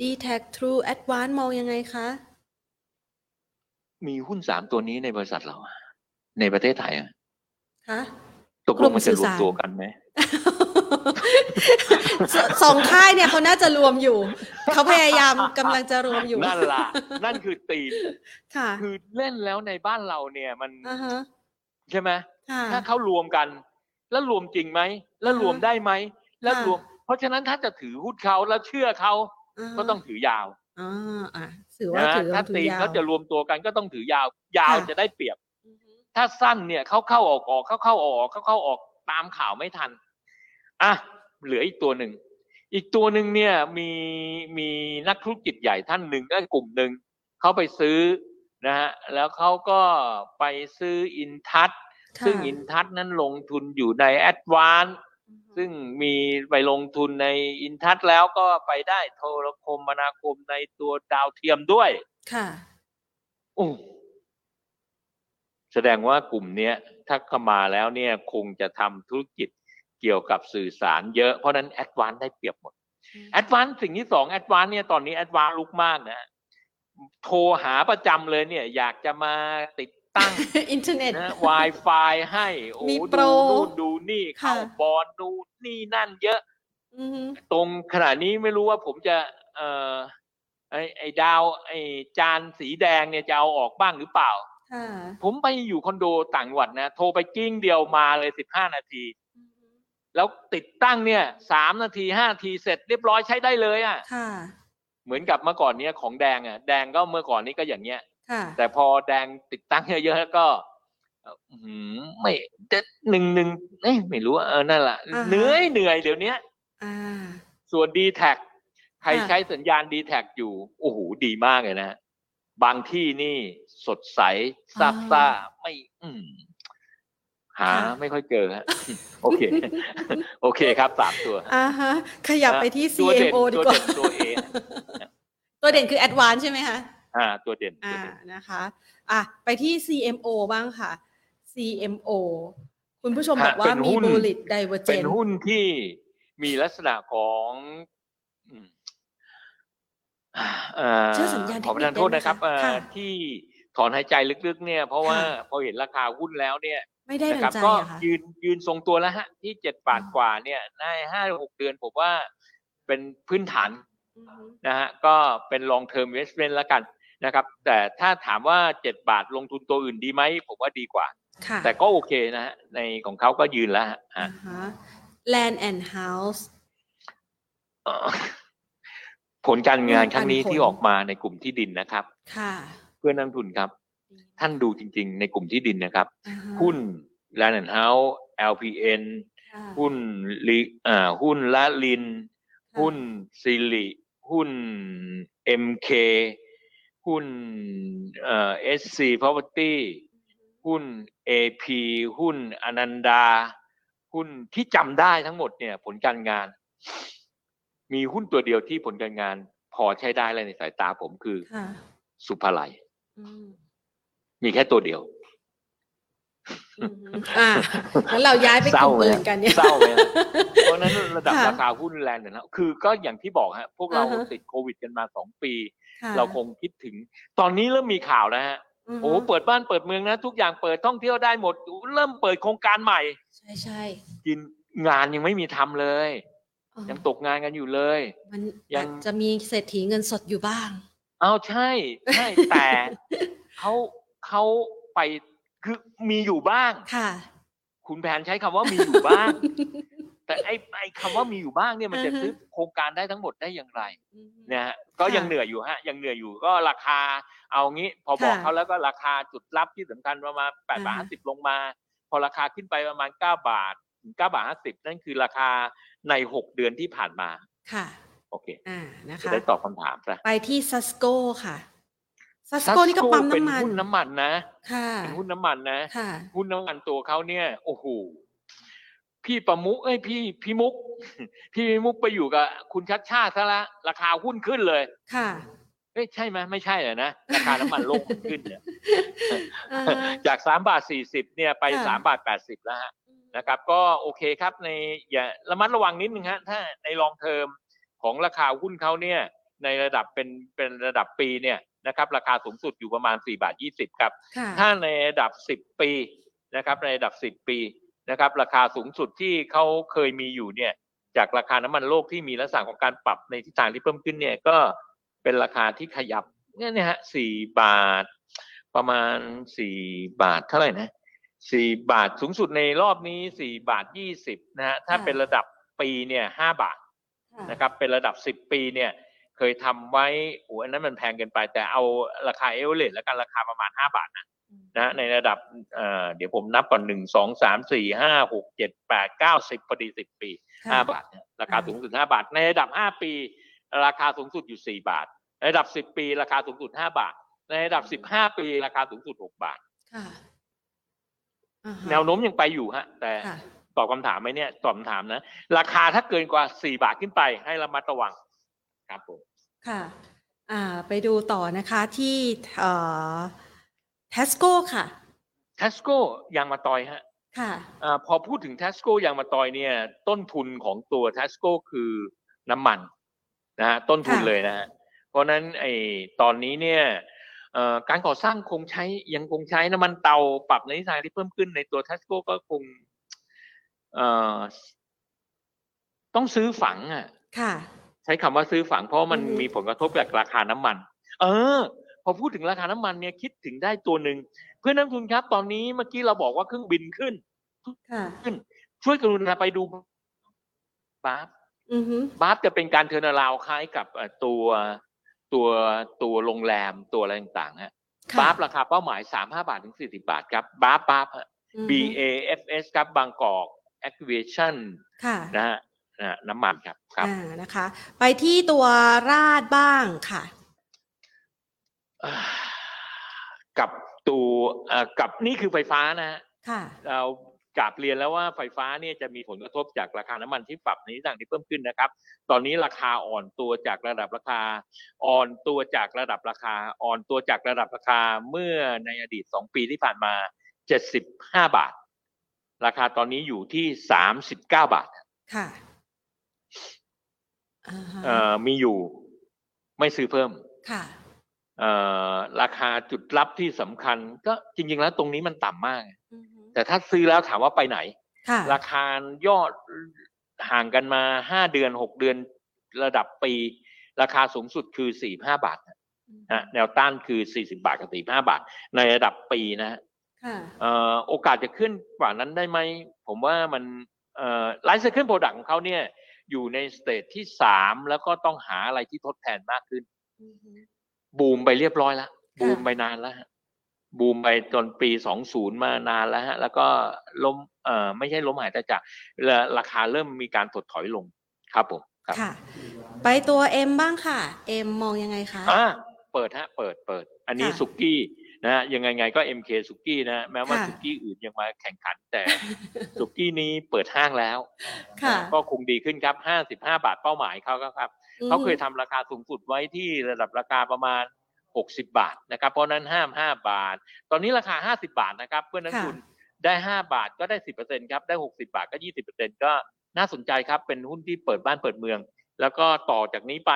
d t a c True Advance มองยังไงคะ มีหุ้นสามตัวนี้ในบริษัทเราอะในประเทศไทยอะคะตกลงมันจะรวมตัวกันไหม สสองค่ายเนี่ยเขาน่าจะรวมอยู่ เขาพยายามกำลังจะรวมอยู่ นั่นล่ะ นั่นคือตีมค่ะ คือเล่นแล้วในบ้านเราเนี่ยมันอ่าฮะใช่ไหมค่ะถ้าเขารวมกัน แล้วรวมจริงไหม แล้วรวมได้ไหม แล้วค่ะรวม เพราะฉะนั้นถ้าจะถือหุ้นเขาแล้วเชื่อเขาาฮะก็ต้องถือยาวอ่าอะถือว่านะถือถ้าถืตีอมยาวเขาจะรวมตัวกันก็ต้องถือยาว ยาวค่ะจะได้เปรียบอือฮึถ้าสั้นเนี่ยเข้าเข้าออกออกเข้าเข้าออกออกเข้าเข้าออกตามข่าวไม่ทัน อะเหลืออีกตัวหนึ่ง อีกตัวหนึ่งเนี่ยมีมีนักธุรกิจใหญ่ท่านหนึ่งก็กลุ่มหนึ่งเขาไปซื้อนะฮะแล้วเขาก็ไปซื้ออินทัศค่ะซึ่งอินทัศนั้นลงทุนอยู่ในแอดวานอือฮึซึ่งมีไปลงทุนในอินทัศแล้วก็ไปได้โทรคมนาคมในตัวดาวเทียมด้วย ค่ะโอ้แสดงว่ากลุ่มเนี้ยถ้าเข้ามาแล้วเนี่ยคงจะทำธุรกิจ เกี่ยวกับสื่อสารเยอะเพราะฉะนั้นแอดวานได้เปรียบหมดแอดวานสิ่งที่สองแอดวานเนี่ยตอนนี้แอดวานลุกมากนะโทรหาประจำเลยเนี่ย อยากจะมาติดตั้งอินเทอร์เน็ตนะ Wi-Fi ให้โอ้มีดูโปรนู่นดูนี่เข้าค่ะบอลดูนี่นั่นเยอะอือฮึตรงขณะนี้ไม่รู้ว่าผมจะ เอ่อไอไอดาว ไอจานสีแดงเนี่ยจะเอาออกบ้างหรือเปล่าค่ะผมไปอยู่คอนโดต่างจังหวัดนะ โทรไปกิ้งเดียวมาเลยสิบห้านาทีอือฮึ แล้วติดตั้งเนี่ยสามนาทีห้านาทีเสร็จเรียบร้อยใช้ได้เลยอะ่ะค่ะเหมือนกับเมื่อก่อนเนี้ยของแดงอะ่ะแดงก็เมื่อก่อนนี้ก็อย่างเงี้ยค่ะแต่พอแดงติดตั้งเยอะๆก็เอ่ออื้อหือไม่จะหนึ่งหนึ่งเอ้ยไม่รู้ว่าเออนั่นแหละอ่าฮะเหนื่อยเหนื่อยเดี๋ยวเนี้ยอ่าส่วน d t แทใครค่ะใช้สัญญาณ d t แทอยู่โอ้โหดีมากเลยนะ บางที่นี่สดใสซาบซ่าไม่ อืม หาไม่ค่อยเจอฮะโอเค โอเคครับสามตัวอ่าฮะขยับไปที่ตัวเด่น CMO ดีกว่าตัวเด่นตัว A ตัวเด่นคือ Advance ใช่ไหมคะอ่า ตัวเด่นตัวอ่าเด่นนะคะ อะไปที่ CMO บ้างค่ะ CMO คุณผู้ชมบอกว่าเป็นมีหุ้น bullish เป็น divergence หุ้นที่มีลักษณะของอืมเอ่อเชื่อสัญญาณขอประทานโทษนะครับเทคนิคได้ไหมคะเอ่อค่ะที่ถอนหายใจลึกๆ เนี่ย เพราะว่าค่ะพอเห็นราคาหุ้นแล้วเนี่ย ไม่ได้นะดัครังใจก็อะค่ะยืนยืนทรงตัวแล้วฮะ ที่เจ็ดบาทอืมกว่าเนี่ยในห้าหกเดือนผมว่าเป็นพื้นฐานอือฮึนะฮะก็เป็น long term investment แล้วกันนะครับ แต่ถ้าถามว่าเจ็ดบาทลงทุนตัวอื่นดีไหมผมว่าดีกว่าค่ะแต่ก็โอเคนะฮะในของเขาก็ยืนแล้วฮะอ่าฮะฮะ Land and House เอ่อผลการงานครั้งนี้ปันผลที่ออกมาในกลุ่มที่ดินนะครับ ค่ะ เพื่อนนักทุนครับ ท่านดูจริง ๆ ในกลุ่มที่ดินนะครับอ่าฮะหุ้น Land and House LPN ค่ะหุ้นลิอ่าหุ้นละลินค่ะหุ้นซิลิหุ้น MK หุ้นเอ่อ SC Property หุ้น AP หุ้นอนันดา หุ้นที่จำได้ทั้งหมดเนี่ย ผลการงาน มีหุ้นตัวเดียวที่ผลการงาน พอใช้ได้เลยในสายตาผมคือค่ะสุภาลัยอื มมีแค่ตัวเดียวอืมอ่าแล้วเราย้ายไปกลุ่มอื่นกันเนี่ยเศร้าเลยนะเพราะฉะนั้นระดับค่ะราคาหุ้นแรงเนี่ยนะคือก็อย่างที่บอกฮะพวกเราอ่าฮะติดโควิดกันมาสองปีค่ะเราคงคิดถึง ตอนนี้เริ่มมีข่าวนะฮะอือฮึโอ้โหเปิดบ้านเปิดเมืองนะ ทุกอย่างเปิดท่องเที่ยวได้หมด เริ่มเปิดโครงการใหม่ ใช่ใช่กินงานยังไม่มีทำเลยเออยังตกงานกันอยู่เลย มันยังอาจจะมีเศรษฐีเงินสดอยู่บ้างเอาใช่ใช่แต่เขา เขาไปคือมีอยู่บ้างค่ะ คุณแผนใช้คำว่ามีอยู่บ้าง แต่ไอ้ไอ้คำว่ามีอยู่บ้างเนี่ยมันจะอือฮึซื้อโครงการได้ทั้งหมดได้อย่างไรอืมนะฮะก็ค่ะยังเหนื่อยอยู่ฮะยังเหนื่อยอยู่ก็ราคาเอางี้ พอบอกค่ะเขาแล้วก็ราคาจุดรับที่สำคัญประมาณแปดบาทอ่าห้าสิบลงมา พอราคาขึ้นไปประมาณเก้าบาทถึงเก้าบาทห้าสิบนั่นคือราคาในหกเดือนที่ผ่านมาค่ะโอเคอ่านะจะคะได้ตอบคำถามซะไปที่ซัสโกค่ะ ซัสโกนี่ก็ปั๊มเป็นน้ำมันหุ้นน้ำมันนะค่ะเป็นหุ้นน้ำมันนะค่ะหุ้นน้ำมันตัวเขาเนี่ย โอ้โหพี่ประมุกเอ้ยพี่พี่มุก พี่มุกไปอยู่กับคุณชัดชาติซะละราคาหุ้นขึ้นเลย ค่ะเอ้ยใช่ไหมไม่ใช่เหรอนะราคาน้ำมันโลกมันขึ้นเนี่ยเอ่อจากสามบาทสี่สิบเนี่ยไปค่ะสามบาทแปดสิบแล้วฮะนะครับ ก็โอเคครับในอย่าระมัดระวังนิดนึงฮะถ้าในลองเทอมของราคาหุ้นเขาเนี่ย ในระดับเป็นเป็นระดับปีเนี่ย นะครับราคาสูงสุดอยู่ประมาณสี่บาทยี่สิบครับค่ะถ้าในระดับสิบปีนะครับในระดับสิบปีนะครับราคาสูงสุดที่เขาเคยมีอยู่เนี่ยจากราคาน้ำมันโลกที่มีลักษณะของการปรับในทิศทางที่เพิ่มขึ้นเนี่ยก็เป็นราคาที่ขยับเนี่ยนะฮะสี่บาท ประมาณสี่บาทเท่าไหร่นะสี่บาทสูงสุดในรอบนี้สี่บาทยี่สิบนะฮะถ้าค่ะเป็นระดับปีเนี่ยห้าบาทค่ะนะครับเป็นระดับสิบปีเนี่ย เคยทำไว้โอ้อันนั้นมันแพงเกินไป แต่เอาราคาเอเวอเรแล้วกันราคาประมาณห้าบาทนะนะในระดับเอ่อเดี๋ยวผมนับก่อนหนึ่งสองสามสี่ห้าหกเจ็ดแปดเก้าสิบพอดีสิบปีค่ะห้าบาทเนี่ยราคาอ่าสูงสุดห้าบาท ในระดับห้าปี ราคาสูงสุดอยู่สี่บาท ในระดับสิบปี ราคาสูงสุดห้าบาท ในระดับสิบห้าปี ราคาสูงสุดหกบาทค่ะอ่าฮะแนวโน้มยังไปอยู่ฮะ แต่ค่ะตอบคำถามไหมเนี่ยตอบคำถามนะ ราคาถ้าเกินกว่าสี่บาทขึ้นไปให้ระมัดระวังครับผม ค่ะ อ่า ไปดูต่อนะคะที่เอ่อเทสโก้ค่ะ ทัสโก้ยางมาตอยฮะค่ะ อาพอพูดถึงทัสโก้ยางมาตอยเนี่ย ต้นทุนของตัวทัสโก้คือน้ำมันนะฮะต้นทุนค่ะ เลยนะฮะเพราะฉะนั้นไอ้ตอนนี้เนี่ยเอ่อการก่อสร้างคงใช้ยังคงใช้น้ำมันเตาปรับในทิศทางที่เพิ่มขึ้นในตัวทัสโก้ก็คงเอ่อต้องซื้อฝังอะ ค่ะ ใช้คำว่าซื้อฝังเพราะมันอือฮึมีผลกระทบจากราคาน้ำมัน เออ พอพูดถึงราคาน้ำมันเนี่ยคิดถึงได้ตัวหนึ่งเพื่อนนักลงทุนครับ ตอนนี้เมื่อกี้เราบอกว่าเครื่องบินขึ้นค่ะขึ้น ช่วยกรุณาไปดูบาฟอือฮึบาฟจะเป็นการ turnaround คล้ายกับเอ่อตัวตัวตัวโรงแรมตัวอะไรต่างๆฮะค่ะ BAFS ราคาเป้าหมายสามห้าบาทถึงสี่สิบบาทครับ BAFS BAFS ฮะอือฮึ B A F S ครับบางกอก Activation ค่ะนะฮะ นะฮะน้ำมันครับครับอ่านะคะ ไปที่ตัวราดบ้างค่ะอ่ากับตัวเอ่อกับนี่คือไฟฟ้านะฮะค่ะเรากราบเรียนแล้วว่าไฟฟ้าเนี่ยจะมีผลกระทบจากราคาน้ำมันที่ปรับในทิศทางที่เพิ่มขึ้นนะครับ ตอนนี้ราคาอ่อนตัวจากระดับราคา อ่อนตัวจากระดับราคา อ่อนตัวจากระดับราคาเมื่อในอดีตสองปีที่ผ่านมาเจ็ดสิบห้าบาท ราคาตอนนี้อยู่ที่สามสิบเก้าบาท ค่ะอ่าฮะ เอ่อมีอยู่ไม่ซื้อเพิ่มค่ะเอ่อราคาจุดรับที่สำคัญ ก็จริง ๆ แล้วตรงนี้มันต่ำมากอือฮึแต่ถ้าซื้อแล้วถามว่าไปไหนค่ะราคายอดห่างกันมาห้าเดือนหกเดือนระดับปี ราคาสูงสุดคือสี่ห้าบาทนะฮะแนวต้านคือสี่สิบบาทกับสี่ห้าบาท ในระดับปีนะฮะค่ะเอ่อโอกาสจะขึ้นกว่านั้นได้ไหม ผมว่ามันเอ่อ life cycle product ของเขาเนี่ย อยู่ใน stage ที่สามแล้วก็ต้องหาอะไรที่ทดแทนมากขึ้นอือฮึบูมไปเรียบร้อยแล้วค่ะบูมไปนานแล้วฮะบูมไปจนปีสองศูนย์มานานแล้วฮะ แล้วก็ล้มเอ่อไม่ใช่ล้มหายตายจากราราคาเริ่มมีการถดถอยลงครับผมครับค่ะ ไปตัวเอ็มบ้างค่ะเอ็มมองยังไงคะอ่าเปิดฮะ เปิดเปิด อันนี้ค่ะสุกี้ นะฮะยังไงไงก็ MK สุกี้นะฮะแม้ว่าค่ะสุกี้อื่นยังมาแข่งขันแต่สุกี้นี้เปิดห้างแล้วค่ะนะก็คงดีขึ้นครับห้าสิบห้าบาทเป้าหมายเขาก็ครับเขาเคยทำราคาสูงสุดไว้ที่ระดับราคาประมาณ 60 บาทนะครับเพราะฉะนั้นห้าม 5 บาท ตอนนี้ราคา 50 บาทนะครับ เพื่อนนักค่ะทุนได้ 5 บาทก็ได้ 10%ครับได้ 60 บาทก็ 20%ก็น่าสนใจครับเป็นหุ้นที่เปิดบ้านเปิดเมือง แล้วก็ต่อจากนี้ไป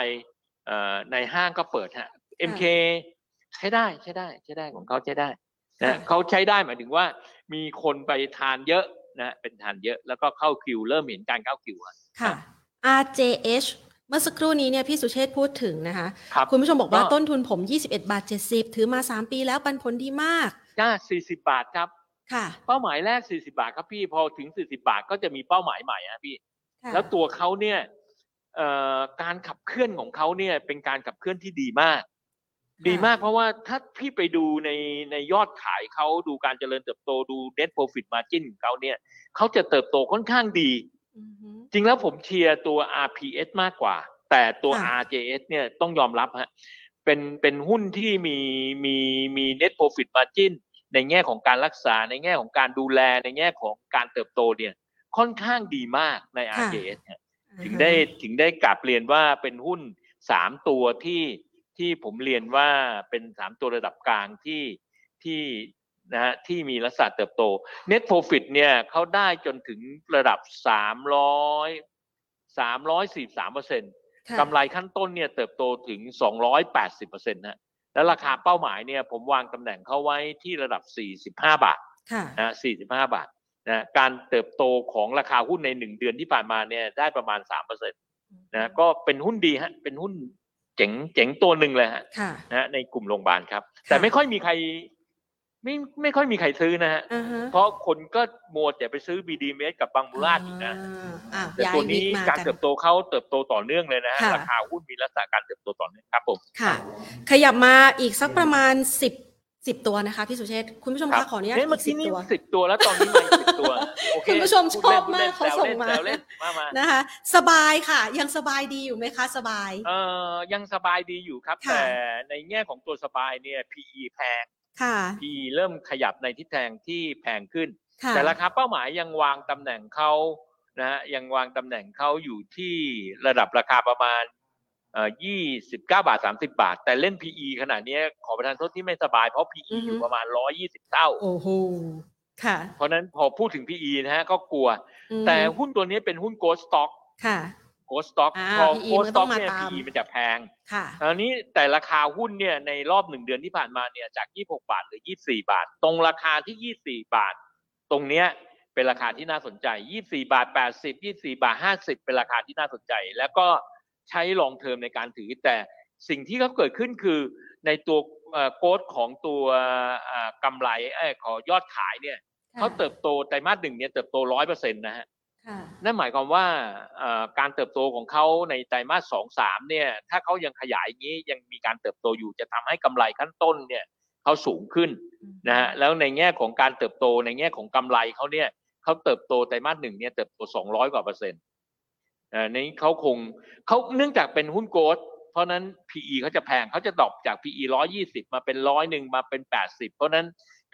เอ่อในห้างก็เปิดฮะ MK ใช้ได้ใช้ได้ใช้ได้ของเขาใช้ได้นะเขาใช้ได้หมายถึงว่า มีคนไปทานเยอะนะเป็นทานเยอะแล้วก็เข้าคิว เริ่มเห็นการเข้าคิวอะค่ะ RJH เมื่อสักครู่นี้เนี่ยพี่สุเชษฐ์พูดถึงนะคะครับคุณผู้ชมบอกว่าก็ต้นทุนผม 21 บาท 70 ถือมา 3 ปีแล้วปันผลดีมากจ้า40 บาทครับ ค่ะ เป้าหมายแรก 40 บาทครับพี่พอถึง 40 บาทก็จะมีเป้าหมายใหม่นะพี่ค่ะแล้วตัวเขาเนี่ยเอ่อการขับเคลื่อนของเขาเนี่ยเป็นการขับเคลื่อนที่ดีมาก ดีมากเพราะว่าถ้าพี่ไปดูในในยอดขายเขาดูการเจริญเติบโตดู net profit margin ของเขาเนี่ยเขาจะเติบโตค่อนข้างดีอือฮึจริงแล้วผมเชียร์ตัว RPS มากกว่า แต่ตัวค่ะ RJS เนี่ยต้องยอมรับฮะเป็นเป็นหุ้นที่มีมีมี net profit margin ในแง่ของการรักษาในแง่ของการดูแลในแง่ของการเติบโตเนี่ยค่อนข้างดีมากใน RJS ฮะถึงได้ถึงได้กลับเรียนว่าเป็นหุ้นสามตัวที่ ที่ผมเรียนว่าเป็นสามตัวระดับกลางที่ที่นะฮะที่มีลักษณะเติบโต net profit เนี่ยเขาได้จนถึงระดับสามร้อยสามร้อยสี่สามเปอร์เซ็นต์ค่ะกำไรขั้นต้นเนี่ยเติบโตถึงสองร้อยแปดสิบเปอร์เซ็นต์นะแล้วราคาเป้าหมายเนี่ยผมวางตำแหน่งเขาไว้ที่ระดับสี่สิบห้าบาทค่ะนะสี่สิบห้าบาทนะการเติบโตของราคาหุ้นในหนึ่งเดือนที่ผ่านมาเนี่ยได้ประมาณสามเปอร์เซ็นต์นะก็เป็นหุ้นดีฮะเป็นหุ้น เจ๋งเจ๋งตัวหนึ่งเลยฮะค่ะนะฮะในกลุ่มโรงพยาบาลครับ แต่ไม่ค่อยมีใคร ไม่ไม่ค่อยมีใครซื้อนะฮะอ่าฮะเพราะคนก็มัวแต่ไปซื้อ BDMs กับบางมูราดอยู่นะอ่าอ่าแต่ย้ายตัววินี้กมาการกันเติบโตเขาเติบโตต่อเนื่องเลยนะฮะค่ะราคาหุ้นมีลักษณะการเติบโตต่อเนื่องครับผมค่ะ ขยับมาอีกสักประมาณ 10 10ตัวนะคะพี่สุเชษฐ์คุณผู้ชมครัคะขออนุญาตเฮ้ยเมื่อีอกกี้10นี่ตัวสิบตัวแล้วตอนนี้มาสิบตัวโอเคคุณผู้ชมพูดชอบล่นมากเขาแซวส่งล่นมาแซวเล่นมามานะคะ สบายค่ะ ยังสบายดีอยู่ไหมคะ สบายเอ่อยังสบายดีอยู่ครับค่ะแต่ในแง่ของตัวสบายเนี่ย PE แพงค่ะ PE เริ่มขยับในทิศทางที่แพงขึ้นค่ะแต่ราคาเป้าหมายยังวางตำแหน่งเขานะฮะยังวางตำแหน่งเขาอยู่ที่ระดับราคาประมาณเอ่อ ยี่สิบเก้าบาทสามสิบาท แต่เล่น PE ขนาดนี้ขอประทานโทษที่ไม่สบายเพราะ PE อยู่ประมาณร้อยี่สิบเท่า โอ้โหค่ะ เพราะฉะนั้นพอพูดถึง PE นะฮะก็กลัวอืมแต่หุ้นตัวนี้เป็นหุ้น Ghost Stock ค่ะ Ghost Stock อ่าพอ PE Ghost มันต้อ Stock งมาเนี่ยตาม PE มันจะแพงค่ะอันนี้แต่ราคาหุ้นเนี่ยในรอบหนึ่งเดือนที่ผ่านมาเนี่ยจาก26บาทหรือ24บาท ตรงราคาที่24บาท ตรงเนี้ยเป็นราคาที่น่าสนใจ24บาท80 24บาท50เป็นราคาที่น่าสนใจ แล้วก็ ใช้ลองเทอมในการถือ แต่สิ่งที่เขาเกิดขึ้นคือในตัวโค้ดของตัวเอ่อกำไรเอ้ยขอยอดขายเนี่ยเขาเติบโตไตรมาสหนึ่งเนี่ยเติบโตร้อยเปอร์เซ็นต์นะฮะค่ะนั่นหมายความว่าเอ่อการเติบโตของเขาในไตรมาสสองสามเนี่ยถ้าเขายังขยายอย่างนี้ยังมีการเติบโตอยู่จะทำให้กำไรขั้นต้นเนี่ยเขาสูงขึ้นนะฮะแล้วในแง่ของการเติบโตในแง่ของกำไรเขาเนี่ยเขาเติบโตไตรมาสหนึ่งเนี่ยเติบโตสองร้อยกว่าเปอร์เซ็นต์อ่า นี้เขาคงเขาเนื่องจากเป็นหุ้น growth เพราะนั้น PE เขาจะแพงเขาจะ drop จาก PE ร้อยยี่สิบมาเป็นร้อยหนึ่งมาเป็นแปดสิบเพราะนั้น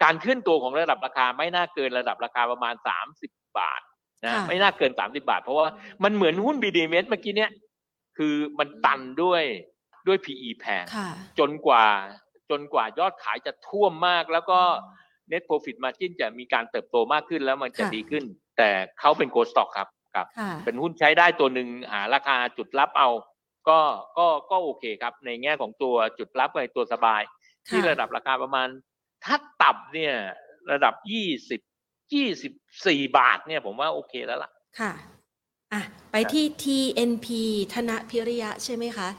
การขึ้นตัวของระดับราคาไม่น่าเกินระดับราคาประมาณสามสิบบาทนะค่ะไม่น่าเกินสามสิบาท เพราะว่ามันเหมือนหุ้น BDMs เมื่อกี้เนี้ยคือมันตันด้วยด้วย PE แพงค่ะจนกว่าจนกว่ายอดขายจะท่วมมากแล้วก็ net profit margin จะมีการเติบโตมากขึ้นแล้วมันจะค่ะดีขึ้น แต่เขาเป็น g o stock ครับ ครับค่ะเป็นหุ้นใช้ได้ตัวหนึ่งหาราคาจุดรับเอา ก็ก็ก็โอเคครับ ในแง่ของตัวจุดรับในตัวสบาย ที่ระดับราคาประมาณ ถ้าต่ำเนี่ย ระดับยี่สิบยี่สิบสี่บาทเนี่ยผมว่าโอเคแล้วล่ะ ค่ะอะไปที่ TNP ธนพิริยะใช่ไหมคะ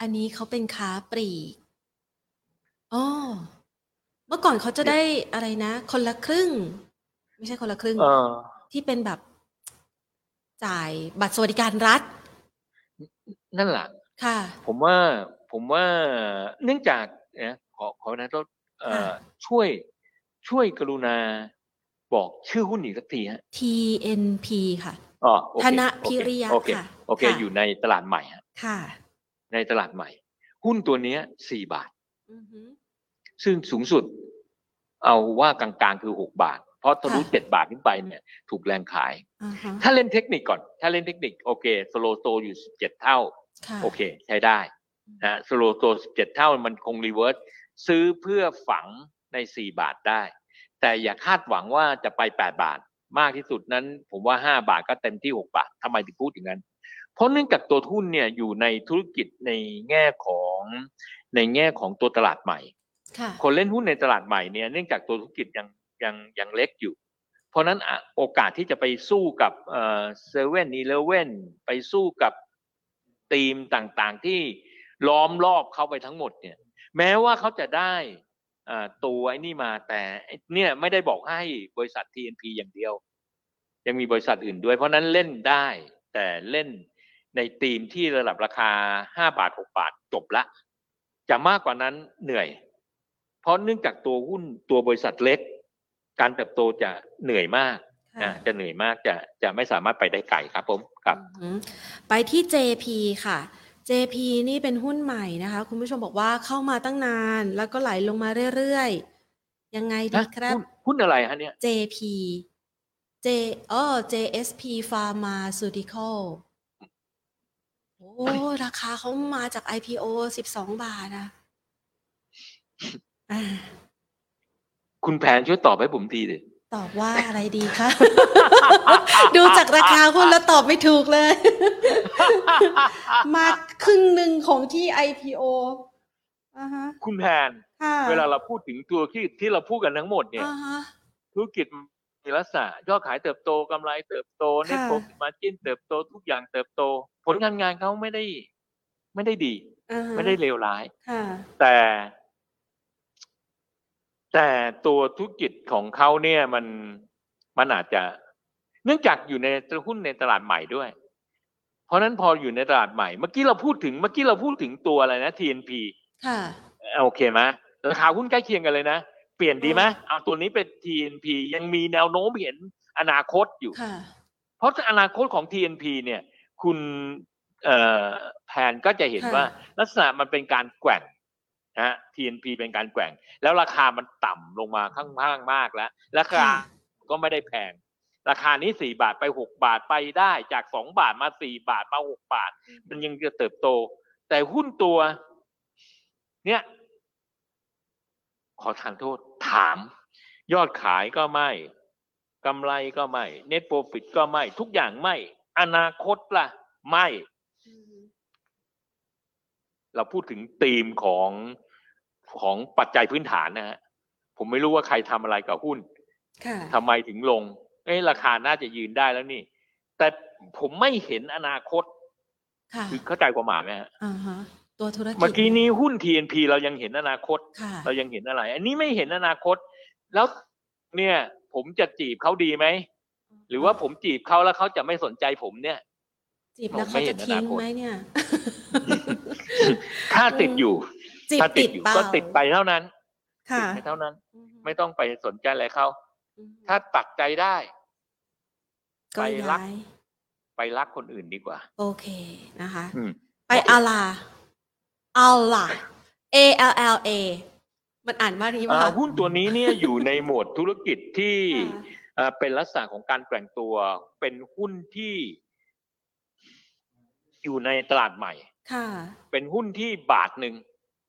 อันนี้เขาเป็นค้าปลีกอ๋อเมื่อก่อนเขาจะได้อะไรนะ คนละครึ่ง ไม่ใช่คนละครึ่งเออที่เป็นแบบ จ่ายบัตรสวัสดิการรัฐ นั่นแหละค่ะ ผมว่าผมว่าเนื่องจากเนี่ยขอขอนะต้องช่วยช่วยกรุณาบอกชื่อหุ้นอีกสักทีฮะ TNP ค่ะอ๋อธนพิริยะโอเคค่ะโอเคคอยู่ในตลาดใหม่ฮะค่ะ ในตลาดใหม่ หุ้นตัวเนี้ยสี่บาทซึ่งสูงสุด เอาว่ากลางๆคือหกบาท เพราะทะลุค่ะเจ็ดบาทขึ้นไปเนี่ยถูกแรงขายอ่าฮะถ้าเล่นเทคนิคก่อน ถ้าเล่นเทคนิคโอเค Slow Sto อยู่สิบเจ็ดเท่าค่ะโอเค ใช้ได้นะ Slow Sto สิบเจ็ดเท่ามันคง reverse ซื้อเพื่อฝังในสี่บาทได้ แต่อย่าคาดหวังว่าจะไปแปดบาท มากที่สุดนั้น ผมว่าห้าบาทก็เต็มที่หกบาททำไมถึงพูดอย่างนั้น เพราะเนื่องจากตัวหุ้นเนี่ยอยู่ในธุรกิจในแง่ของในแง่ของตัวตลาดใหม่ค่ะคนเล่นหุ้นในตลาดใหม่เนี่ยเนื่องจากตัวธุรกิจยัง ยังยังเล็กอยู่ เพราะนั้นโอกาสที่จะไปสู้กับเซเว่นอีเลเว่นไปสู้กับทีมต่างๆที่ล้อมรอบเขาไปทั้งหมดเนี่ย แม้ว่าเขาจะได้ตัวไอ้นี่มาแต่เนี่ยไม่ได้บอกให้บริษัท TNP อย่างเดียว ยังมีบริษัทอื่นด้วย เพราะนั้นเล่นได้แต่เล่นในทีมที่ระดับราคาห้าบาทหกบาทจบละ จะมากกว่านั้นเหนื่อย เพราะเนื่องจากตัวหุ้นตัวบริษัทเล็ก การเติบโตจะเหนื่อยมากค่ะนะจะเหนื่อยมากจะจะไม่สามารถไปได้ไกลครับผมครับอือหือไปที่ JP ค่ะ JP นี่เป็นหุ้นใหม่นะคะ คุณผู้ชมบอกว่าเข้ามาตั้งนาน แล้วก็ไหลลงมาเรื่อยๆ ยังไงดีนะครับหุ้นหุ้นอะไรฮะเนี่ย JP J อ๋อ JSP Pharmaceutical โอ้ราคาเขามาจาก IPO สิบสองบาทอะอ่า คุณแผนช่วยตอบให้ผมทีดิตอบว่าอะไรดีคะ ดูจากราคาหุ้นแล้วตอบไม่ถูกเลย มาครึ่งหนึ่งของที่ IPO อ่าฮะคุณแผนค่ะเวลาเราพูดถึงตัวที่ที่เราพูดกันทั้งหมดเนี่ยอ่าฮะธุรกิจมีลักษณะยอดขายเติบโตกำไรเติบโตค่ะ net profit margin เติบโตทุกอย่างเติบโต ผลงานงานเขาไม่ได้ ไม่ได้ดีอ่าฮะไม่ได้เลวร้ายค่ะแต่ แต่ตัวธุรกิจของเขาเนี่ยมันมันอาจจะเนื่องจากอยู่ในหุ้นในตลาดใหม่ด้วย เพราะฉะนั้นพออยู่ในตลาดใหม่ เมื่อกี้เราพูดถึงเมื่อกี้เราพูดถึงตัวอะไรนะ TNP ค่ะโอเคไหมราคาหุ้นใกล้เคียงกันเลยนะ เปลี่ยนดีไหมเอาตัวนี้เป็น TNP ยังมีแนวโน้มเห็นอนาคตอยู่ค่ะเพราะอนาคตของ TNP เนี่ย คุณเอ่อแผนก็จะเห็นค่ะว่าลักษณะมันเป็นการแกว่ง นะฮะ TNP เป็นการแกว่ง แล้วราคามันต่ำลงมาข้างข้างมากแล้ว ราคาก็ไม่ได้แพง ราคานี้สี่บาทไปหกบาทไปได้จากสองบาทมาสี่บาทมาหกบาท มันยังจะเติบโต แต่หุ้นตัว เนี่ย ขอทานโทษถาม ยอดขายก็ไม่กำไรก็ไม่ net profit ก็ไม่ ทุกอย่างไม่ อนาคตล่ะ ไม่ เราพูดถึงธีมของของปัจจัยพื้นฐานนะฮะผมไม่รู้ว่าใครทำอะไรกับหุ้นค่ะทำไมถึงลง เอ้ราคาน่าจะยืนได้แล้วนี่ แต่ผมไม่เห็นอนาคตค่ะคือเข้าใจกว่าหมาไหมฮะอ่าฮะตัวธุรกิจเมื่อกี้นี้หุ้น TNP เรายังเห็นอนาคตค่ะเรายังเห็นอะไร อันนี้ไม่เห็นอนาคต แล้วเนี่ย ผมจะจีบเขาดีไหมหรือว่าผมจีบเขาแล้วเขาจะไม่สนใจผมเนี่ยจีบแล้วผมไม่เขาเห็จะนอทิ้นางคตไหมเนี่ย ถ้าติดอยู่จีบถ้าติติดดอยู่เปล่าก็ติดไปเท่านั้นค่ะติดไปเท่านั้นอืมไม่ต้องไปสนใจอะไรเขาอืมถ้าตัดใจได้ก็ไปรักย้ายไปไปรักคนอื่นดีกว่า โอเคนะคะอืมไปอาลาอาลา A L L A มันอ่านว่านี้อ่าป่ะหุ้นตัวนี้เนี่ยอยู่ในหมวดธุรกิจที่ค่ะเอ่อเป็นลักษณะของการแกว่งตัว เป็นหุ้นที่อยู่ในตลาดใหม่ ค่ะ เป็นหุ้นที่บาทหนึ่ง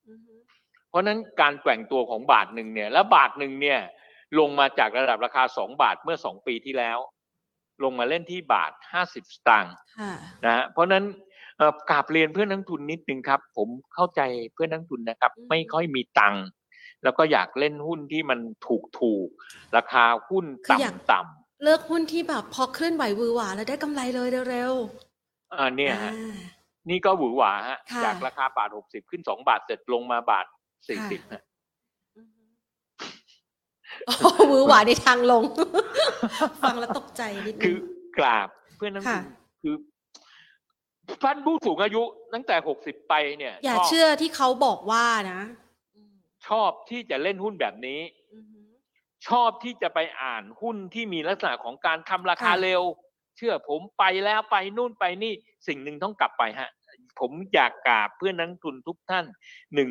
อือฮึเพราะฉะนั้นการแกว่งตัวของบาทหนึ่งเนี่ย แล้วบาทหนึ่งเนี่ย ลงมาจากระดับราคาสองบาทเมื่อสองปีที่แล้ว ลงมาเล่นที่บาทห้าสิบสตางค์ค่ะนะฮะเพราะฉะนั้นเอ่อกราบเรียนเพื่อนนักทุนนิดนึงครับ ผมเข้าใจเพื่อนนักทุนนะครับอืมไม่ค่อยมีตังค์แล้วก็อยากเล่นหุ้นที่มันถูกถูกๆราคาหุ้นต่ำต่ำเลือกหุ้นที่แบบพอเคลื่อนไหววือหวาแล้วได้กำไรเลยเร็วๆอ่าๆเนี่ยฮะอ่า นี่ก็หวือหวาฮะ ค่ะจากราคาบาทหกสิบขึ้นสองบาทเสร็จลงมาบาทสี่สิบฮะอือฮึโอ้วือหวาในทางลง ฟังแล้วตกใจนิดนึคืองกราบเพื่อนนักทุค่ะนคือท่านผู้สูงอายุตั้งแต่หกสิบไปเนี่ยอย่าชบเชื่อที่เขาบอกว่านะอืมชอบที่จะเล่นหุ้นแบบนี้ อือฮึ ชอบที่จะไปอ่านหุ้นที่มีลักษณะของการทำราคาค่ะ เร็วเชื่อผมไปแล้วไปนู่นไปนี่สิ่งหนึ่งต้องกลับไปฮะ ผมอยากกราบเพื่อนนักทุนทุกท่านหนึ่ง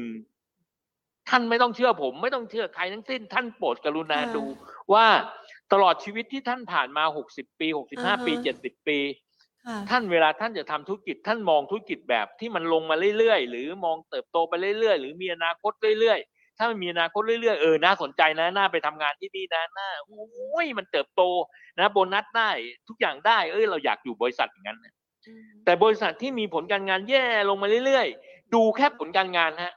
ท่านไม่ต้องเชื่อผม ไม่ต้องเชื่อใครทั้งสิ้น ท่านโปรดกรุณาดูว่าตลอดชีวิตที่ท่านผ่านมาหกสิบปีหกสิบห้าปีเจ็ดสิบปีค่ะท่านเวลาท่านจะทำธุรกิจ ท่านมองธุรกิจแบบที่มันลงมาเรื่อยๆ หรือมองเติบโตไปเรื่อยๆ หรือมีอนาคตเรื่อยๆ ถ้ามันมีอนาคตเรื่อยๆเออน่าสนใจนะน่าไปทำงานที่นี่นะน่าโอ้ยมันเติบโตนะโบนัสได้ทุกอย่างได้ เอ้ยเราอยากอยู่บริษัทอย่างนั้นนะอืมแต่บริษัทที่มีผลการงานแย่ลงมาเรื่อยๆ ดูแค่ผลการงานฮะ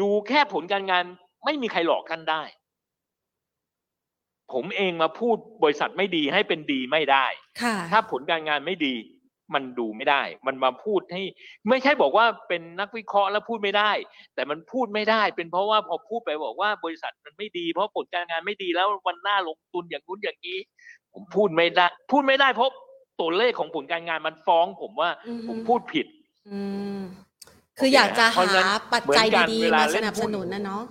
ดูแค่ผลการงานไม่มีใครหลอกท่านได้ ผมเองมาพูดบริษัทไม่ดีให้เป็นดีไม่ได้ค่ะถ้าผลการงานไม่ดี มันดูไม่ได้ มันมาพูดให้ ไม่ใช่บอกว่าเป็นนักวิเคราะห์แล้วพูดไม่ได้ แต่มันพูดไม่ได้ เป็นเพราะว่าพอพูดไปบอกว่าบริษัทมันไม่ดี เพราะผลการงานไม่ดีแล้ววันหน้าลงทุนอย่างนู้นอย่างนี้ ผมพูดไม่ได้ พูดไม่ได้เพราะตัวเลขของผลการงานมันฟ้อง ผมว่าอือฮึผมพูดผิด อืมคืออยากจะเพราะฉะนั้หานปัจจัยเหมือนกันดีเวๆลามาเล่สนนับหุ้สนนุนนะเนาะ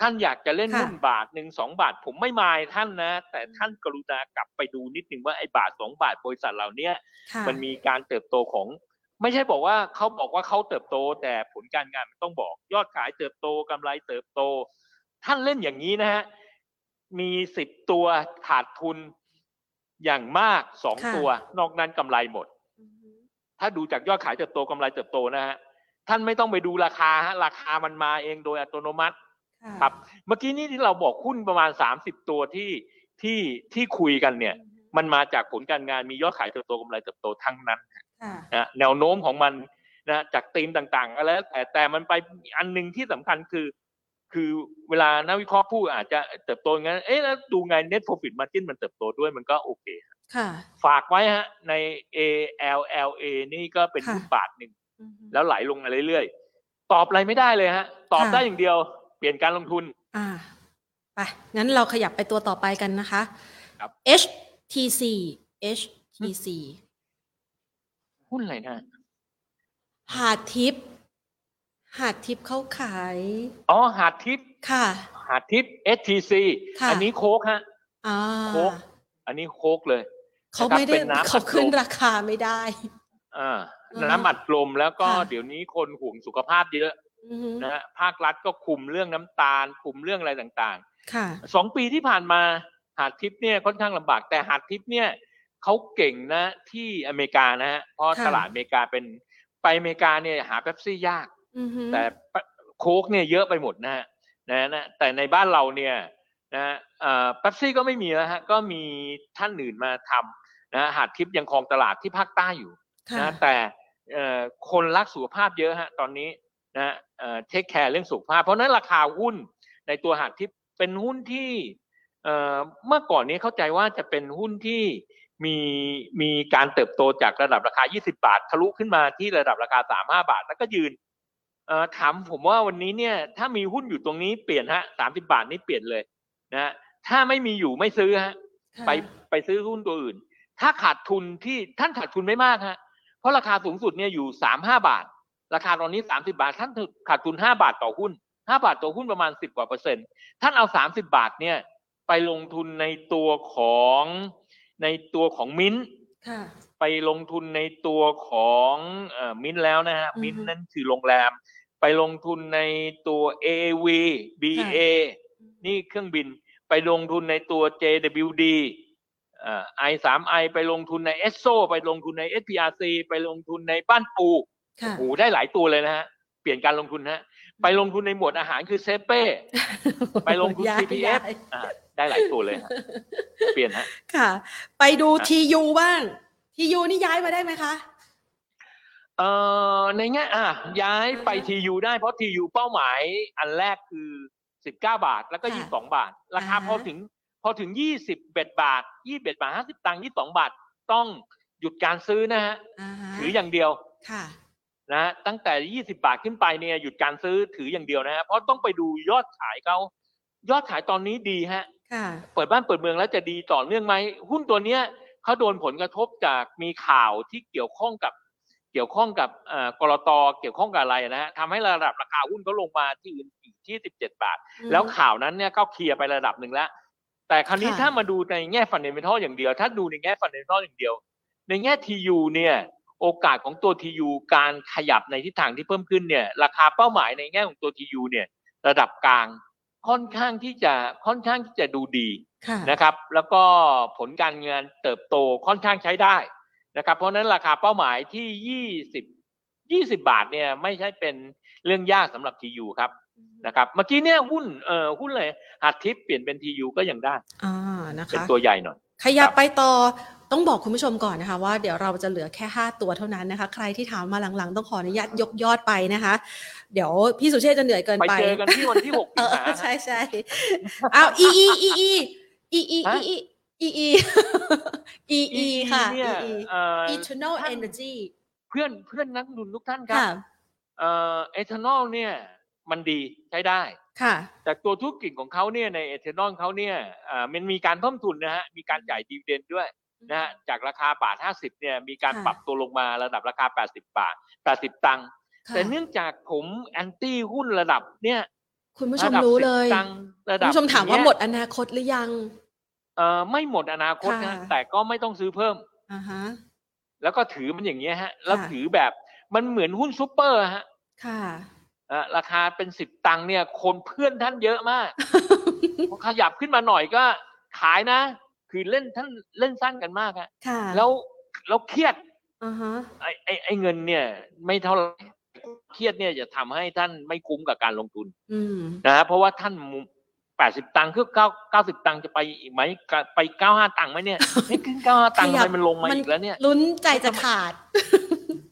ท่านอยากจะเล่นค่ะหุ้นบาทหนึ่งสองบาท ผมไม่มายท่านนะ แต่ท่านกรุณากลับไปดูนิดนึงว่าไอ้บาทสองบาทบริษัทเหล่าเนี้ยค่ะมันมีการเติบโตของ ไม่ใช่บอกว่าเขาบอกว่าเขาเติบโต แต่ผลการงานมันต้องบอก ยอดขายเติบโตกำไรเติบโต ท่านเล่นอย่างนี้นะฮะมีสิบตัวขาดทุนอย่างมากสองค่ะตัวนอกนั้นกำไรหมดอือฮึถ้าดูจากยอดขายเติบโตกำไรเติบโตนะฮะท่านไม่ต้องไปดูราคาฮะราคามันมาเองโดยอัตโนมัติ ค่ะครับ เมื่อกี้นี้ที่เราบอกหุ้นประมาณสามสิบตัวที่ที่ที่คุยกันเนี่ยอือฮึมันมาจากผลการงานมียอดขายเติบโตกำไรเติบโตทั้งนั้นค่ะนะแนวโน้มของมันนะจากธีมต่างๆก็แล้วแต่แต่มันไปอันหนึ่งที่สำคัญคือ คือเวลานักวิเคราะห์พูดอาจจะเติบโตงั้นเอ๊ะแล้วดูไง net profit margin มันเติบโตด้วยมันก็โอเคค่ะ ฝากไว้ฮะ ใน ALLA นี่ก็เป็นค่ะหุ้นบาทหนึ่งอือฮึแล้วไหลลงมาเรื่อยๆ ตอบอะไรไม่ได้เลยฮะ ตอบค่ะได้อย่างเดียว เปลี่ยนการลงทุน อ่าไปงั้นเราขยับไปตัวต่อไปกันนะคะครับ HTC HTC หุ้นอะไรนะหาดทิปหาดทิปเขาขาย อ๋อ หาดทิปค่ะ หาดทิป STC ค่ะอันี้โค้กฮะอ่าโค้กอันนี้โค้กเลย เขาไม่ได้นะครับเป็นน้ำเขาขึ้นอัดลมราคาไม่ได้ อ่าอ่าฮะน้ำอัดลมแล้วก็ค่ะเดี๋ยวนี้คนห่วงสุขภาพเยอะอือฮึ นะฮะภาครัฐก็คุมเรื่องน้ำตาล คุมเรื่องอะไรต่างค่ะๆสองปีที่ผ่านมาหาดทิปเนี่ยค่อนข้างลำบาก แต่หาดทิปเนี่ยเขาเก่งนะที่อเมริกานะฮะเพราะค่ะตลาดอเมริกาเป็นไปอเมริกาเนี่ยหาเป๊ปซี่ยากอือฮึแต่โค้กเนี่ยเยอะไปหมดนะฮะนะนะแต่ในบ้านเราเนี่ยนะเอ่อเป๊ปซี่ก็ไม่มีแล้วฮะก็มีท่านอื่นมาทำนะหาดทิปยังครองตลาดที่ภาคใต้อยู่ค่ะนะแต่เอ่อคนรักสุขภาพเยอะฮะตอนนี้ นะเอ่อ take care เรื่องสุขภาพ เพราะฉะนั้นราคาหุ้นในตัวหาดทิปเป็นหุ้นที่เอ่อเมื่อก่อนนี้เข้าใจว่าจะเป็นหุ้นที่มีมีการเติบโตจากระดับราคา 20 บาท ทะลุขึ้นมาที่ระดับราคา 35 บาท แล้วก็ยืนเอ่อถามผมว่าวันนี้เนี่ยถ้ามีหุ้นอยู่ตรงนี้เปลี่ยนฮะ 30 บาทนี่เปลี่ยนเลยนะฮะถ้าไม่มีอยู่ไม่ซื้อฮะค่ะไปไปซื้อหุ้นตัวอื่น ถ้าขาดทุนที่ท่านขาดทุนไม่มากฮะเพราะราคาสูงสุดเนี่ยอยู่สามห้าบาท ราคาตอนนี้สามสิบาท ท่านขาดทุนห้าบาทต่อหุ้นห้าบาทต่อหุ้นประมาณสิบกว่าเปอร์เซ็นต์ ท่านเอาสามสิบาทเนี่ยไปลงทุนในตัวของในตัวของมิ้นท์ค่ะไปลงทุนในตัวของเอ่อมินแล้วนะฮะอือฮึมินนั่นคือโรงแรม ไปลงทุนในตัว AAV BA นี่เครื่องบิน ไปลงทุนในตัว JWD เอ่อ I3I ไปลงทุนใน ESSO ไปลงทุนใน SPRC ไปลงทุนในบ้านปูค่ะ โอ้โหได้หลายตัวเลยนะฮะ เปลี่ยนการลงทุนฮะ ไปลงทุนในหมวดอาหารคือเซเป้ ไปลงทุนย้าย CPF ย้ายอ่าได้หลายตัวเลยฮะเปลี่ยนฮะ ค่ะ ไปดูอะทียูบ้างทียูนี่ย้ายมาได้ไหมคะเอ่อในแง่อะย้ายไปอ่าฮะทียูได้เพราะทียูเป้าหมายอันแรกคือสิบเก้าบาทแล้วก็ค่ะยี่สิบสองบาท ราคาอ่าฮะพอถึงพอถึงยี่สิบเบ็ดบาทยี่เบ็ดบาทห้าสิบตังค์ยี่สองบาท ต้องหยุดการซื้อนะฮะอ่าฮะถืออย่างเดียวค่ะ นะฮะตั้งแต่ยี่สิบาทขึ้นไปเนี่ยหยุดการซื้อถืออย่างเดียวนะฮะเพราะต้องไปดูยอดขายเขายอดขายตอนนี้ดีฮะค่ะเปิดบ้านเปิดเมืองแล้วจะดีต่อเนื่องไหมหุ้นตัวเนี้ยเขาโดนผลกระทบจากมีข่าวที่เกี่ยวข้องกับเกี่ยวข้องกับเอ่อกรตเกี่ยวข้องกับอะไรนะฮะทำให้ระดับราคาหุ้นเขาลงมาที่อื่นอีกที่สิบเจ็ดบาท แล้วข่าวนั้นเนี่ยก็เคลียร์ไประดับหนึ่งแล้ว แต่คราวนี้ค่ะถ้ามาดูในแง่ fundamental อย่างเดียว ถ้าดูในแง่ fundamental อย่างเดียว ในแง่ TU เนี่ย โอกาสของตัว TU การขยับในทิศทางที่เพิ่มขึ้นเนี่ยราคาเป้าหมายในแง่ของตัว TU เนี่ยระดับกลางค่อนข้างที่จะค่อนข้างที่จะดูดีค่ะนะครับ แล้วก็ผลการเงินเติบโตค่อนข้างใช้ได้นะครับ เพราะฉะนั้นราคาเป้าหมายที่ยี่สิบยี่สิบบาทเนี่ยไม่ใช่เป็นเรื่องยากสำหรับทียูครับนะครับเมื่อกี้เนี่ยหุ้นเอ่อหุ้นเลยหัดทิปเปลี่ยนเป็นทียูก็ยังได้อ่านะเป็นคะตัวใหญ่หน่อยขยับครับไปต่อ ต้องบอกคุณผู้ชมก่อนนะคะ ว่าเดี๋ยวเราจะเหลือแค่ 5 ตัวเท่านั้นนะคะ ใครที่ถามมาหลังๆ ต้องขออนุญาตยกยอดไปนะคะ เดี๋ยวพี่สุเชษจะเหนื่อยเกินไปไปเจอกันที่วันที่หกเอสิงอหาใช่ใช่เอาอีอีอีอีอีอีฮะอีอีอีอีอีค่ะเนี่ยอีเอ่อ eternal ท่าน energy เพื่อนเพื่อนนักลงทุนทุกท่านครับค่ะเอ่อเอทานอลเนี่ยมันดีใช้ได้ค่ะแต่ตัวธุรกิจของเขาเนี่ยในเอทานอลเขาเนี่ยเอ่อมันมีการเพิ่มทุนนะฮะมีการจ่ายดีเวเดนด้วย นะฮะจากราคาบาทห้าสิบเนี่ยมีการค่ะปรับตัวลงมาระดับราคาแปดสิบบาทแปดสิบตังค์ค่ะแต่เนื่องจากผมแอนตี้หุ้นระดับเนี่ยคุณผู้ชระมดับรู้สิบเลยตังค์ระคุดัณบผู้ชมถามว่าอย่งหมเงี้ยดอนาคตหรือยังเอ่อไม่หมดอนาคตนะค่ะแต่ก็ไม่ต้องซื้อเพิ่มอ่าฮะแล้วก็ถือมันอย่างเงี้ยฮะ แล้วค่ะถือแบบมันเหมือนหุ้นซูเปอร์ฮะค่ะอะราคาเป็นสิบตังค์เนี่ย คนเพื่อนท่านเยอะมากพอขยับขึ้นมาหน่อยก็ขายนะ คือเล่นท่านเล่นสั้นกันมากฮะค่ะแล้วแล้วเครียดอ่าฮะไอ้ไอ้ไอ้เงินเนี่ย ไม่เท่าไหร่เครียดเนี่ยจะทำให้ท่านไม่คุ้มกับการลงทุนอืมนะฮะเพราะว่าท่านแปดสิบตังค์คือเก้าเก้าสิบตังค์จะไปอีกไหมไปเก้าห้าตังค์ไหมเนี่ยไม่ขึ้นเก้าห้าตังค์ขยัทำบไมมันลงมามันอีกแล้วเนี่ยลุ้นใจจะขาด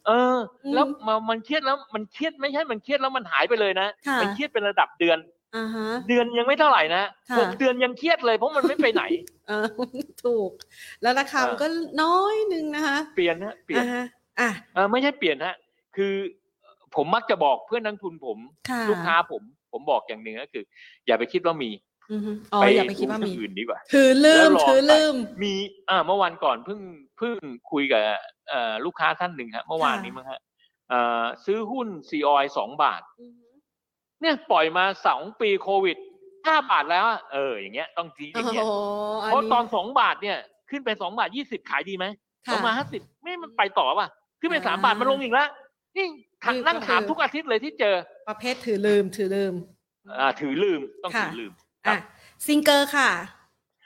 เอออืมแล้วมามันเครียดแล้วมันเครียดไม่ใช่มันเครียดแล้วมันหายไปเลยนะค่ะมันเครียดเป็นระดับเดือน อ่าฮะ เดือนยังไม่เท่าไหร่นะค่ะ หกเดือนยังเครียดเลยเพราะมันไม่ไปไหน เออ ถูก แล้วราคาเออมันก็น้อยนึงนะคะเปลี่ยนฮะเปลี่ยนอ่าฮะอะเออไม่ใช่เปลี่ยนฮะคือผมมักจะบอกเพื่อนนักทุนผม ค่ะลูกค้าผม ผมบอกอย่างหนึ่งก็คือ อย่าไปคิดว่ามีอือฮึอ๋ออย่าไปคิดว่ามี อื่นดีกว่า ถือลืม แล้วรอ ถือลืม มีอ่าเมื่อวันก่อนเพิ่งเพิ่งคุยกับเอ่อลูกค้าท่านหนึ่งฮะเมื่อวานนี้มั้งฮะเอ่อซื้อหุ้นซีออยสองบาท เนี่ยปล่อยมาสองปีโควิดห้าบาทแล้วอะเอออย่างเงี้ยต้องทีอโอ้ย่างโหเงี้ยอัเพราะตอนสองบาทเนี่ยขึ้นไปสองบาทยี่สิบขายดีไหมสค่ะองบาทห้าสิบไม่มันไปต่อป่ะ ขึ้นไปอ่าสามบาทมันลงอีกแล้วนี่ถามนี่นั่งก็คือถามทุกอาทิตย์เลยที่เจอ ประเภทถือลืมถือลืม อ่า ถือลืมต้องค่ะถือลืมครัอะบซิงเกอร์ค่ะ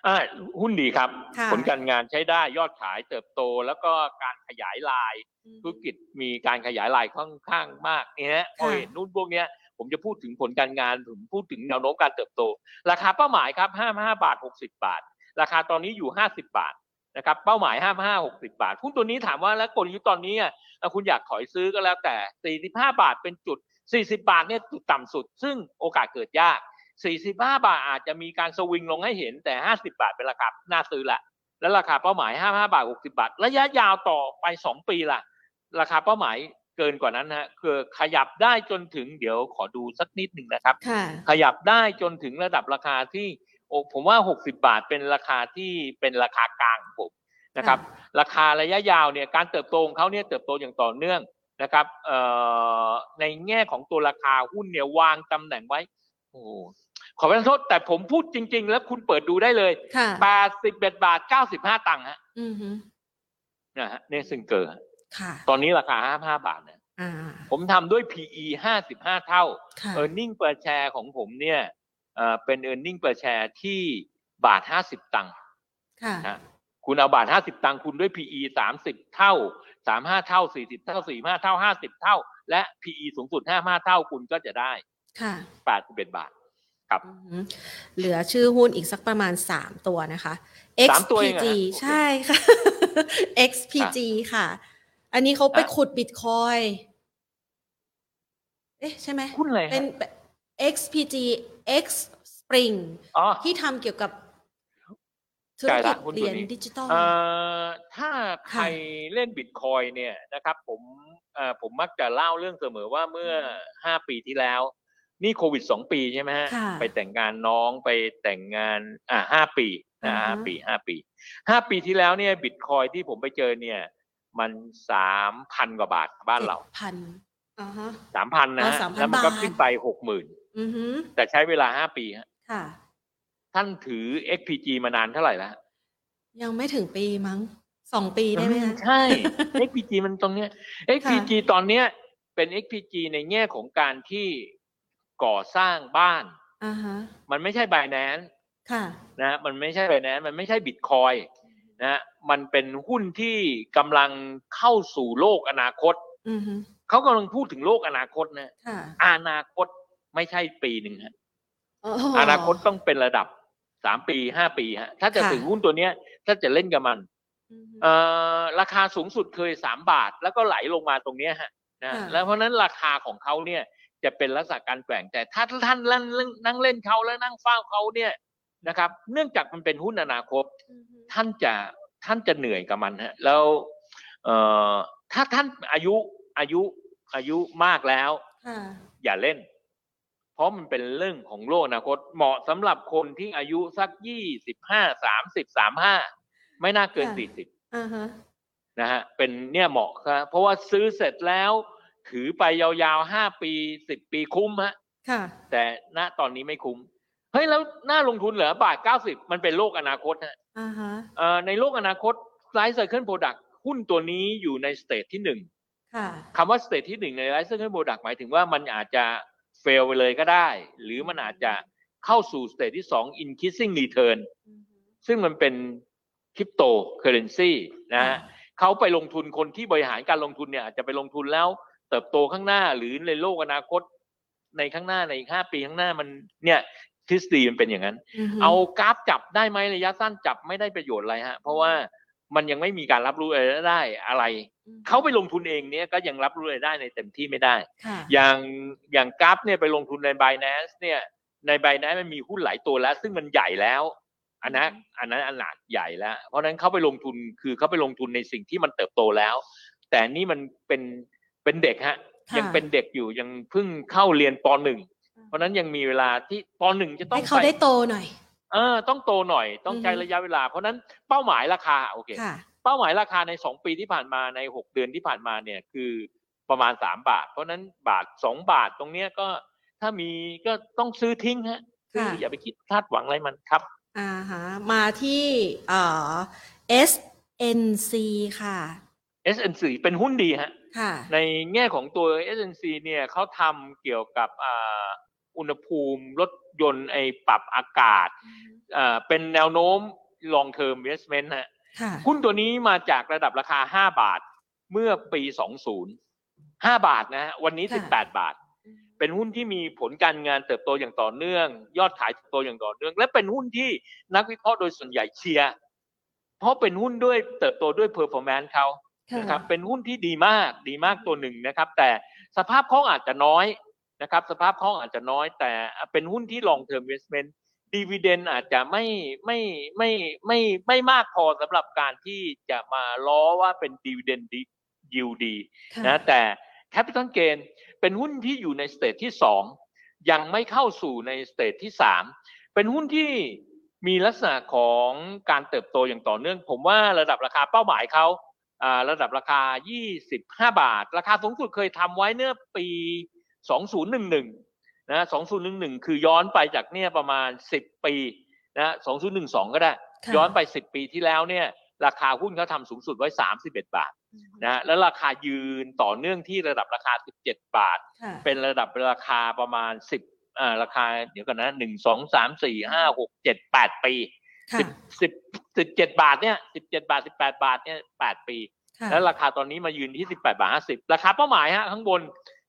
อ่าหุ้นดีครับค่ะผลการงานใช้ได้ยอดขายเติบโต แล้วก็การขยายลายธุรกิจมีการขยายรายค่อนข้างมากเนี่ยฮะพอเห็นนู่นพวกเนี้ย ผมจะพูดถึงผลการงานผมพูดถึงแนวโน้มการเติบโต ราคาเป้าหมายครับห้าห้าบาทหกสิบาท ราคาตอนนี้อยู่ห้าสิบาทนะครับเป้าหมายห้าห้าหกสิบาทหุ้นตัวนี้ถามว่าแล้วกลยุทธ์ตอนนี้อะคุณอยากถอยซื้อก็แล้วแต่สี่สิบห้าบาทเป็นจุดสี่สิบาทเนี่ยจุดต่ำสุด ซึ่งโอกาสเกิดยากสี่สิบห้าบาทอาจจะมีการสวิงลงให้เห็นแต่ห้าสิบาทเป็นราคาน่าซื้อละแล้วราคาเป้าหมายห้าห้าบาทหกสิบาท ระยะยาวต่อไปสองปีล่ะ ราคาเป้าหมาย เกินกว่านั้นนะฮะคือขยับได้จนถึงเดี๋ยวขอดูสักนิดหนึ่งนะครับค่ะขยับได้จนถึงระดับราคาที่โอ้ผมว่าหกสิบาทเป็นราคาที่เป็นราคากลางของผมนะครับ ราคาระยะยาวเนี่ยการเติบโตของเขาเนี่ยเติบโตอย่างต่อเนื่องนะครับเอ่อในแง่ของตัวราคาหุ้นเนี่ยวางตำแหน่งไว้โอ้โหขอประทานโทษแต่ผมพูดจริง ๆ แล้วคุณเปิดดูได้เลยค่ะแปดสิบเอ็ดบาทเก้าสิบห้าตังค์ฮะอือฮึนะฮะเนซึ่งเกอร์ค่ะ ตอนนี้ราคา 55 บาทเนี่ยอ่าผมทำด้วย PE 55 เท่าค่ะ e a r n i n g per share ของผมเนี่ยเอ่อเป็น e a r n i n g per share ที่บาท 50 ตังค์ค่ะนะคุณเอาบาท 50 ตังค์คุณด้วย PE 30 เท่า 35 เท่า 40 เท่า 45 เท่า 50 เท่า และ PE สูงสุด 55 เท่าคุณก็จะได้ค่ะ81บาทครับอือหือเหลือชื่อหุ้นอีกสักประมาณสามตัวนะคะสามตัวเองเหรอ XPG ฮะโอเคใช่ค่ะ XPG ค่ะ อันนี้เขาไปอะขุดบิตคอยเอ๊ะใช่ไหมหุ้นอะไรเป็นฮะ XPG X Spring อ๋อ ที่ทำเกี่ยวกับธุรใช่กิละจหุ้นเหตัวรียญนี้ดิจิตอล เอ่อถ้าใครค่ะเล่นบิตคอยเนี่ยนะครับผมเอ่อผมมักจะเล่าเรื่องเสมอว่าเมื่อห้าปีที่แล้ว นี่โควิดสองปีใช่ไหมฮะค่ะไปแต่งงานน้องไปแต่งงานอ่าห้าปีนะอ่าฮะ ห้าปีห้าปีห้าปีที่แล้วเนี่ยบิตคอยที่ผมไปเจอเนี่ย มันสามพันกว่าบาทบ้านเราพันอ่าฮะสามพันนะอ๋ฮะอ3,000แล้วมันก็บาทขึ้นไปหกหมื่นอือหือแต่ใช้เวลาห้าปีฮะค่ะท่านถือ XPG มานานเท่าไหร่แล้วยังไม่ถึงปีมั้งสองปีได้ไหมอืคะใช่ XPG มันตรงเนี้ย XPG ตอนเนี้ยเป็น XPG ในแง่ของการที่ก่อสร้างบ้านอ่าฮะมันไม่ใช่ Binance ค่ะนะฮะมันไม่ใช่ Binance มันไม่ใช่ Bitcoin นะ ฮะมันเป็นหุ้นที่กำลังเข้าสู่โลกอนาคตอือฮึเขากำลังพูดถึงโลกอนาคตนะค่ะอนาคตไม่ใช่ปีหนึ่งฮะอ๋ออนาคตต้องเป็นระดับสามปีห้าปีฮะถ้าจะค่ะถึงหุ้นตัวเนี้ย ถ้าจะเล่นกับมันอือฮึเอ่อราคาสูงสุดเคยสามบาท แล้วก็ไหลลงมาตรงเนี้ยฮะนะค่ะแล้วเพราะฉะนั้นราคาของเขาเนี่ยจะเป็นลักษณะการแกว่งแต่ถ้าท่านนั่งนั่งเล่นเขาแล้วนั่งเฝ้าเขาเนี่ย นะครับ เนื่องจากมันเป็นหุ้นอนาคตอือฮึท่านจะท่านจะเหนื่อยกับมันฮะแล้วเอ่อถ้าท่านอายุอายุอายุมากแล้วค่ะอย่าเล่น เพราะมันเป็นเรื่องของโลกอนาคต เหมาะสำหรับคนที่อายุสักยี่สิบห้าสามสิบสามห้าไม่น่าเกินค่ะสี่สิบอ่าฮะนะฮะเป็นเนี่ยเหมาะครับเพราะว่าซื้อเสร็จแล้วถือไปยาวๆห้าปีสิบปีคุ้มฮะค่ะแต่ณตอนนี้ไม่คุ้มเฮ้ยแล้วน่าลงทุนเหรอบาทเก้าสิบมันเป็นโลกอนาคตฮะอ่าฮะเอ่อในโลกอนาคต life cycle product หุ้นตัวนี้อยู่ใน stage ที่หนึ่งค่ะคำว่า stage ที่หนึ่งใน life cycle product หมายถึงว่ามันอาจจะ fail ไปเลยก็ได้ หรือมันอาจจะเข้าสู่ stage ที่สอง increasing return อือฮึซึ่งมันเป็นคริปโตเคอเรนซีนะฮะค่ะเขาไปลงทุนคนที่บริหารการลงทุนเนี่ยอาจจะไปลงทุนแล้วเติบโตข้างหน้าหรือในโลกอนาคตในข้างหน้าในอีกห้าปีข้างหน้ามันเนี่ย ทฤษฎีมันเป็นอย่างนั้นอือฮึเอากราฟจับได้ไหมระยะสั้นจับไม่ได้ประโยชน์อะไรฮะ เพราะว่ามันยังไม่มีการรับรู้อะไรได้อะไรอืมเขาไปลงทุนเองเนี่ยก็ยังรับรู้อะไรได้ในเต็มที่ไม่ได้ค่ะอย่างอย่างกราฟเนี่ยไปลงทุนใน b บ n a n c e เนี่ยใน b บ n a n c e มันมีหุ้นหลายตัวแล้ว ซึ่งมันใหญ่แล้วอันนั้นอันนั้นอันหนาดใหญ่แล้ว เพราะฉะนั้นเขาไปลงทุนคือเขาไปลงทุนในสิ่งที่มันเติบโตแล้ว แต่นี่มันเป็นเป็นเด็กฮะค่ะยังเป็นเด็กอยู่ยังเพิ่งเข้าเรียนปหนึ่ง เพราะฉะนั้นยังมีเวลาที่ปหนึ่งจะต้องให้เขาไปได้โตหน่อย เออ ต้องโตหน่อยต้องใช้อือฮึระยะเวลา เพราะฉะนั้นเป้าหมายราคาโอเคค่ะเป้าหมายราคาในสองปีที่ผ่านมาในหกเดือนที่ผ่านมาเนี่ยคือประมาณสามบาท เพราะฉะนั้นบาทสองบาทตรงเนี้ยก็ถ้ามีก็ต้องซื้อทิ้งฮะซื้อค่ะอย่าไปคิดคาดหวังอะไรมันครับอ่าฮะมาที่เอ่อ SNC ค่ะ SNC เป็นหุ้นดีฮะค่ะในแง่ของตัว SNC เนี่ยเขาทำเกี่ยวกับอ่า อุณหภูมิรถยนต์ไอปรับอากาศอ่าเป็นแนวโน้ม long term investment ฮะค่ะหุ้นตัวนี้มาจากระดับราคา 5 บาทเมื่อปี 20 5 บาทนะฮะวันนี้ค่ะ18 บาท เป็นหุ้นที่มีผลการงานเติบโตอย่างต่อเนื่อง ยอดขายเติบโตอย่างต่อเนื่อง และเป็นหุ้นที่นักวิเคราะห์โดยส่วนใหญ่เชียร์เพราะเป็นหุ้นด้วยเติบโตด้วย performance เขาค่ะนะครับเป็นหุ้นที่ดีมากดีมากตัวหนึ่งนะครับ แต่สภาพคล่องอาจจะน้อย นะครับสภาพคล่องอาจจะน้อย แต่เป็นหุ้นที่ long term investment dividend อาจจะไม่ไม่ไม่ไม่ไม่มากพอสำหรับการที่จะมาล้อว่าเป็น dividend yield ดีค่ะนะแต่ Capital Gain เป็นหุ้นที่อยู่ใน stage ที่สองยังไม่เข้าสู่ใน stage ที่สามเป็นหุ้นที่มีลักษณะของการเติบโตอย่างต่อเนื่อง ผมว่าระดับราคาเป้าหมายเขาอ่าระดับราคา 25 บาท ราคาสูงสุดเคยทำไว้เมื่อปี 2011นะ2011 คือย้อนไปจากเนี่ยประมาณ 10 ปีนะ2012 ก็ได้ค่ะย้อนไป 10 ปีที่แล้วเนี่ยราคาหุ้นเขาทำสูงสุดไว้ 31 บาทนะแล้วราคายืนต่อเนื่องที่ระดับราคา 17 บาทค่ะเป็นระดับราคาประมาณ 10อ่าราคาเดี๋ยวกันนะหนึ่งสองสามสี่ห้าหกเจ็ดแปดปีค่ะสิบสิบสิบเจ็ดบาทเนี่ยสิบเจ็ดบาทสิบแปดบาทเนี่ยแปดปีค่ะแล้วราคาตอนนี้มายืนที่สิบแปดบาทห้าสิบราคาเป้าหมายฮะข้างบน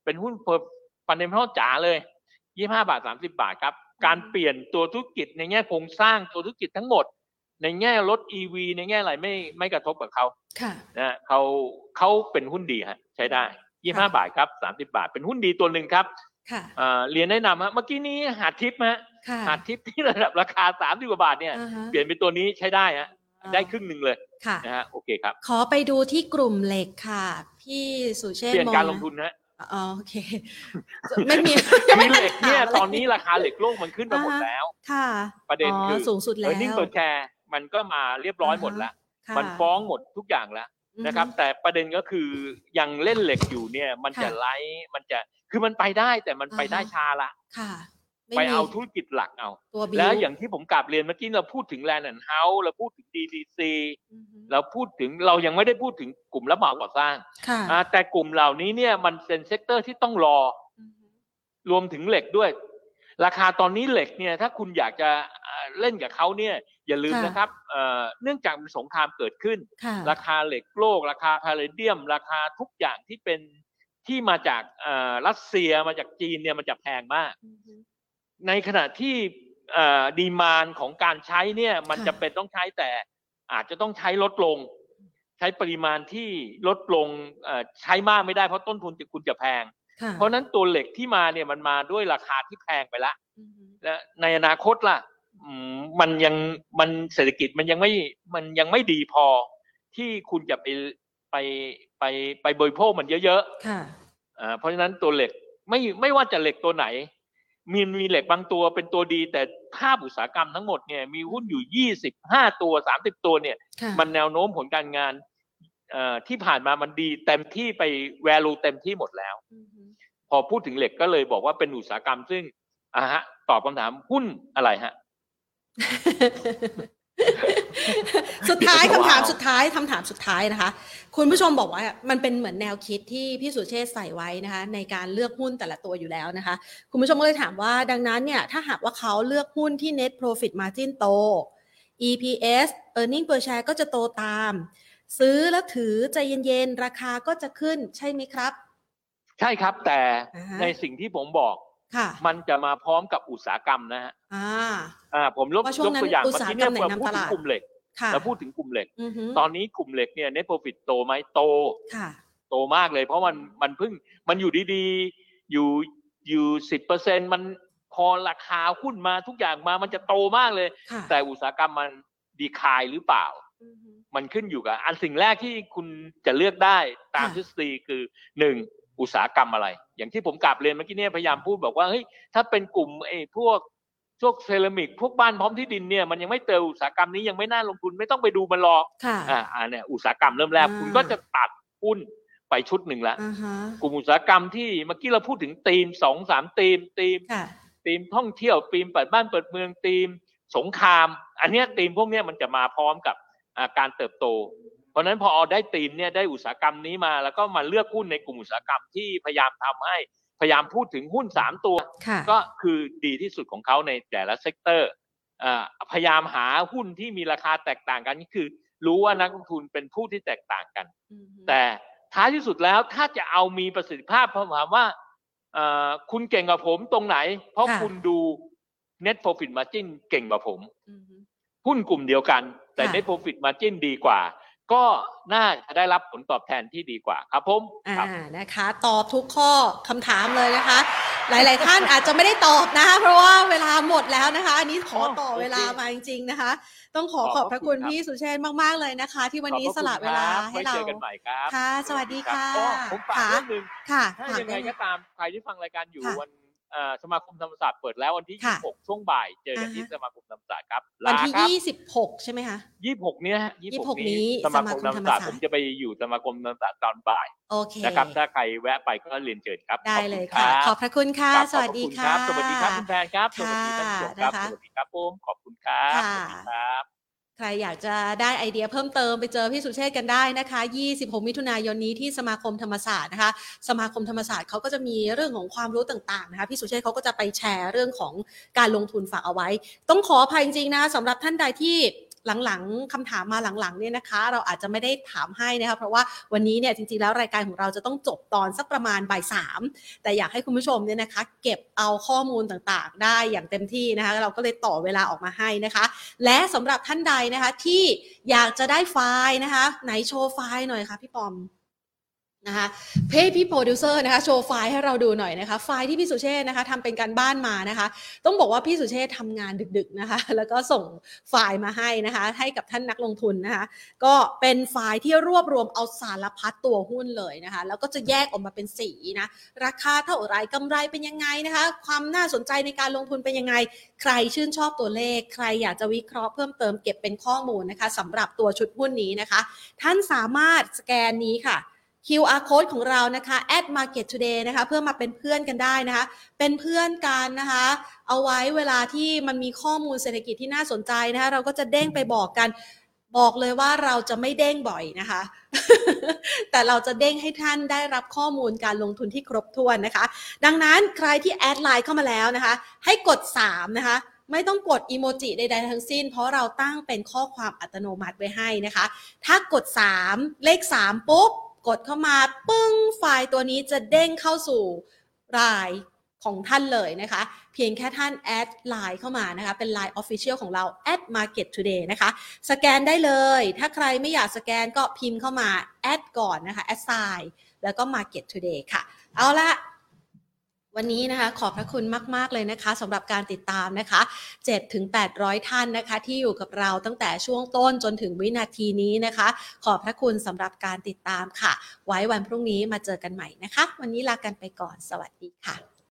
เป็นหุ้น เพิ่มฟันเดมทัลจ๋าเลยยี่ห้าบาทสามสิบาทครับ การเปลี่ยนตัวธุรกิจในแง่โครงสร้างตัวธุรกิจทั้งหมด ในแง่รถ EV ในแง่อะไรไม่ไม่กระทบกับเขาค่ะนะเขาเขาเป็นหุ้นดีฮะใช้ได้ยี่ห้าค่ะบาทครับสามสิบาท เป็นหุ้นดีตัวหนึ่งครับค่ะอ่าเรียนแนะนำฮะเมื่อกี้นี้หาทิปฮะค่ะหาทิปที่ระดับราคาสามสิบกว่าบาทเนี่ยอ่าฮะเปลี่ยนเป็นตัวนี้ใช้ได้ฮะได้ครึ่งหนึ่งเลยค่ะนะฮะโอเคครับ ขอไปดูที่กลุ่มเหล็กค่ะ พี่สุเชษเปลี่ยนมองการลงทุนฮะ อ๋อโอเค ไม่มีมีเหล็กเนี่ยถามะไรตอนนี้ราคาเหล็กโลกมันขึ้นมาหมดแล้ว ค่ะ ประเด็นคือสูงสุดเอแล้อวนิ่งเปิดแชร์มันก็มาเรียบร้อยหมดแล้วค่ะมันฟ้องหมดทุกอย่างแล้วอือฮึนะครับ แต่ประเด็นก็คือยังเล่นเหล็กอยู่เนี่ย มันจะค่ะไลฟ์มันจะคือมันไปได้แต่มันไปอ่าฮะได้ช้าละค่ะ ไปม่มีเอาธุรกิจหลักเอาตัวบิวแล้วอย่างที่ผมกราบเรียนเมื่อกี้เราพูดถึงแลนด์เฮาส์เราพูดถึง DTC อือฮึเราพูดถึงเรายังไม่ได้พูดถึงกลุ่มรับเหมาก่อสร้างค่ะอ่าแต่กลุ่มเหล่านี้เนี่ยมันเป็น sector ที่ต้องรออือฮึรวมถึงเหล็กด้วย ราคาตอนนี้เหล็กเนี่ย ถ้าคุณอยากจะอ่าเล่นกับเขาเนี่ย อย่าลืมนะครับเอ่อเนื่องจากมีสงครามเกิดขึ้นค่ะราคาเหล็กโลก ราคาพาเลเดียม ราคาทุกอย่างที่เป็นที่มาจากเอ่อรัสเซียมาจากจีนเนี่ยมันจะแพงมากอือฮึ ในขณะที่ดีมานของการใช้เนี่ย มันค่ะจะเป็นต้องใช้แต่อาจจะต้องใช้ลดลง ใช้ปริมาณที่ลดลงเอ่อใช้มากไม่ได้เพราะต้นทุนคุณจะแพงค่ะเพราะฉะนั้นตัวเหล็กที่มาเนี่ยมันมาด้วยราคาที่แพงไปละอือฮึและในอนาคตล่ะอืมมันยังมันเศรษฐกิจมันยังไม่มันยังไม่ดีพอ ที่คุณจะไปไปไปไปบริโภคมันเยอะค่ะๆอ่าเพราะฉะนั้นตัวเหล็กไม่ไม่ว่าจะเหล็กตัวไหน มีมีเหล็กบางตัวเป็นตัวดี แต่ภาพอุตสาหกรรมทั้งหมดเนี่ยมีหุ้นอยู่ยี่สิบห้าตัวสามสิบตัวเนี่ยค่ะมันแนวโน้มผลการงานเอ่อที่ผ่านมามันดีเต็มที่ไป value เต็มที่หมดแล้วอือฮึพอพูดถึงเหล็กก็เลยบอกว่าเป็นอุตสาหกรรมซึ่งอ่าฮะ ตอบคำถามหุ้นอะไรฮะ สุดท้ายเดี๋ยวคำถามว้าวสุดท้ายคำถามสุดท้ายนะคะ คุณผู้ชมบอกว่ามันเป็นเหมือนแนวคิดที่พี่สุเชษฐ์ใส่ไว้นะคะ ในการเลือกหุ้นแต่ละตัวอยู่แล้วนะคะ คุณผู้ชมก็เลยถามว่าดังนั้นเนี่ย ถ้าหากว่าเขาเลือกหุ้นที่ net profit margin โต EPS earning per share ก็จะโตตาม ซื้อแล้วถือใจเย็นๆ ราคาก็จะขึ้นใช่ไหมครับ ใช่ครับแต่อ่าฮะในสิ่งที่ผมบอกค่ะ มันจะมาพร้อมกับอุตสาหกรรมนะฮะอ่าอ่าผมยกว่าช่วยงกนั้นตัวอย่างอุตเมื่อสาหกี้กรเนี่รยมไหนเราพูดนำตถึงลาดกลุ่มเหล็กค่ะเราพูดถึงกลุ่มเหล็กอือฮึตอนนี้กลุ่มเหล็กเนี่ย net profit โตไหมโตค่ะโตมากเลย เพราะมันมันเพิ่งมันอยู่ดีๆอยู่อยู่สิบเปอร์เซ็นมันพอราคาหุ้นมาทุกอย่างมามันจะโตมากเลยค่ะแต่อุตสาหกรรมมันดีคายหรือเปล่าอือฮึมันขึ้นอยู่กับ อันสิ่งแรกที่คุณจะเลือกได้ตามค่ะทฤษฎีคือหนึ่ง อุตสาหกรรมอะไร อย่างที่ผมกลับเรียนเมื่อกี้เนี่ยพยายามพูดบอกว่าเฮ้ยถ้าเป็นกลุ่มไอ้พวกพวกเซรามิกพวกบ้านพร้อมที่ดินเนี่ยมันยังไม่เติมอุตสาหกรรมนี้ยังไม่น่าลงทุนไม่ต้องไปดูมันหรอกค่ะอ่าอันเนี่ยอุตสาหกรรมเริ่มแรกอ่าคุณก็จะตัดหุ้นไปชุดหนึ่งละอ่าฮะกลุ่มอุตสาหกรรมที่เมื่อกี้เราพูดถึงธีมสองสามธีมธีมค่ะธีมท่องเที่ยวธีมเปิดบ้านเปิดเมืองธีมสงคราม อันเนี้ยธีมพวกเนี้ยมันจะมาพร้อมกับอ่าการเติบโตเพ ราะฉะนั้นพอเอาได้ธีมเนี่ยได้อุตสาหกรรมนี้มา แล้วก็มาเลือกหุ้นในกลุ่มอุตสาหกรรมที่พยายามทำให้พยายามพูดถึงหุ้นสามตัวค่ะก็คือดีที่สุดของเขาในแต่ละ sector อ่าพยายามหาหุ้นที่มีราคาแตกต่างกันนี่คือ รู้ว่านักลงทุนเป็นผู้ที่แตกต่างกันอือฮึแต่ท้ายที่สุดแล้วถ้าจะเอามีประสิทธิภาพผมถามว่าเอ่อคุณเก่งกว่าผมตรงไหน เพราะคุณดู net profit margin เก่งกว่าผมอือฮึหุ้นกลุ่มเดียวกัน แต่ค่ะ net profit margin ดีกว่า ก็น่าจะได้รับผลตอบแทนที่ดีกว่าครับผมอ่าครับนะคะ ตอบทุกข้อคำถามเลยนะคะ หลาย ๆ ท่านอาจจะไม่ได้ตอบนะคะเพราะว่าเวลาหมดแล้วนะคะ อันนี้ขอต่อเวลามาจริง ๆ นะคะ ต้องขอขอบพระคุณพี่สุเชษฐ์มาก ๆ เลยนะคะ ที่วันนี้ขอบพสระละคุณเวลาครับให้ไว้เราเจอกันใหม่ครับค่ะ สวัสดีค่ะอ๋อผมฝากค่ะเรื่องหนึ่งค่ะถ้าถามยังไงได้เลก็ยตามใครที่ฟังรายการอยู่ค่ะวันเอ่อ สมาคมธรรมศาสตร์เปิดแล้ววันที่ ค่ะ26 ช่วงบ่าย เจอกันอ่าฮะที่สมาคมธรรมศาสตร์ครับวันลาที่ครับ ยี่สิบหกใช่ไหมคะยี่สิบหกเนี้ยฮะ26 นี้สมาคมธรรมศาสตร์สมาคมธรรมศาสตร์ ผมจะไปอยู่สมาคมธรรมศาสตร์ตอนบ่ายโอเค นะครับ ถ้าใครแวะไปก็เรียนเชิญครับได้ขอบเลยณค่ะรับขอบพระคุณค่ะครับสวัสดีขอบณค่ะรับ สวัสดีครับคุณแพนครับ สวัสดีท่านผู้ชมครับ ค่ะสวัสดีครับผม ขอบคุณครับค่ะสวัสดีครับ ใครอยากจะได้ไอเดียเพิ่มเติมไปเจอพี่สุเชษกันได้นะคะ 26 มิถุนายนนี้ที่สมาคมธรรมศาสตร์นะคะ สมาคมธรรมศาสตร์เขาก็จะมีเรื่องของความรู้ต่างๆนะคะ พี่สุเชษเขาก็จะไปแชร์เรื่องของการลงทุนฝากเอาไว้ ต้องขออภัยจริงๆนะคะสำหรับท่านใดที่ หลังๆคำถามมาหลังๆเนี่ยนะคะ เราอาจจะไม่ได้ถามให้นะคะเพราะว่าวันนี้เนี่ยจริงๆแล้วรายการของเราจะต้องจบตอนสักประมาณบ่ายสามแต่อยากให้คุณผู้ชมเนี่ยนะคะ เก็บเอาข้อมูลต่างๆ ได้อย่างเต็มที่นะคะ เราก็เลยต่อเวลาออกมาให้นะคะ และสำหรับท่านใดนะคะที่อยากจะได้ไฟล์นะคะ ไหนโชว์ไฟล์หน่อยค่ะพี่ปอม นะคะเพจพี่โปรดิวเซอร์นะคะโชว์ไฟล์ให้เราดูหน่อยนะคะไฟล์ที่พี่สุเชษนะคะทำเป็นการบ้านมานะคะ ต้องบอกว่าพี่สุเชษทำงานดึกๆนะคะ แล้วก็ส่งไฟล์มาให้นะคะ ให้กับท่านนักลงทุนนะคะ ก็เป็นไฟล์ที่รวบรวมเอาสารพัดตัวหุ้นเลยนะคะ แล้วก็จะแยกออกมาเป็นสีนะราคาเท่าไรกำไรเป็นยังไงนะคะ ความน่าสนใจในการลงทุนเป็นยังไง ใครชื่นชอบตัวเลข ใครอยากจะวิเคราะห์เพิ่มเติมเก็บเป็นข้อมูลนะคะสำหรับตัวชุดหุ้นนี้นะคะ ท่านสามารถสแกนนี้ค่ะ QR code ของเรานะคะ at market today นะคะ เพื่อมาเป็นเพื่อนกันได้นะคะ เป็นเพื่อนกันนะคะ เอาไว้เวลาที่มันมีข้อมูลเศรษฐกิจที่น่าสนใจนะคะ เราก็จะเด้งไปบอกกัน บอกเลยว่าเราจะไม่เด้งบ่อยนะคะ แต่เราจะเด้งให้ท่านได้รับข้อมูลการลงทุนที่ครบถ้วนนะคะ ดังนั้นใครที่แอดไลน์เข้ามาแล้วนะคะ ให้กด 3 นะคะไม่ต้องกดอีโมจิใดๆทั้งสิ้น เพราะเราตั้งเป็นข้อความอัตโนมัติไว้ให้นะคะ ถ้ากด 3 เลข 3 ปุ๊บ กดเข้ามาปึ้งไฟล์ตัวนี้จะเด้งเข้าสู่ไลน์ของท่านเลยนะคะ เพียงแค่ท่าน add ไลน์เข้ามานะคะ เป็น Line Official ของเรา at market today นะคะ สแกนได้เลย ถ้าใครไม่อยากสแกนก็พิมพ์เข้ามา at ก่อนนะคะ at sign แล้วก็ market today ค่ะ เอาละ วันนี้นะคะขอบพระคุณมาก ๆ เลยนะคะสำหรับการติดตามนะคะ7ถึง800 ท่านนะคะ ที่อยู่กับเราตั้งแต่ช่วงต้นจนถึงวินาทีนี้นะคะ ขอบพระคุณสำหรับการติดตามค่ะ ไว้วันพรุ่งนี้มาเจอกันใหม่นะคะ วันนี้ลากันไปก่อนสวัสดีค่ะ